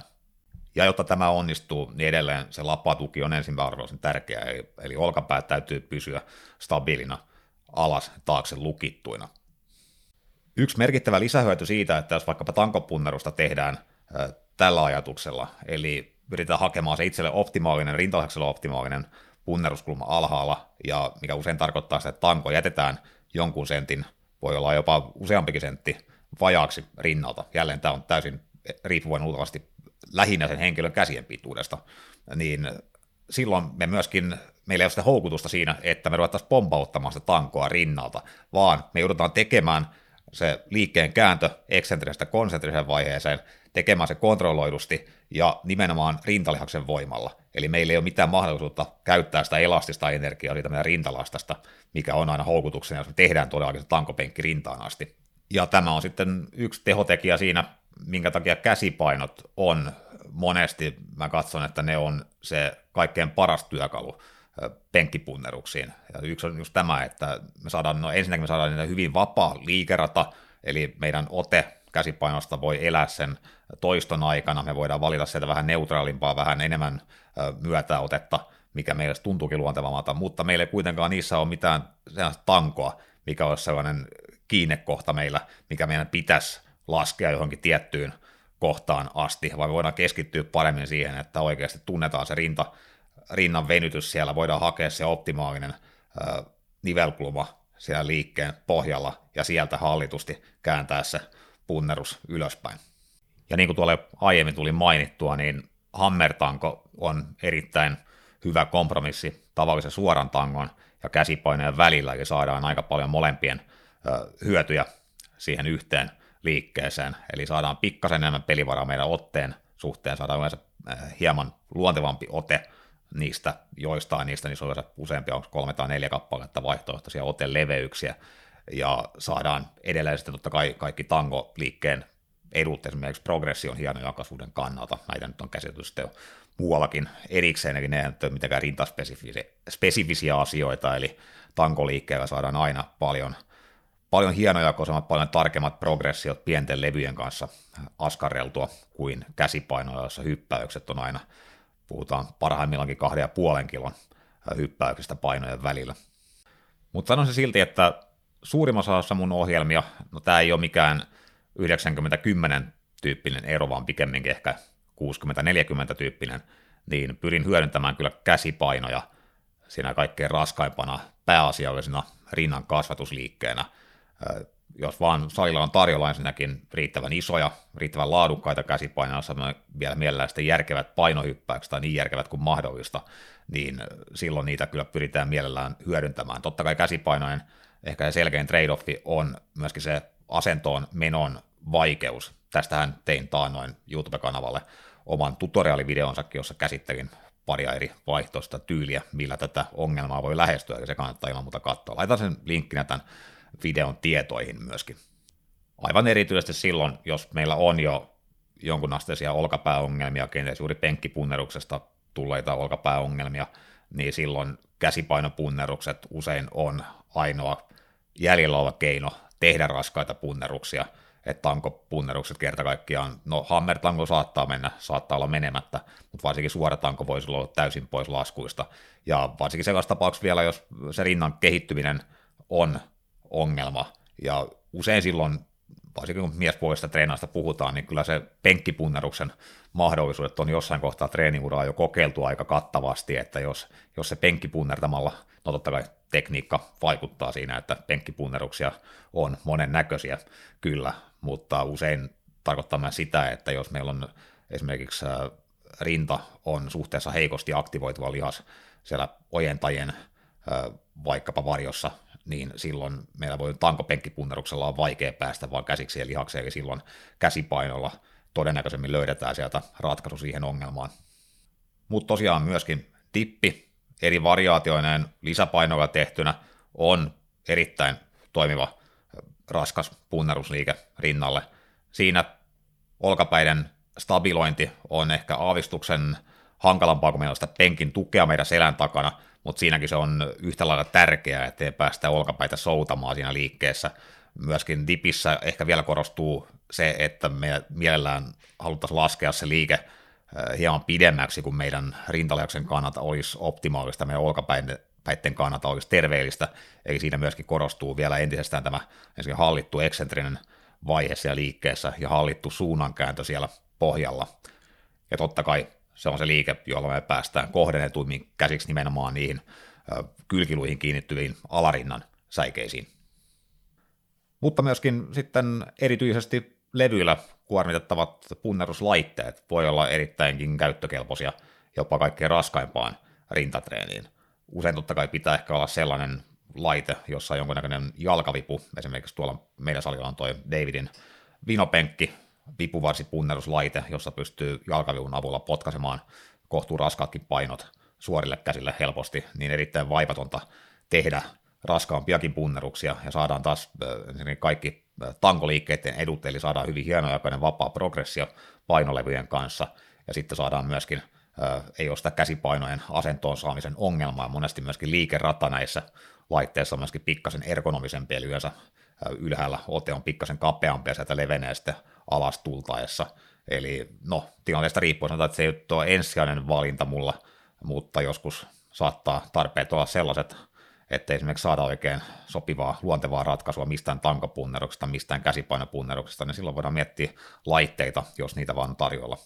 Ja jotta tämä onnistuu, niin edelleen se lapatuki on ensimmäisen tärkeä, eli, eli olkapäät täytyy pysyä stabiilina alas taakse lukittuina. Yksi merkittävä lisähyöty siitä, että jos vaikkapa tankopunnerusta tehdään tällä ajatuksella, eli yritetään hakemaan se itselle optimaalinen, rintalaksella optimaalinen punneruskulma alhaalla, ja mikä usein tarkoittaa sitä, että tanko jätetään jonkun sentin, voi olla jopa useampikin sentti, vajaaksi rinnalta. Jälleen tämä on täysin riippuvainen luultavasti lähinnä sen henkilön käsien pituudesta, niin silloin me myöskin, meillä ei ole sitä houkutusta siinä, että me ruvettaisiin pompauttamaan sitä tankoa rinnalta, vaan me joudutaan tekemään se liikkeen kääntö eksentrisestä konsentriseen vaiheeseen, tekemään se kontrolloidusti ja nimenomaan rintalihaksen voimalla. Eli meillä ei ole mitään mahdollisuutta käyttää sitä elastista energiaa siitä meidän rintalastasta, mikä on aina houkutuksena, jos me tehdään todellakin se tankopenkki rintaan asti. Ja tämä on sitten yksi tehotekijä siinä, minkä takia käsipainot on. Monesti, mä katson, että ne on se kaikkein paras työkalu penkkipunneruksiin. Ja yksi on just tämä, että me saadaan, no ensinnäkin me saadaan niitä hyvin vapaa liikerata, eli meidän ote käsipainosta voi elää sen toiston aikana, me voidaan valita sieltä vähän neutraalimpaa, vähän enemmän myötäotetta, mikä meille tuntuukin luontevammalta, mutta meillä ei kuitenkaan niissä ole mitään tankoa, mikä olisi sellainen kiinnekohta meillä, mikä meidän pitäisi laskea johonkin tiettyyn kohtaan asti, vaan me voidaan keskittyä paremmin siihen, että oikeasti tunnetaan se rinta, rinnan venytys siellä, voidaan hakea se optimaalinen ö, nivelkulma siellä liikkeen pohjalla ja sieltä hallitusti kääntää se punnerus ylöspäin. Ja niin kuin tuolle aiemmin tuli mainittua, niin hammertanko on erittäin hyvä kompromissi tavallisen suoran tangon ja käsipainojen välillä, ja saadaan aika paljon molempien ö, hyötyjä siihen yhteen liikkeeseen, eli saadaan pikkasen enemmän pelivaraa meidän otteen suhteen, saadaan yleensä äh, hieman luontevampi ote niistä joistain, niistä niissä on useampia, onko kolme tai neljä kappaletta vaihtoehtoisia oteleveyksiä, ja saadaan edelleen sitten totta kai kaikki tango-liikkeen edut, esimerkiksi progression hieno jakasuuden kannalta, näitä nyt on käsitelty sitten jo muuallakin erikseen, eli ne ei ole mitenkään rintaspesifisiä asioita, eli tankoliikkeellä saadaan aina paljon – paljon hienojakoisemmat, paljon tarkemmat progressiot pienten levyjen kanssa askarreltua kuin käsipainoilla, jossa hyppäykset on aina, puhutaan parhaimmillaankin kahden ja puolen kilon hyppäyksistä painojen välillä. Mutta sanoisin silti, että suurimmassa osassa mun ohjelmia, no tämä ei ole mikään 90-10 tyyppinen ero, vaan pikemminkin ehkä 60-40 tyyppinen, niin pyrin hyödyntämään kyllä käsipainoja siinä kaikkein raskaimpana pääasiallisena rinnan kasvatusliikkeenä – jos vaan salilla on tarjolla ensinnäkin riittävän isoja, riittävän laadukkaita käsipainoja, jossa vielä mielellään sitten järkevät painohyppäykset tai niin järkevät kuin mahdollista, niin silloin niitä kyllä pyritään mielellään hyödyntämään. Totta kai käsipainojen ehkä se selkein trade-offi on myöskin se asentoon menon vaikeus. Tästähän tein taannoin YouTube-kanavalle oman tutoriaalivideonsakin, jossa käsittelin paria eri vaihtoista tyyliä, millä tätä ongelmaa voi lähestyä, ja se kannattaa ilman muuta katsoa. Laitan sen linkkinä tämän videon tietoihin myöskin. Aivan erityisesti silloin, jos meillä on jo jonkunasteisia olkapääongelmia, kenties juuri penkkipunneruksesta tulleita olkapääongelmia, niin silloin käsipainopunnerukset usein on ainoa jäljellä oleva keino tehdä raskaita punneruksia, että tankopunnerukset kerta kaikkiaan, no hammertanko saattaa mennä, saattaa olla menemättä, mutta varsinkin suoratanko voisi olla täysin pois laskuista, ja varsinkin sellaisessa tapauksessa vielä, jos se rinnan kehittyminen on ongelma. Ja usein silloin, varsinkin kun miespuolista treenaista puhutaan, niin kyllä se penkkipunneruksen mahdollisuudet on jossain kohtaa treeniuraa jo kokeiltu aika kattavasti, että jos, jos se penkkipunnertamalla, no totta kai tekniikka vaikuttaa siinä, että penkkipunneruksia on monen näköisiä kyllä, mutta usein tarkoittaa myös sitä, että jos meillä on esimerkiksi äh, rinta on suhteessa heikosti aktivoituva lihas siellä ojentajien äh, vaikkapa varjossa, niin silloin meillä voi tankopenkkipunneruksella on vaikea päästä vaan käsiksi lihakseen, eli silloin käsipainolla todennäköisemmin löydetään sieltä ratkaisu siihen ongelmaan. Mutta tosiaan myöskin tippi eri variaatioineen lisäpainoilla tehtynä on erittäin toimiva raskas punnerusliike rinnalle. Siinä olkapäiden stabilointi on ehkä aavistuksen hankalampaa kuin meillä on sitä penkin tukea meidän selän takana, mutta siinäkin se on yhtä lailla tärkeää, ettei päästä olkapäitä soutamaan siinä liikkeessä. Myöskin dipissä ehkä vielä korostuu se, että me mielellään haluttaisiin laskea se liike äh, hieman pidemmäksi, kuin meidän rintaliaksen kannalta olisi optimaalista, meidän olkapäitten kannalta olisi terveellistä, eli siinä myöskin korostuu vielä entisestään tämä hallittu eksentrinen vaihe siellä liikkeessä ja hallittu suunnankääntö siellä pohjalla. Ja totta kai se on se liike, jolla me päästään kohdennetuimmin käsiksi nimenomaan niihin kylkiluihin kiinnittyviin alarinnan säikeisiin. Mutta myöskin sitten erityisesti levyillä kuormitettavat punneruslaitteet voi olla erittäinkin käyttökelpoisia jopa kaikkein raskaimpaan rintatreeniin. Usein totta kai pitää ehkä olla sellainen laite, jossa on jonkunnäköinen jalkavipu, esimerkiksi tuolla meidän salilla on toi Davidin vinopenkki, vipuvarsipunneruslaite, jossa pystyy jalkavivun avulla potkaisemaan kohtuu raskaatkin painot suorille käsille helposti, niin erittäin vaivatonta tehdä raskaampiakin punneruksia ja saadaan taas kaikki tankoliikkeiden edut, eli saadaan hyvin hienojaikainen vapaa progressio painolevyjen kanssa. Ja sitten saadaan myöskin ei ole sitä käsipainojen asentoon saamisen ongelmaa, monesti myöskin liikerata näissä laitteissa on myöskin pikkasen ergonomisempi, eli yleensä ylhäällä ote on pikkasen kapeampi ja sieltä levenee sitten alas tultaessa. Eli no, tilanteesta riippuen sanotaan, että se ei ole ensisijainen valinta mulla, mutta joskus saattaa tarpeet olla sellaiset, että esimerkiksi saada oikein sopivaa, luontevaa ratkaisua mistään tankapunneruksesta, mistään käsipainopunneruksesta, niin silloin voidaan miettiä laitteita, jos niitä vaan on tarjolla.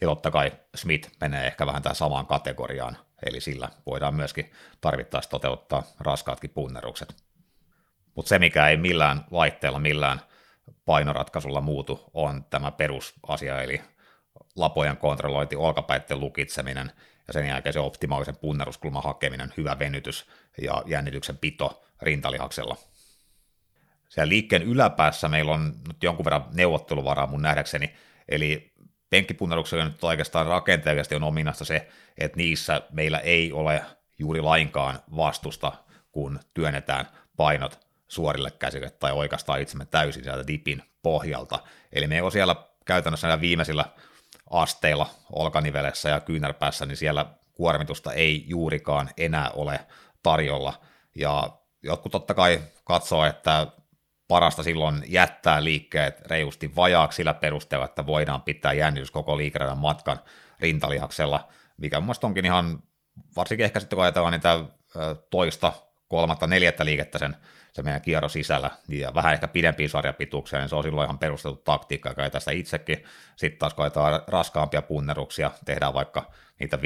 Ja totta kai Smith menee ehkä vähän tähän samaan kategoriaan, eli sillä voidaan myöskin tarvittaessa toteuttaa raskaatkin punnerukset. Mutta se, mikä ei millään laitteella, millään painoratkaisulla muutu, on tämä perusasia, eli lapojen kontrollointi, olkapäitten lukitseminen ja sen jälkeen se optimaalisen punneruskulman hakeminen, hyvä venytys ja jännityksen pito rintalihaksella. Siellä liikkeen yläpäässä meillä on nyt jonkun verran neuvotteluvaraa mun nähdäkseni, eli penkkipunneruksella nyt oikeastaan rakenteellisesti on ominaista se, että niissä meillä ei ole juuri lainkaan vastusta, kun työnnetään painot suorille käsille tai oikeastaan itsemme täysin sieltä dipin pohjalta. Eli me siellä käytännössä näillä viimeisillä asteilla olkanivelessä ja kyynärpäässä, niin siellä kuormitusta ei juurikaan enää ole tarjolla. Ja jotkut totta kai katsoo, että parasta silloin jättää liikkeet reilusti vajaaksi sillä perusteella, että voidaan pitää jännitys koko liikeradan matkan rintalihaksella, mikä mun onkin ihan, varsinkin ehkä sitten kun ajatellaan niitä toista, kolmatta, neljättä liikettä sen, se meidän kierro sisällä, ja vähän ehkä pidempiä sarjapituuksia, niin se on silloin ihan perusteltu taktiikka, joka ei tästä itsekin. Sitten taas koetaan raskaampia punneruksia, tehdään vaikka niitä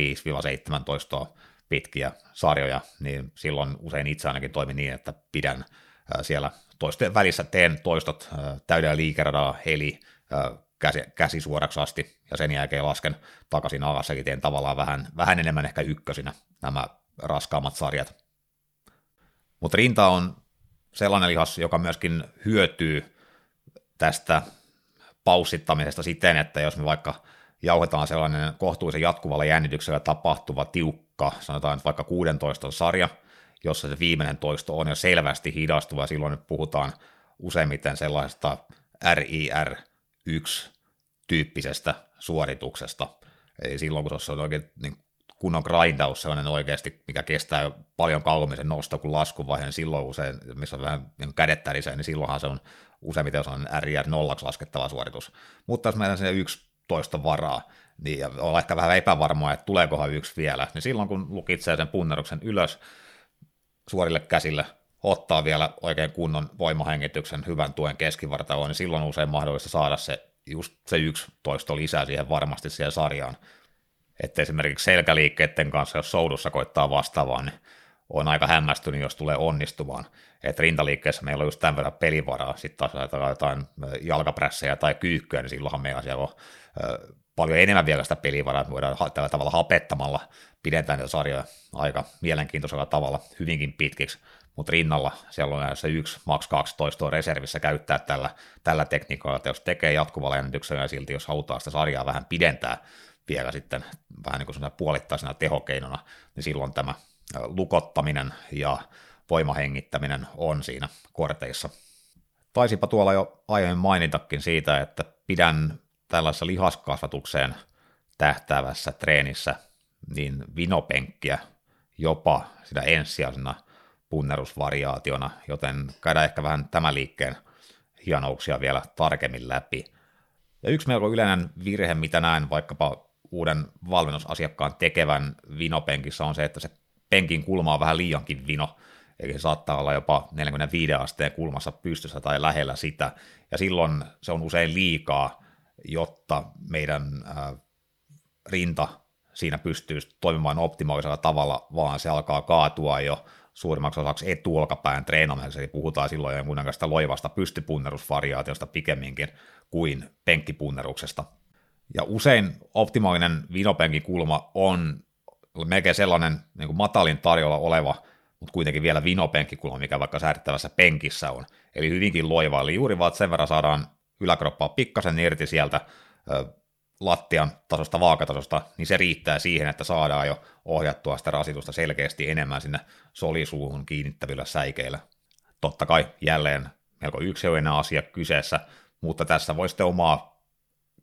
5-17 pitkiä sarjoja, niin silloin usein itse ainakin toimi niin, että pidän siellä toistojen välissä teen toistot täydellä liikeradalla, eli käsi, käsi suoraksi asti, ja sen jälkeen lasken takaisin alas, eli teen tavallaan vähän, vähän enemmän ehkä ykkösinä nämä raskaammat sarjat. Mutta rinta on sellainen lihas, joka myöskin hyötyy tästä paussittamisesta siten, että jos me vaikka jauhetaan sellainen kohtuullisen jatkuvalla jännityksellä tapahtuva tiukka, sanotaan nyt vaikka 16 sarja, jossa se viimeinen toisto on jo selvästi hidastuva, silloin nyt puhutaan useimmiten sellaisesta RIR1-tyyppisestä suorituksesta. Eli silloin, kun se on oikein niin kunnon grindaus, sellainen oikeasti, mikä kestää paljon kauemmin sen nosto kuin laskuvaiheen, silloin usein, missä on vähän niin kädet tärisee, niin silloinhan se on useimmiten se on RIR nollaksi laskettava suoritus. Mutta jos meillä on se yksi toista varaa, niin olla ehkä vähän epävarmaa, että tuleekohan yksi vielä, niin silloin kun lukitsee sen punneruksen ylös, suorille käsille ottaa vielä oikein kunnon voimahengityksen, hyvän tuen keskivartaloon, niin silloin on usein mahdollista saada se just se yksi toisto lisää siihen varmasti siihen sarjaan. Että esimerkiksi selkäliikkeiden kanssa, jos soudussa koittaa vastaavaa, niin on aika hämmästynyt, jos tulee onnistumaan. Että rintaliikkeessä meillä on just tämän verran pelivaraa, sitten taas jotain jalkaprässejä tai kyykkyä, niin silloinhan meillä siellä on paljon enemmän vielä sitä pelivaraa, että voidaan tällä tavalla hapettamalla pidentää niitä sarjoja aika mielenkiintoisella tavalla hyvinkin pitkiksi, mutta rinnalla siellä on se yksi, maks 12 reservissä käyttää tällä, tällä tekniikalla, että jos tekee jatkuvalla jännityksellä ja silti jos halutaan sitä sarjaa vähän pidentää vielä sitten vähän niin kuin puolittaisena tehokeinona, niin silloin tämä lukottaminen ja voimahengittäminen on siinä korteissa. Taisipa tuolla jo aiemmin mainitakin siitä, että pidän tällaisessa lihaskasvatukseen tähtäävässä treenissä niin vinopenkkiä jopa sitä ensisijaisena punnerusvariaationa, joten käydään ehkä vähän tämän liikkeen hienouksia vielä tarkemmin läpi. Ja yksi melko yleinen virhe, mitä näen vaikkapa uuden valmennusasiakkaan tekevän vinopenkissä on se, että se penkin kulma on vähän liiankin vino, eli se saattaa olla jopa 45 asteen kulmassa pystyssä tai lähellä sitä, ja silloin se on usein liikaa, jotta meidän äh, rinta siinä pystyy toimimaan optimaalisella tavalla, vaan se alkaa kaatua jo suurimmaksi osaksi etuolkapään treenaamisessa, eli puhutaan silloin jonkunnäköistä loivasta pystypunnerusvariaatiosta pikemminkin kuin penkkipunneruksesta. Ja usein optimaalinen vinopenkin kulma on melkein sellainen niin kuin matalin tarjolla oleva, mutta kuitenkin vielä vinopenkkikulma, mikä vaikka säädettävässä penkissä on. Eli hyvinkin loiva, eli juuri vaan sen verran saadaan yläkroppaa pikkasen irti sieltä lattian tasosta vaakatasosta, niin se riittää siihen, että saadaan jo ohjattua sitä rasitusta selkeästi enemmän sinne solisuuhun kiinnittävillä säikeillä. Totta kai jälleen melko yksilöinen asia kyseessä, mutta tässä voi sitten omaa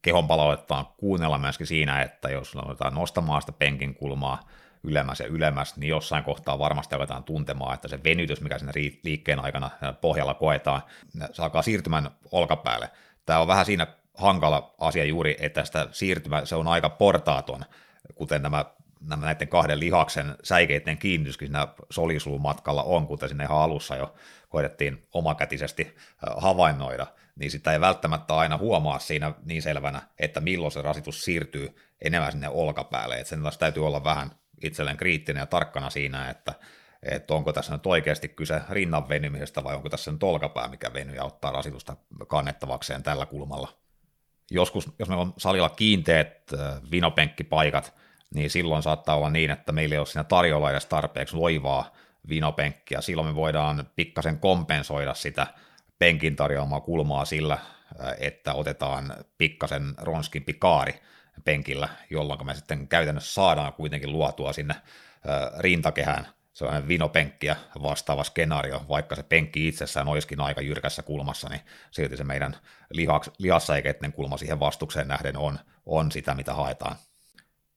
kehon palautettaan kuunnella myöskin siinä, että jos aletaan nostamaan sitä penkin kulmaa ylemmäs ja ylemmäs, niin jossain kohtaa varmasti aletaan tuntemaan, että se venytys, mikä siinä liikkeen aikana pohjalla koetaan, se alkaa siirtymään olkapäälle. Tämä on vähän siinä hankala asia juuri, että sitä siirtymä, se on aika portaaton, kuten nämä, nämä näiden kahden lihaksen säikeiden kiinnityskin siinä solisuun matkalla on, kuten sinne ihan alussa jo koitettiin omakätisesti havainnoida, niin sitä ei välttämättä aina huomaa siinä niin selvänä, että milloin se rasitus siirtyy enemmän sinne olkapäälle, että sen taas täytyy olla vähän itselleen kriittinen ja tarkkana siinä, että, että onko tässä nyt oikeasti kyse rinnan venymisestä vai onko tässä nyt olkapää, mikä venyy ja ottaa rasitusta kannettavakseen tällä kulmalla joskus, jos meillä on salilla kiinteät vinopenkkipaikat, niin silloin saattaa olla niin, että meillä ei ole siinä tarjolla edes tarpeeksi loivaa vinopenkkiä. Silloin me voidaan pikkasen kompensoida sitä penkin tarjoamaa kulmaa sillä, että otetaan pikkasen ronskimpi kaari penkillä, jolloin me sitten käytännössä saadaan kuitenkin luotua sinne rintakehään sellainen vinopenkkiä vastaava skenaario, vaikka se penkki itsessään olisikin aika jyrkässä kulmassa, niin silti se meidän lihaks, lihassäikeiden kulma siihen vastukseen nähden on, on sitä, mitä haetaan.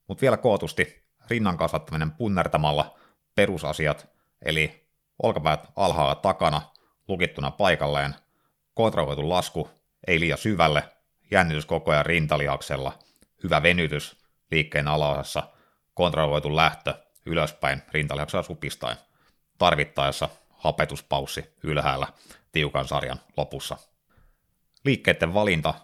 Mutta vielä kootusti, rinnan kasvattaminen punnertamalla perusasiat, eli olkapäät alhaalla takana, lukittuna paikalleen, kontrolloitu lasku, ei liian syvälle, jännitys koko ajan rintalihaksella, hyvä venytys liikkeen alaosassa, kontrolloitu lähtö, ylöspäin rintalihaksia supistaen. Tarvittaessa hapetuspaussi ylhäällä tiukan sarjan lopussa. Liikkeiden valinta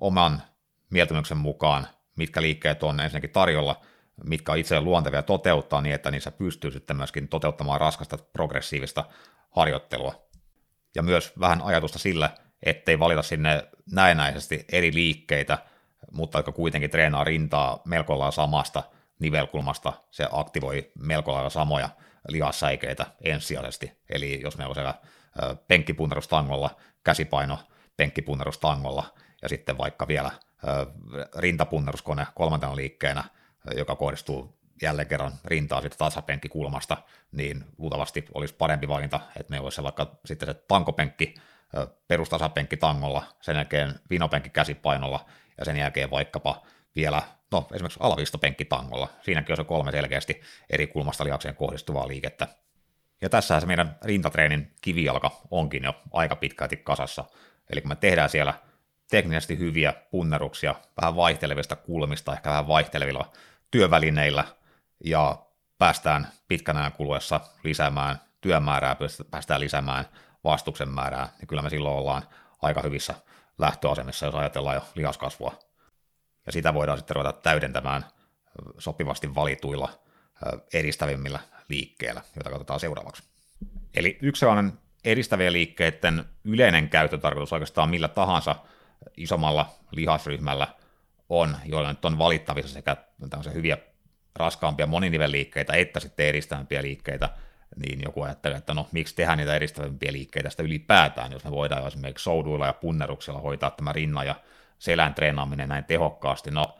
oman mieltymyksen mukaan, mitkä liikkeet on ensinnäkin tarjolla, mitkä on itse luontevia toteuttaa niin, että niissä pystyy sitten myöskin toteuttamaan raskasta progressiivista harjoittelua. Ja myös vähän ajatusta sillä, ettei valita sinne näennäisesti eri liikkeitä, mutta jotka kuitenkin treenaa rintaa melko lailla samasta nivelkulmasta se aktivoi melko lailla samoja lihassäikeitä ensisijaisesti. Eli jos meillä on siellä penkkipunnerustangolla, käsipaino penkkipunnerustangolla ja sitten vaikka vielä rintapunneruskone kolmantena liikkeenä, joka kohdistuu jälleen kerran rintaa sitten tasapenkkikulmasta, niin luultavasti olisi parempi valinta, että meillä olisi vaikka sitten se tankopenkki perustasapenkki tangolla, sen jälkeen vinopenkki käsipainolla ja sen jälkeen vaikkapa vielä no esimerkiksi alavistopenkki tangolla. Siinäkin on se kolme selkeästi eri kulmasta lihakseen kohdistuvaa liikettä. Ja tässä se meidän rintatreenin kivijalka onkin jo aika pitkälti kasassa. Eli kun me tehdään siellä teknisesti hyviä punneruksia, vähän vaihtelevista kulmista, ehkä vähän vaihtelevilla työvälineillä, ja päästään pitkän ajan kuluessa lisäämään työmäärää päästään lisäämään vastuksen määrää, niin kyllä me silloin ollaan aika hyvissä lähtöasemissa, jos ajatellaan jo lihaskasvua. Ja sitä voidaan sitten ruveta täydentämään sopivasti valituilla edistävimmillä liikkeillä, joita katsotaan seuraavaksi. Eli yksi sellainen edistävien liikkeiden yleinen käyttötarkoitus oikeastaan millä tahansa isommalla lihasryhmällä on, joilla nyt on valittavissa sekä hyviä raskaampia moninivelliikkeitä että sitten edistävämpiä liikkeitä, niin joku ajattelee, että no miksi tehdään niitä edistävämpiä liikkeitä sitä ylipäätään, jos me voidaan esimerkiksi souduilla ja punneruksilla hoitaa tämä rinnan ja selän treenaaminen näin tehokkaasti. No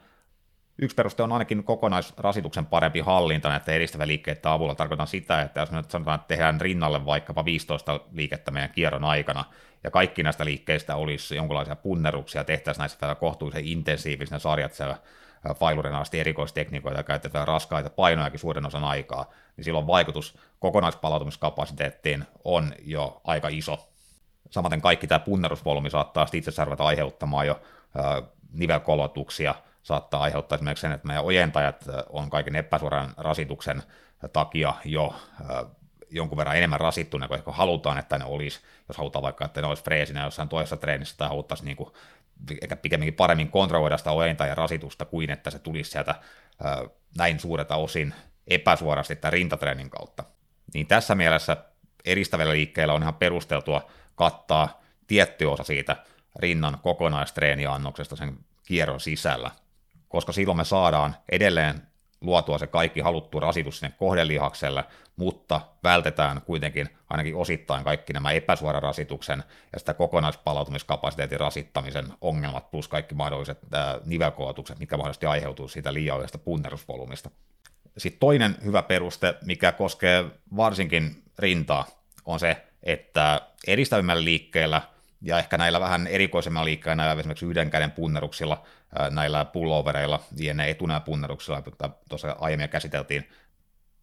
Yksi peruste on ainakin kokonaisrasituksen parempi hallinta näiden edistävän liikkeiden avulla. Tarkoitan sitä, että jos me nyt sanotaan, että tehdään rinnalle vaikkapa 15 liikettä meidän kierron aikana, ja kaikki näistä liikkeistä olisi jonkinlaisia punneruksia, tehtäisiin näissä vielä kohtuullisen intensiivisinä sarjat siellä failurin asti erikoistekniikoita ja käytetään raskaita painojakin suuren osan aikaa, niin silloin vaikutus kokonaispalautumiskapasiteettiin on jo aika iso. Samaten kaikki tämä punnerusvolyymi saattaa itse ruveta aiheuttamaan jo nivelkolotuksia, saattaa aiheuttaa esimerkiksi sen, että meidän ojentajat on kaiken epäsuoran rasituksen takia jo jonkun verran enemmän rasittuneet kuin ehkä halutaan, että ne olisi, jos halutaan vaikka, että ne olisi freesinä jossain toisessa treenissä tai haluttaisiin niin ehkä pikemminkin paremmin kontrolloida sitä ojentajan rasitusta kuin että se tulisi sieltä näin suurelta osin epäsuorasti tämän rintatreenin kautta. Niin tässä mielessä eristävillä liikkeillä on ihan perusteltua kattaa tietty osa siitä rinnan kokonaistreeniannoksesta sen kierron sisällä koska silloin me saadaan edelleen luotua se kaikki haluttu rasitus sinne kohdelihakselle, mutta vältetään kuitenkin ainakin osittain kaikki nämä epäsuorarasituksen ja sitä kokonaispalautumiskapasiteetin rasittamisen ongelmat plus kaikki mahdolliset äh, nivelkootukset, mikä mahdollisesti aiheutuu siitä liiallisesta punnerusvolyymista. Sitten toinen hyvä peruste, mikä koskee varsinkin rintaa, on se, että edistävimmällä liikkeellä ja ehkä näillä vähän erikoisemmilla liikkeillä, esimerkiksi yhden käden punneruksilla, näillä pullovereilla, jne. etunäpunneruksilla, joita tuossa aiemmin käsiteltiin,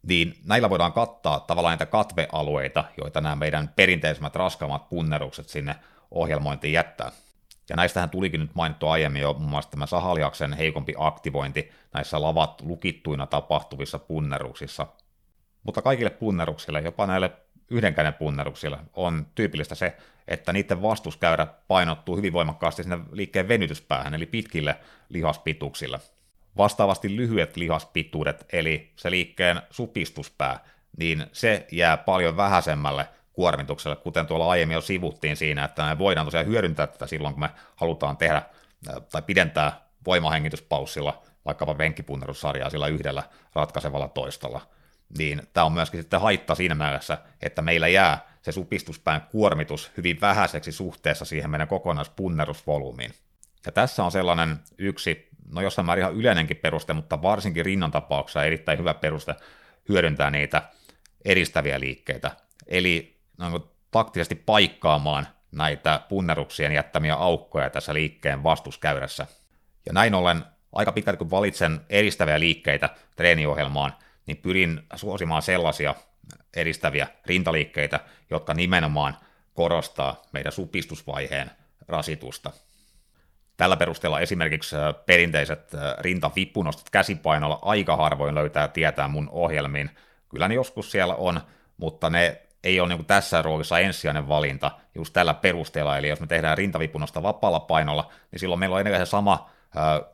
niin näillä voidaan kattaa tavallaan näitä katvealueita, joita nämä meidän perinteisemmät raskaammat punnerukset sinne ohjelmointiin jättää. Ja näistähän tulikin nyt mainittu aiemmin jo muun muassa tämä sahaliaksen heikompi aktivointi näissä lavat lukittuina tapahtuvissa punneruksissa. Mutta kaikille punneruksille, jopa näille yhdenkäinen punneruksilla on tyypillistä se, että niiden vastuskäyrä painottuu hyvin voimakkaasti sinne liikkeen venytyspäähän, eli pitkille lihaspituksille. Vastaavasti lyhyet lihaspituudet, eli se liikkeen supistuspää, niin se jää paljon vähäisemmälle kuormitukselle, kuten tuolla aiemmin jo sivuttiin siinä, että me voidaan tosiaan hyödyntää tätä silloin, kun me halutaan tehdä tai pidentää voimahengityspausilla vaikkapa venkkipunnerussarjaa sillä yhdellä ratkaisevalla toistolla niin tämä on myöskin sitten haitta siinä mielessä, että meillä jää se supistuspään kuormitus hyvin vähäiseksi suhteessa siihen meidän kokonaispunnerusvolyymiin. Ja tässä on sellainen yksi, no jossain määrin ihan yleinenkin peruste, mutta varsinkin rinnan tapauksessa erittäin hyvä peruste hyödyntää niitä edistäviä liikkeitä. Eli no, taktisesti paikkaamaan näitä punneruksien jättämiä aukkoja tässä liikkeen vastuskäyrässä. Ja näin ollen aika pitkälti kun valitsen edistäviä liikkeitä treeniohjelmaan, niin pyrin suosimaan sellaisia edistäviä rintaliikkeitä, jotka nimenomaan korostaa meidän supistusvaiheen rasitusta. Tällä perusteella esimerkiksi äh, perinteiset äh, rintavippunostot käsipainolla aika harvoin löytää tietää mun ohjelmiin. Kyllä ne joskus siellä on, mutta ne ei ole niin tässä roolissa ensisijainen valinta just tällä perusteella. Eli jos me tehdään rintavippunosta vapaalla painolla, niin silloin meillä on edelleen se sama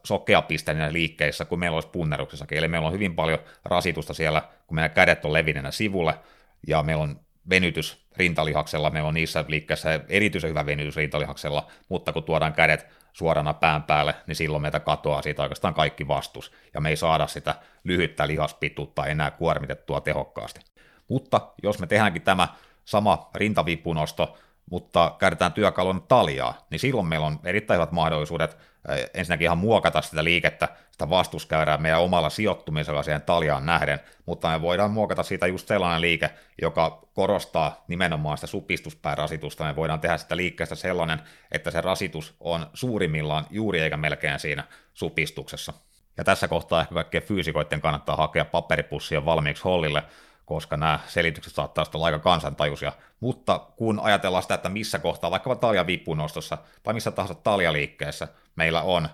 sokeapiste liikkeissä kuin meillä olisi punneruksessakin. Eli meillä on hyvin paljon rasitusta siellä, kun meidän kädet on levinneenä sivulle, ja meillä on venytys rintalihaksella, meillä on niissä liikkeissä erityisen hyvä venytys rintalihaksella, mutta kun tuodaan kädet suorana pään päälle, niin silloin meitä katoaa siitä oikeastaan kaikki vastus, ja me ei saada sitä lyhyttä lihaspituutta enää kuormitettua tehokkaasti. Mutta jos me tehdäänkin tämä sama rintavipunosto, mutta käytetään työkalun taljaa, niin silloin meillä on erittäin hyvät mahdollisuudet ensinnäkin ihan muokata sitä liikettä, sitä vastuskäyrää meidän omalla sijoittumisella siihen taljaan nähden, mutta me voidaan muokata siitä just sellainen liike, joka korostaa nimenomaan sitä supistuspäärasitusta. Me voidaan tehdä sitä liikkeestä sellainen, että se rasitus on suurimmillaan juuri eikä melkein siinä supistuksessa. Ja tässä kohtaa ehkä kaikkien fyysikoiden kannattaa hakea paperipussia valmiiksi hollille, koska nämä selitykset saattaa olla aika kansantajuisia. Mutta kun ajatellaan sitä, että missä kohtaa, vaikkapa taljavipunostossa tai missä tahansa taljaliikkeessä, meillä on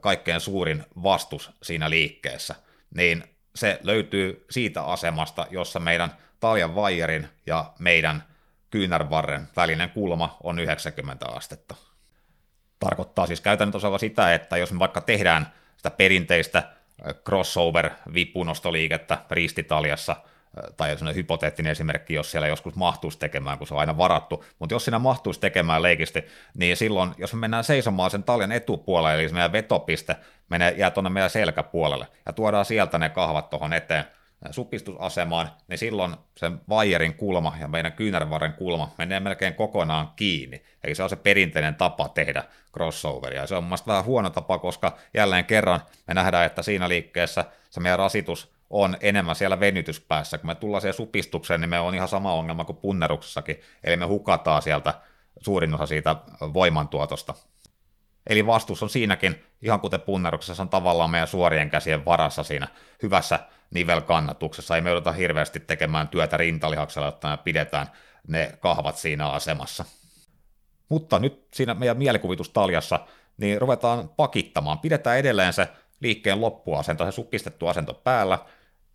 kaikkein suurin vastus siinä liikkeessä, niin se löytyy siitä asemasta, jossa meidän taljan vaijerin ja meidän kyynärvarren välinen kulma on 90 astetta. Tarkoittaa siis käytännössä sitä, että jos me vaikka tehdään sitä perinteistä crossover-vipunostoliikettä ristitaljassa, tai sellainen hypoteettinen esimerkki, jos siellä joskus mahtuisi tekemään, kun se on aina varattu, mutta jos siinä mahtuisi tekemään leikisti, niin silloin, jos me mennään seisomaan sen taljan etupuolelle, eli se meidän vetopiste menee, jää tuonne meidän selkäpuolelle, ja tuodaan sieltä ne kahvat tuohon eteen, supistusasemaan, niin silloin sen vaijerin kulma ja meidän kyynärvarren kulma menee melkein kokonaan kiinni. Eli se on se perinteinen tapa tehdä crossoveria. Se on mielestäni vähän huono tapa, koska jälleen kerran me nähdään, että siinä liikkeessä se meidän rasitus on enemmän siellä venytyspäässä. Kun me tullaan siihen supistukseen, niin me on ihan sama ongelma kuin punneruksessakin. Eli me hukataan sieltä suurin osa siitä voimantuotosta. Eli vastuus on siinäkin, ihan kuten punneruksessa, on tavallaan meidän suorien käsien varassa siinä hyvässä nivelkannatuksessa. Ei me jouduta hirveästi tekemään työtä rintalihaksella, jotta me pidetään ne kahvat siinä asemassa. Mutta nyt siinä meidän mielikuvitustaljassa, niin ruvetaan pakittamaan. Pidetään edelleen se liikkeen loppuasento, se supistettu asento päällä,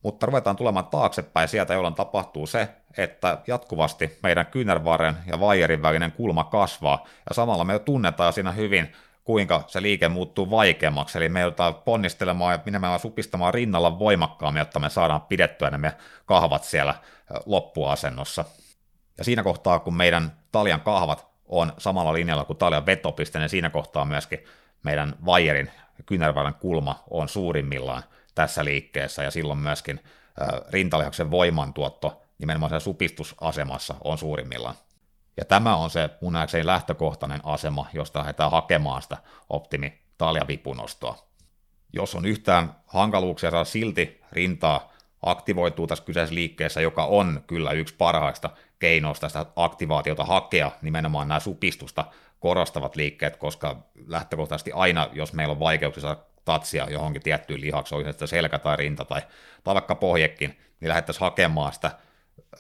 mutta ruvetaan tulemaan taaksepäin. Sieltä, jolloin tapahtuu se, että jatkuvasti meidän kyynärvarren ja vaijerin välinen kulma kasvaa, ja samalla me jo tunnetaan siinä hyvin kuinka se liike muuttuu vaikeammaksi, eli me joudutaan ponnistelemaan ja nimenomaan supistamaan rinnalla voimakkaammin, jotta me saadaan pidettyä ne meidän kahvat siellä loppuasennossa. Ja siinä kohtaa, kun meidän taljan kahvat on samalla linjalla kuin taljan vetopiste, niin siinä kohtaa myöskin meidän vaijerin kyynärvarren kulma on suurimmillaan tässä liikkeessä, ja silloin myöskin rintalihaksen voimantuotto nimenomaan supistusasemassa on suurimmillaan. Ja tämä on se mun nähdäkseni lähtökohtainen asema, josta lähdetään hakemaan sitä optimi taljavipunostoa. Jos on yhtään hankaluuksia saada silti rintaa aktivoituu tässä kyseisessä liikkeessä, joka on kyllä yksi parhaista keinoista sitä aktivaatiota hakea, nimenomaan nämä supistusta korostavat liikkeet, koska lähtökohtaisesti aina, jos meillä on vaikeuksia saada tatsia johonkin tiettyyn lihakseen, oli se selkä tai rinta tai, tai vaikka pohjekin, niin lähdettäisiin hakemaan sitä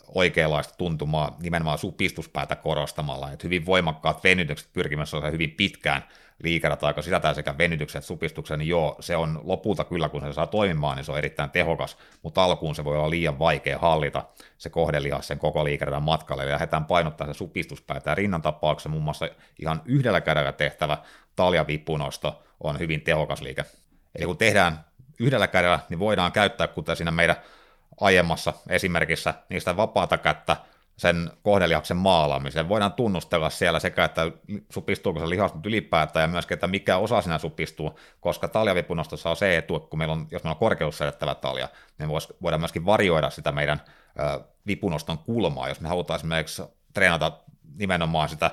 oikeanlaista tuntumaa nimenomaan supistuspäätä korostamalla, että hyvin voimakkaat venytykset pyrkimässä hyvin pitkään liikerata aika sisältää sekä venytykset että supistuksen, niin joo, se on lopulta kyllä, kun se saa toimimaan, niin se on erittäin tehokas, mutta alkuun se voi olla liian vaikea hallita se kohdelihas sen koko liikeradan matkalle, eli lähdetään painottaa se supistuspäätä, ja rinnan tapauksessa muun muassa ihan yhdellä kädellä tehtävä taljavipunosto on hyvin tehokas liike. Eli kun tehdään yhdellä kädellä, niin voidaan käyttää, kuten siinä meidän aiemmassa esimerkissä niistä vapaata kättä sen kohdelihaksen maalaamiseen. Voidaan tunnustella siellä sekä, että supistuuko se lihas nyt ylipäätään ja myöskin, että mikä osa siinä supistuu, koska taljavipunostossa on se etu, että kun meillä on, jos meillä on korkeussedettävä talja, niin voidaan myöskin varioida sitä meidän vipunoston kulmaa, jos me halutaan esimerkiksi treenata nimenomaan sitä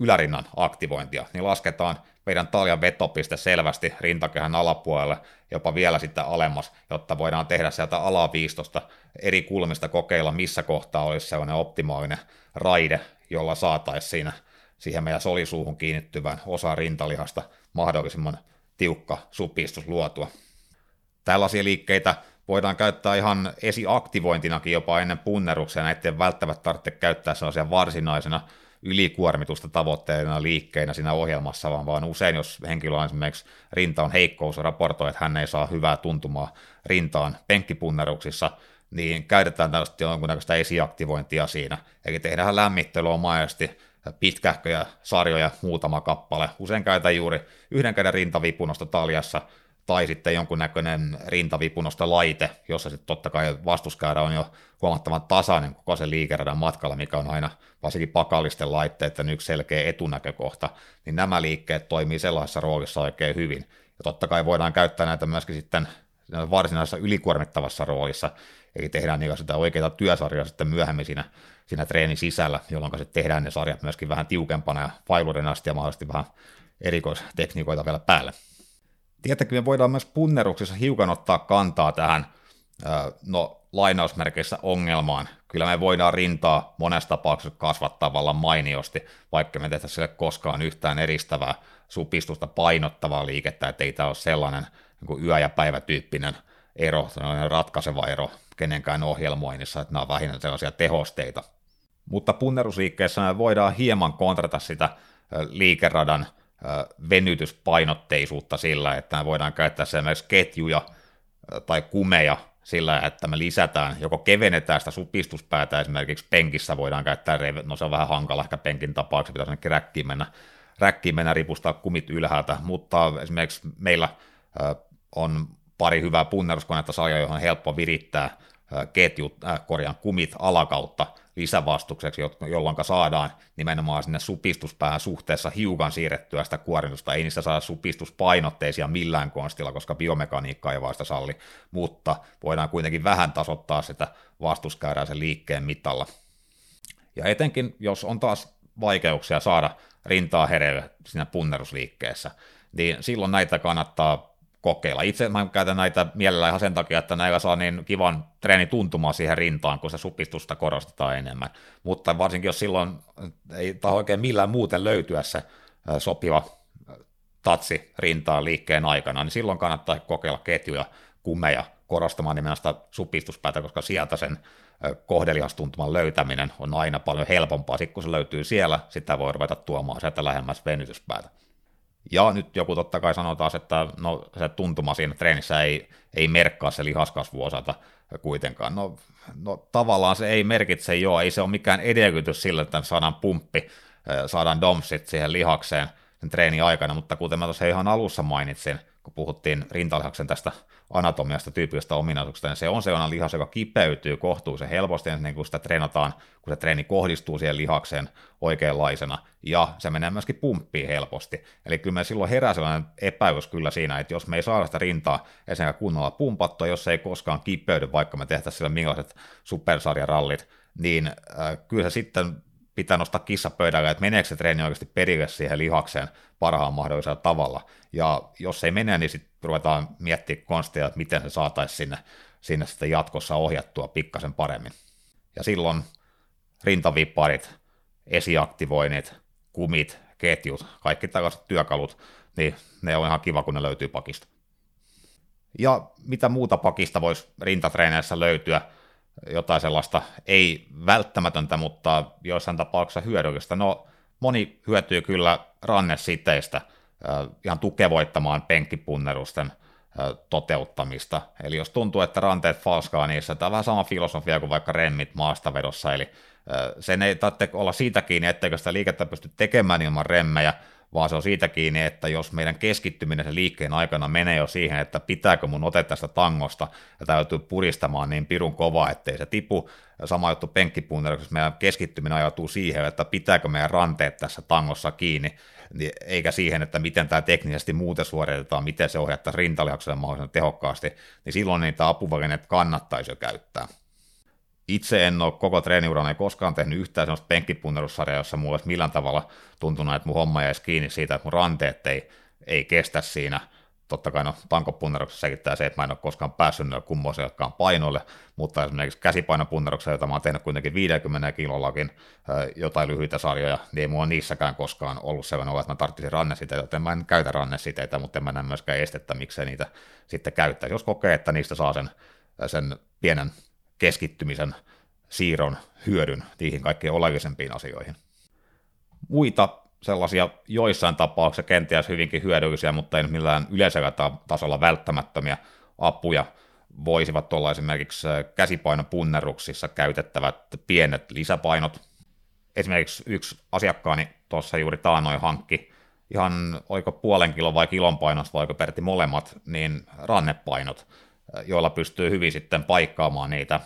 ylärinnan aktivointia, niin lasketaan meidän taljan vetopiste selvästi rintakehän alapuolelle, jopa vielä sitten alemmas, jotta voidaan tehdä sieltä alaviistosta eri kulmista kokeilla, missä kohtaa olisi sellainen optimaalinen raide, jolla saataisiin siinä siihen meidän solisuuhun kiinnittyvän osa rintalihasta mahdollisimman tiukka supistus luotua. Tällaisia liikkeitä voidaan käyttää ihan esiaktivointinakin jopa ennen punneruksia, näitä ei välttämättä tarvitse käyttää sellaisia varsinaisena ylikuormitusta tavoitteena liikkeinä siinä ohjelmassa, vaan, vaan usein, jos henkilö on esimerkiksi rinta on heikkous ja raportoi, että hän ei saa hyvää tuntumaa rintaan penkkipunneruksissa, niin käytetään tällaista jonkunnäköistä esiaktivointia siinä. Eli tehdään lämmittelyä omaisesti, pitkähköjä sarjoja muutama kappale. Usein käytetään juuri yhden käden rintavipunosta taljassa, tai sitten jonkunnäköinen rintavipunosta laite, jossa sitten totta kai vastuskäyrä on jo huomattavan tasainen koko sen liikeradan matkalla, mikä on aina varsinkin pakallisten laitteiden yksi selkeä etunäkökohta, niin nämä liikkeet toimii sellaisessa roolissa oikein hyvin. Ja totta kai voidaan käyttää näitä myöskin sitten varsinaisessa ylikuormittavassa roolissa, eli tehdään niitä sitä oikeita työsarjaa sitten myöhemmin siinä, siinä treenin sisällä, jolloin se tehdään ne sarjat myöskin vähän tiukempana ja failuuden asti ja mahdollisesti vähän erikoistekniikoita vielä päälle. Tietenkin me voidaan myös punneruksissa hiukan ottaa kantaa tähän, no lainausmerkeissä ongelmaan. Kyllä me voidaan rintaa monessa tapauksessa kasvattaa tavallaan mainiosti, vaikka me tehtäisiin sille koskaan yhtään eristävää supistusta painottavaa liikettä, että ei tämä ole sellainen niin yö- ja päivätyyppinen ero, sellainen ratkaiseva ero kenenkään ohjelmoinnissa, että nämä on vähinnä sellaisia tehosteita. Mutta punnerusliikkeessä me voidaan hieman kontrata sitä liikeradan venytyspainotteisuutta sillä, että me voidaan käyttää esimerkiksi ketjuja tai kumeja sillä, että me lisätään, joko kevennetään sitä supistuspäätä, esimerkiksi penkissä voidaan käyttää, no se on vähän hankala ehkä penkin tapauksessa, pitäisi ainakin räkkiin mennä, räkkiin mennä ripustaa kumit ylhäältä, mutta esimerkiksi meillä on pari hyvää punneruskonetta sarja, johon on helppo virittää ketjut, äh, korjaan kumit alakautta lisävastukseksi, jolloin saadaan nimenomaan sinne supistuspäähän suhteessa hiukan siirrettyä sitä kuormitusta. Ei niistä saada supistuspainotteisia millään konstilla, koska biomekaniikka ei vaan sitä salli, mutta voidaan kuitenkin vähän tasoittaa sitä vastuskäyrää sen liikkeen mitalla. Ja etenkin, jos on taas vaikeuksia saada rintaa hereille siinä punnerusliikkeessä, niin silloin näitä kannattaa kokeilla. Itse mä käytän näitä mielellä ihan sen takia, että näillä saa niin kivan treeni tuntumaan siihen rintaan, kun se supistusta korostetaan enemmän. Mutta varsinkin jos silloin ei taho oikein millään muuten löytyä se sopiva tatsi rintaan liikkeen aikana, niin silloin kannattaa kokeilla ketjuja, kumeja, korostamaan nimenomaan sitä supistuspäätä, koska sieltä sen kohdelihastuntuman löytäminen on aina paljon helpompaa. Sitten kun se löytyy siellä, sitä voi ruveta tuomaan sieltä lähemmäs venytyspäätä. Ja nyt joku totta kai sanoo taas, että no, se tuntuma siinä treenissä ei, ei merkkaa se lihaskasvu osata kuitenkaan. No, no tavallaan se ei merkitse jo, ei se ole mikään edellytys sille, että saadaan pumppi, saadaan domsit siihen lihakseen sen treenin aikana, mutta kuten mä tuossa ihan alussa mainitsin, kun puhuttiin rintalihaksen tästä anatomiasta, tyypillistä ominaisuuksista, niin se on sellainen lihas, joka kipeytyy kohtuullisen helposti, niin kun sitä treenataan, kun se treeni kohdistuu siihen lihakseen oikeanlaisena, ja se menee myöskin pumppiin helposti. Eli kyllä me silloin herää sellainen epäilys kyllä siinä, että jos me ei saada sitä rintaa ensinnäkin kunnolla pumpattua, jos se ei koskaan kipeydy, vaikka me tehtäisiin sillä millaiset supersarjarallit, niin äh, kyllä se sitten pitää nostaa kissa pöydälle, että meneekö se treeni oikeasti perille siihen lihakseen parhaan mahdollisella tavalla. Ja jos ei mene, niin sitten ruvetaan miettimään konstia, että miten se saataisiin sinne, sinne sitten jatkossa ohjattua pikkasen paremmin. Ja silloin rintavipparit, esiaktivoinnit, kumit, ketjut, kaikki tällaiset työkalut, niin ne on ihan kiva, kun ne löytyy pakista. Ja mitä muuta pakista voisi rintatreeneissä löytyä, jotain sellaista ei välttämätöntä, mutta joissain tapauksissa hyödyllistä. No, moni hyötyy kyllä rannesiteistä ihan tukevoittamaan penkkipunnerusten toteuttamista. Eli jos tuntuu, että ranteet falskaa niissä, tämä on vähän sama filosofia kuin vaikka remmit maastavedossa, eli sen ei tarvitse olla siitä kiinni, etteikö sitä liikettä pysty tekemään ilman remmejä, vaan se on siitä kiinni, että jos meidän keskittyminen sen liikkeen aikana menee jo siihen, että pitääkö mun ottaa tästä tangosta ja täytyy puristamaan niin pirun kovaa, ettei se tipu. Sama juttu penkkipunneruksessa, meidän keskittyminen ajatuu siihen, että pitääkö meidän ranteet tässä tangossa kiinni, niin eikä siihen, että miten tämä teknisesti muuten suoritetaan, miten se ohjattaisiin rintalihakselle mahdollisimman tehokkaasti, niin silloin niitä apuvälineitä kannattaisi jo käyttää. Itse en ole koko treeniurani koskaan tehnyt yhtään sellaista penkkipunnerussarjaa, jossa mulla olisi millään tavalla tuntunut, että mun homma jäisi kiinni siitä, että mun ranteet ei, ei kestä siinä. Totta kai no, tankopunneruksessa sekittää se, että mä en ole koskaan päässyt noille kummoisellekaan painoille, mutta esimerkiksi käsipainopunneruksessa, jota mä oon tehnyt kuitenkin 50 kilollakin jotain lyhyitä sarjoja, niin ei mulla niissäkään koskaan ollut sellainen olo, että mä tarvitsin rannesiteitä, joten mä en käytä rannesiteitä, mutta en mä näe myöskään estettä, miksei niitä sitten käyttää. Jos kokee, että niistä saa sen, sen pienen keskittymisen siirron hyödyn niihin kaikkein oleellisempiin asioihin. Muita sellaisia joissain tapauksissa kenties hyvinkin hyödyllisiä, mutta ei millään yleisellä tasolla välttämättömiä apuja voisivat olla esimerkiksi käsipainopunneruksissa käytettävät pienet lisäpainot. Esimerkiksi yksi asiakkaani tuossa juuri taanoin hankki ihan oiko puolen kilon vai kilon painosta vai oiko molemmat, niin rannepainot, joilla pystyy hyvin sitten paikkaamaan niitä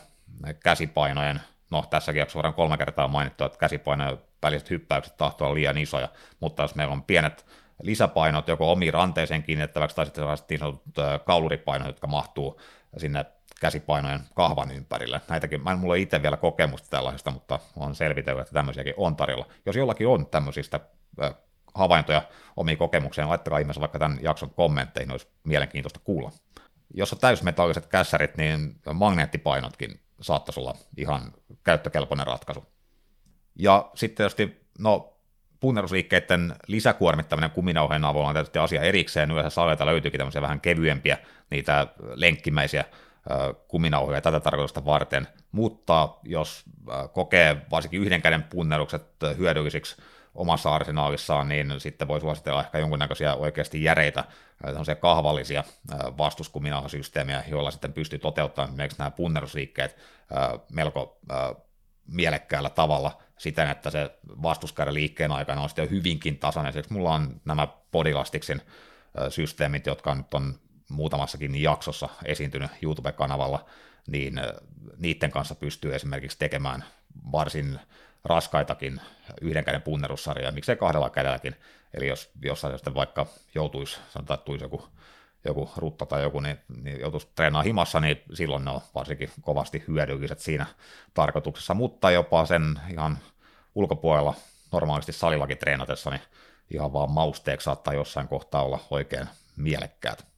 käsipainojen, no tässäkin jaksossa voidaan kolme kertaa mainittu, että käsipainojen väliset hyppäykset tahtoo liian isoja, mutta jos meillä on pienet lisäpainot joko omiin ranteeseen kiinnittäväksi tai sitten niin sanotut kauluripainot, jotka mahtuu sinne käsipainojen kahvan ympärille. Näitäkin, mä en mulla itse vielä kokemusta tällaisesta, mutta on selvitellyt, että tämmöisiäkin on tarjolla. Jos jollakin on tämmöisistä havaintoja omiin kokemuksiin, laittakaa ihmeessä vaikka tämän jakson kommentteihin, olisi mielenkiintoista kuulla jos on täysmetalliset kässärit, niin magneettipainotkin saattaisi olla ihan käyttökelpoinen ratkaisu. Ja sitten tietysti, no, punnerusliikkeiden lisäkuormittaminen kuminauheen avulla on tietysti asia erikseen. Yleensä salilta löytyykin tämmöisiä vähän kevyempiä, niitä lenkkimäisiä kuminauhoja tätä tarkoitusta varten, mutta jos kokee varsinkin yhden käden punnerukset hyödyllisiksi omassa arsenaalissaan, niin sitten voi suositella ehkä jonkunnäköisiä oikeasti järeitä, se kahvallisia vastuskuminaalisysteemejä, joilla sitten pystyy toteuttamaan esimerkiksi nämä punnerusliikkeet melko mielekkäällä tavalla siten, että se vastuskäydä liikkeen aikana on sitten hyvinkin tasainen. Siksi mulla on nämä Podilastiksin systeemit, jotka nyt on muutamassakin jaksossa esiintynyt YouTube-kanavalla, niin niiden kanssa pystyy esimerkiksi tekemään varsin raskaitakin yhden käden punnerussarjoja, miksei kahdella kädelläkin. Eli jos jossain sitten vaikka joutuisi, sanotaan, että tulisi joku, joku rutta tai joku, niin, niin joutuisi treenaamaan himassa, niin silloin ne on varsinkin kovasti hyödylliset siinä tarkoituksessa, mutta jopa sen ihan ulkopuolella normaalisti salillakin treenatessa, niin ihan vaan mausteeksi saattaa jossain kohtaa olla oikein mielekkäät.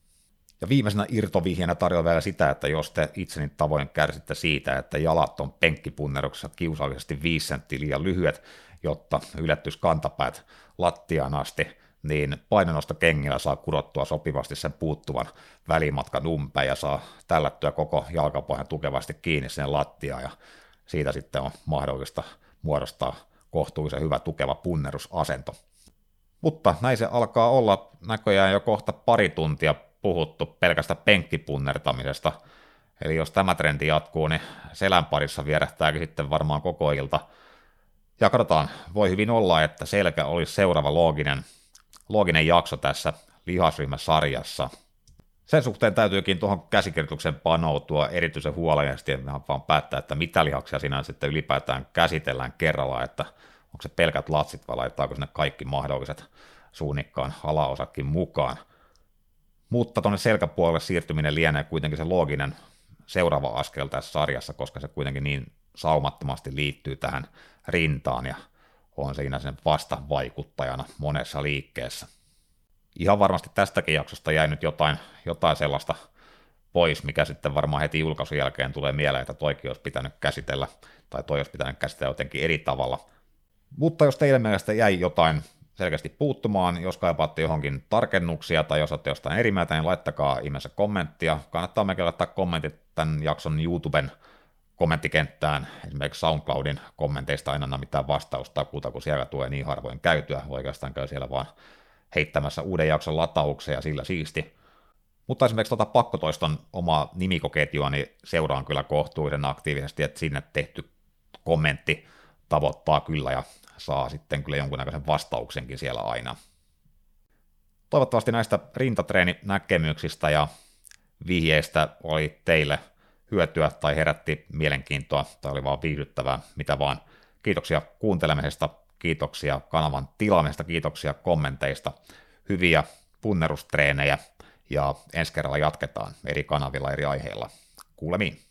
Ja viimeisenä irtovihjänä tarjoaa vielä sitä, että jos te itseni tavoin kärsitte siitä, että jalat on penkkipunneruksessa kiusallisesti 5 senttiä liian lyhyet, jotta ylettys kantapäät lattiaan asti, niin painonnosta kengillä saa kudottua sopivasti sen puuttuvan välimatkan umpeen ja saa tällättyä koko jalkapohjan tukevasti kiinni sen lattiaan ja siitä sitten on mahdollista muodostaa kohtuullisen hyvä tukeva punnerusasento. Mutta näin se alkaa olla näköjään jo kohta pari tuntia puhuttu pelkästä penkkipunnertamisesta. Eli jos tämä trendi jatkuu, niin selän parissa vierähtääkin sitten varmaan koko ilta. Ja katsotaan, voi hyvin olla, että selkä olisi seuraava looginen, looginen jakso tässä lihasryhmäsarjassa. Sen suhteen täytyykin tuohon käsikirjoitukseen panoutua erityisen huolellisesti, että vaan päättää, että mitä lihaksia siinä sitten ylipäätään käsitellään kerralla, että onko se pelkät latsit vai laitaanko sinne kaikki mahdolliset suunnikkaan alaosatkin mukaan. Mutta tuonne selkäpuolelle siirtyminen lienee kuitenkin se looginen seuraava askel tässä sarjassa, koska se kuitenkin niin saumattomasti liittyy tähän rintaan ja on siinä sen vastavaikuttajana monessa liikkeessä. Ihan varmasti tästäkin jaksosta jäi nyt jotain, jotain sellaista pois, mikä sitten varmaan heti julkaisun jälkeen tulee mieleen, että toikin olisi pitänyt käsitellä, tai toi olisi pitänyt käsitellä jotenkin eri tavalla. Mutta jos teidän mielestä jäi jotain selkeästi puuttumaan. Jos kaipaatte johonkin tarkennuksia tai jos olette jostain eri mieltä, niin laittakaa ihmeessä kommenttia. Kannattaa mekin laittaa kommentit tämän jakson YouTuben kommenttikenttään. Esimerkiksi SoundCloudin kommenteista aina anna mitään vastausta kuuta, kun siellä tulee niin harvoin käytyä. Oikeastaan käy siellä vaan heittämässä uuden jakson latauksia ja sillä siisti. Mutta esimerkiksi tuota pakkotoiston omaa nimikoketjua niin seuraan kyllä kohtuullisen aktiivisesti, että sinne tehty kommentti tavoittaa kyllä ja saa sitten kyllä jonkunnäköisen vastauksenkin siellä aina. Toivottavasti näistä rintatreeninäkemyksistä ja vihjeistä oli teille hyötyä tai herätti mielenkiintoa tai oli vaan viihdyttävää, mitä vaan. Kiitoksia kuuntelemisesta, kiitoksia kanavan tilaamisesta, kiitoksia kommenteista, hyviä punnerustreenejä ja ensi kerralla jatketaan eri kanavilla eri aiheilla. Kuulemiin.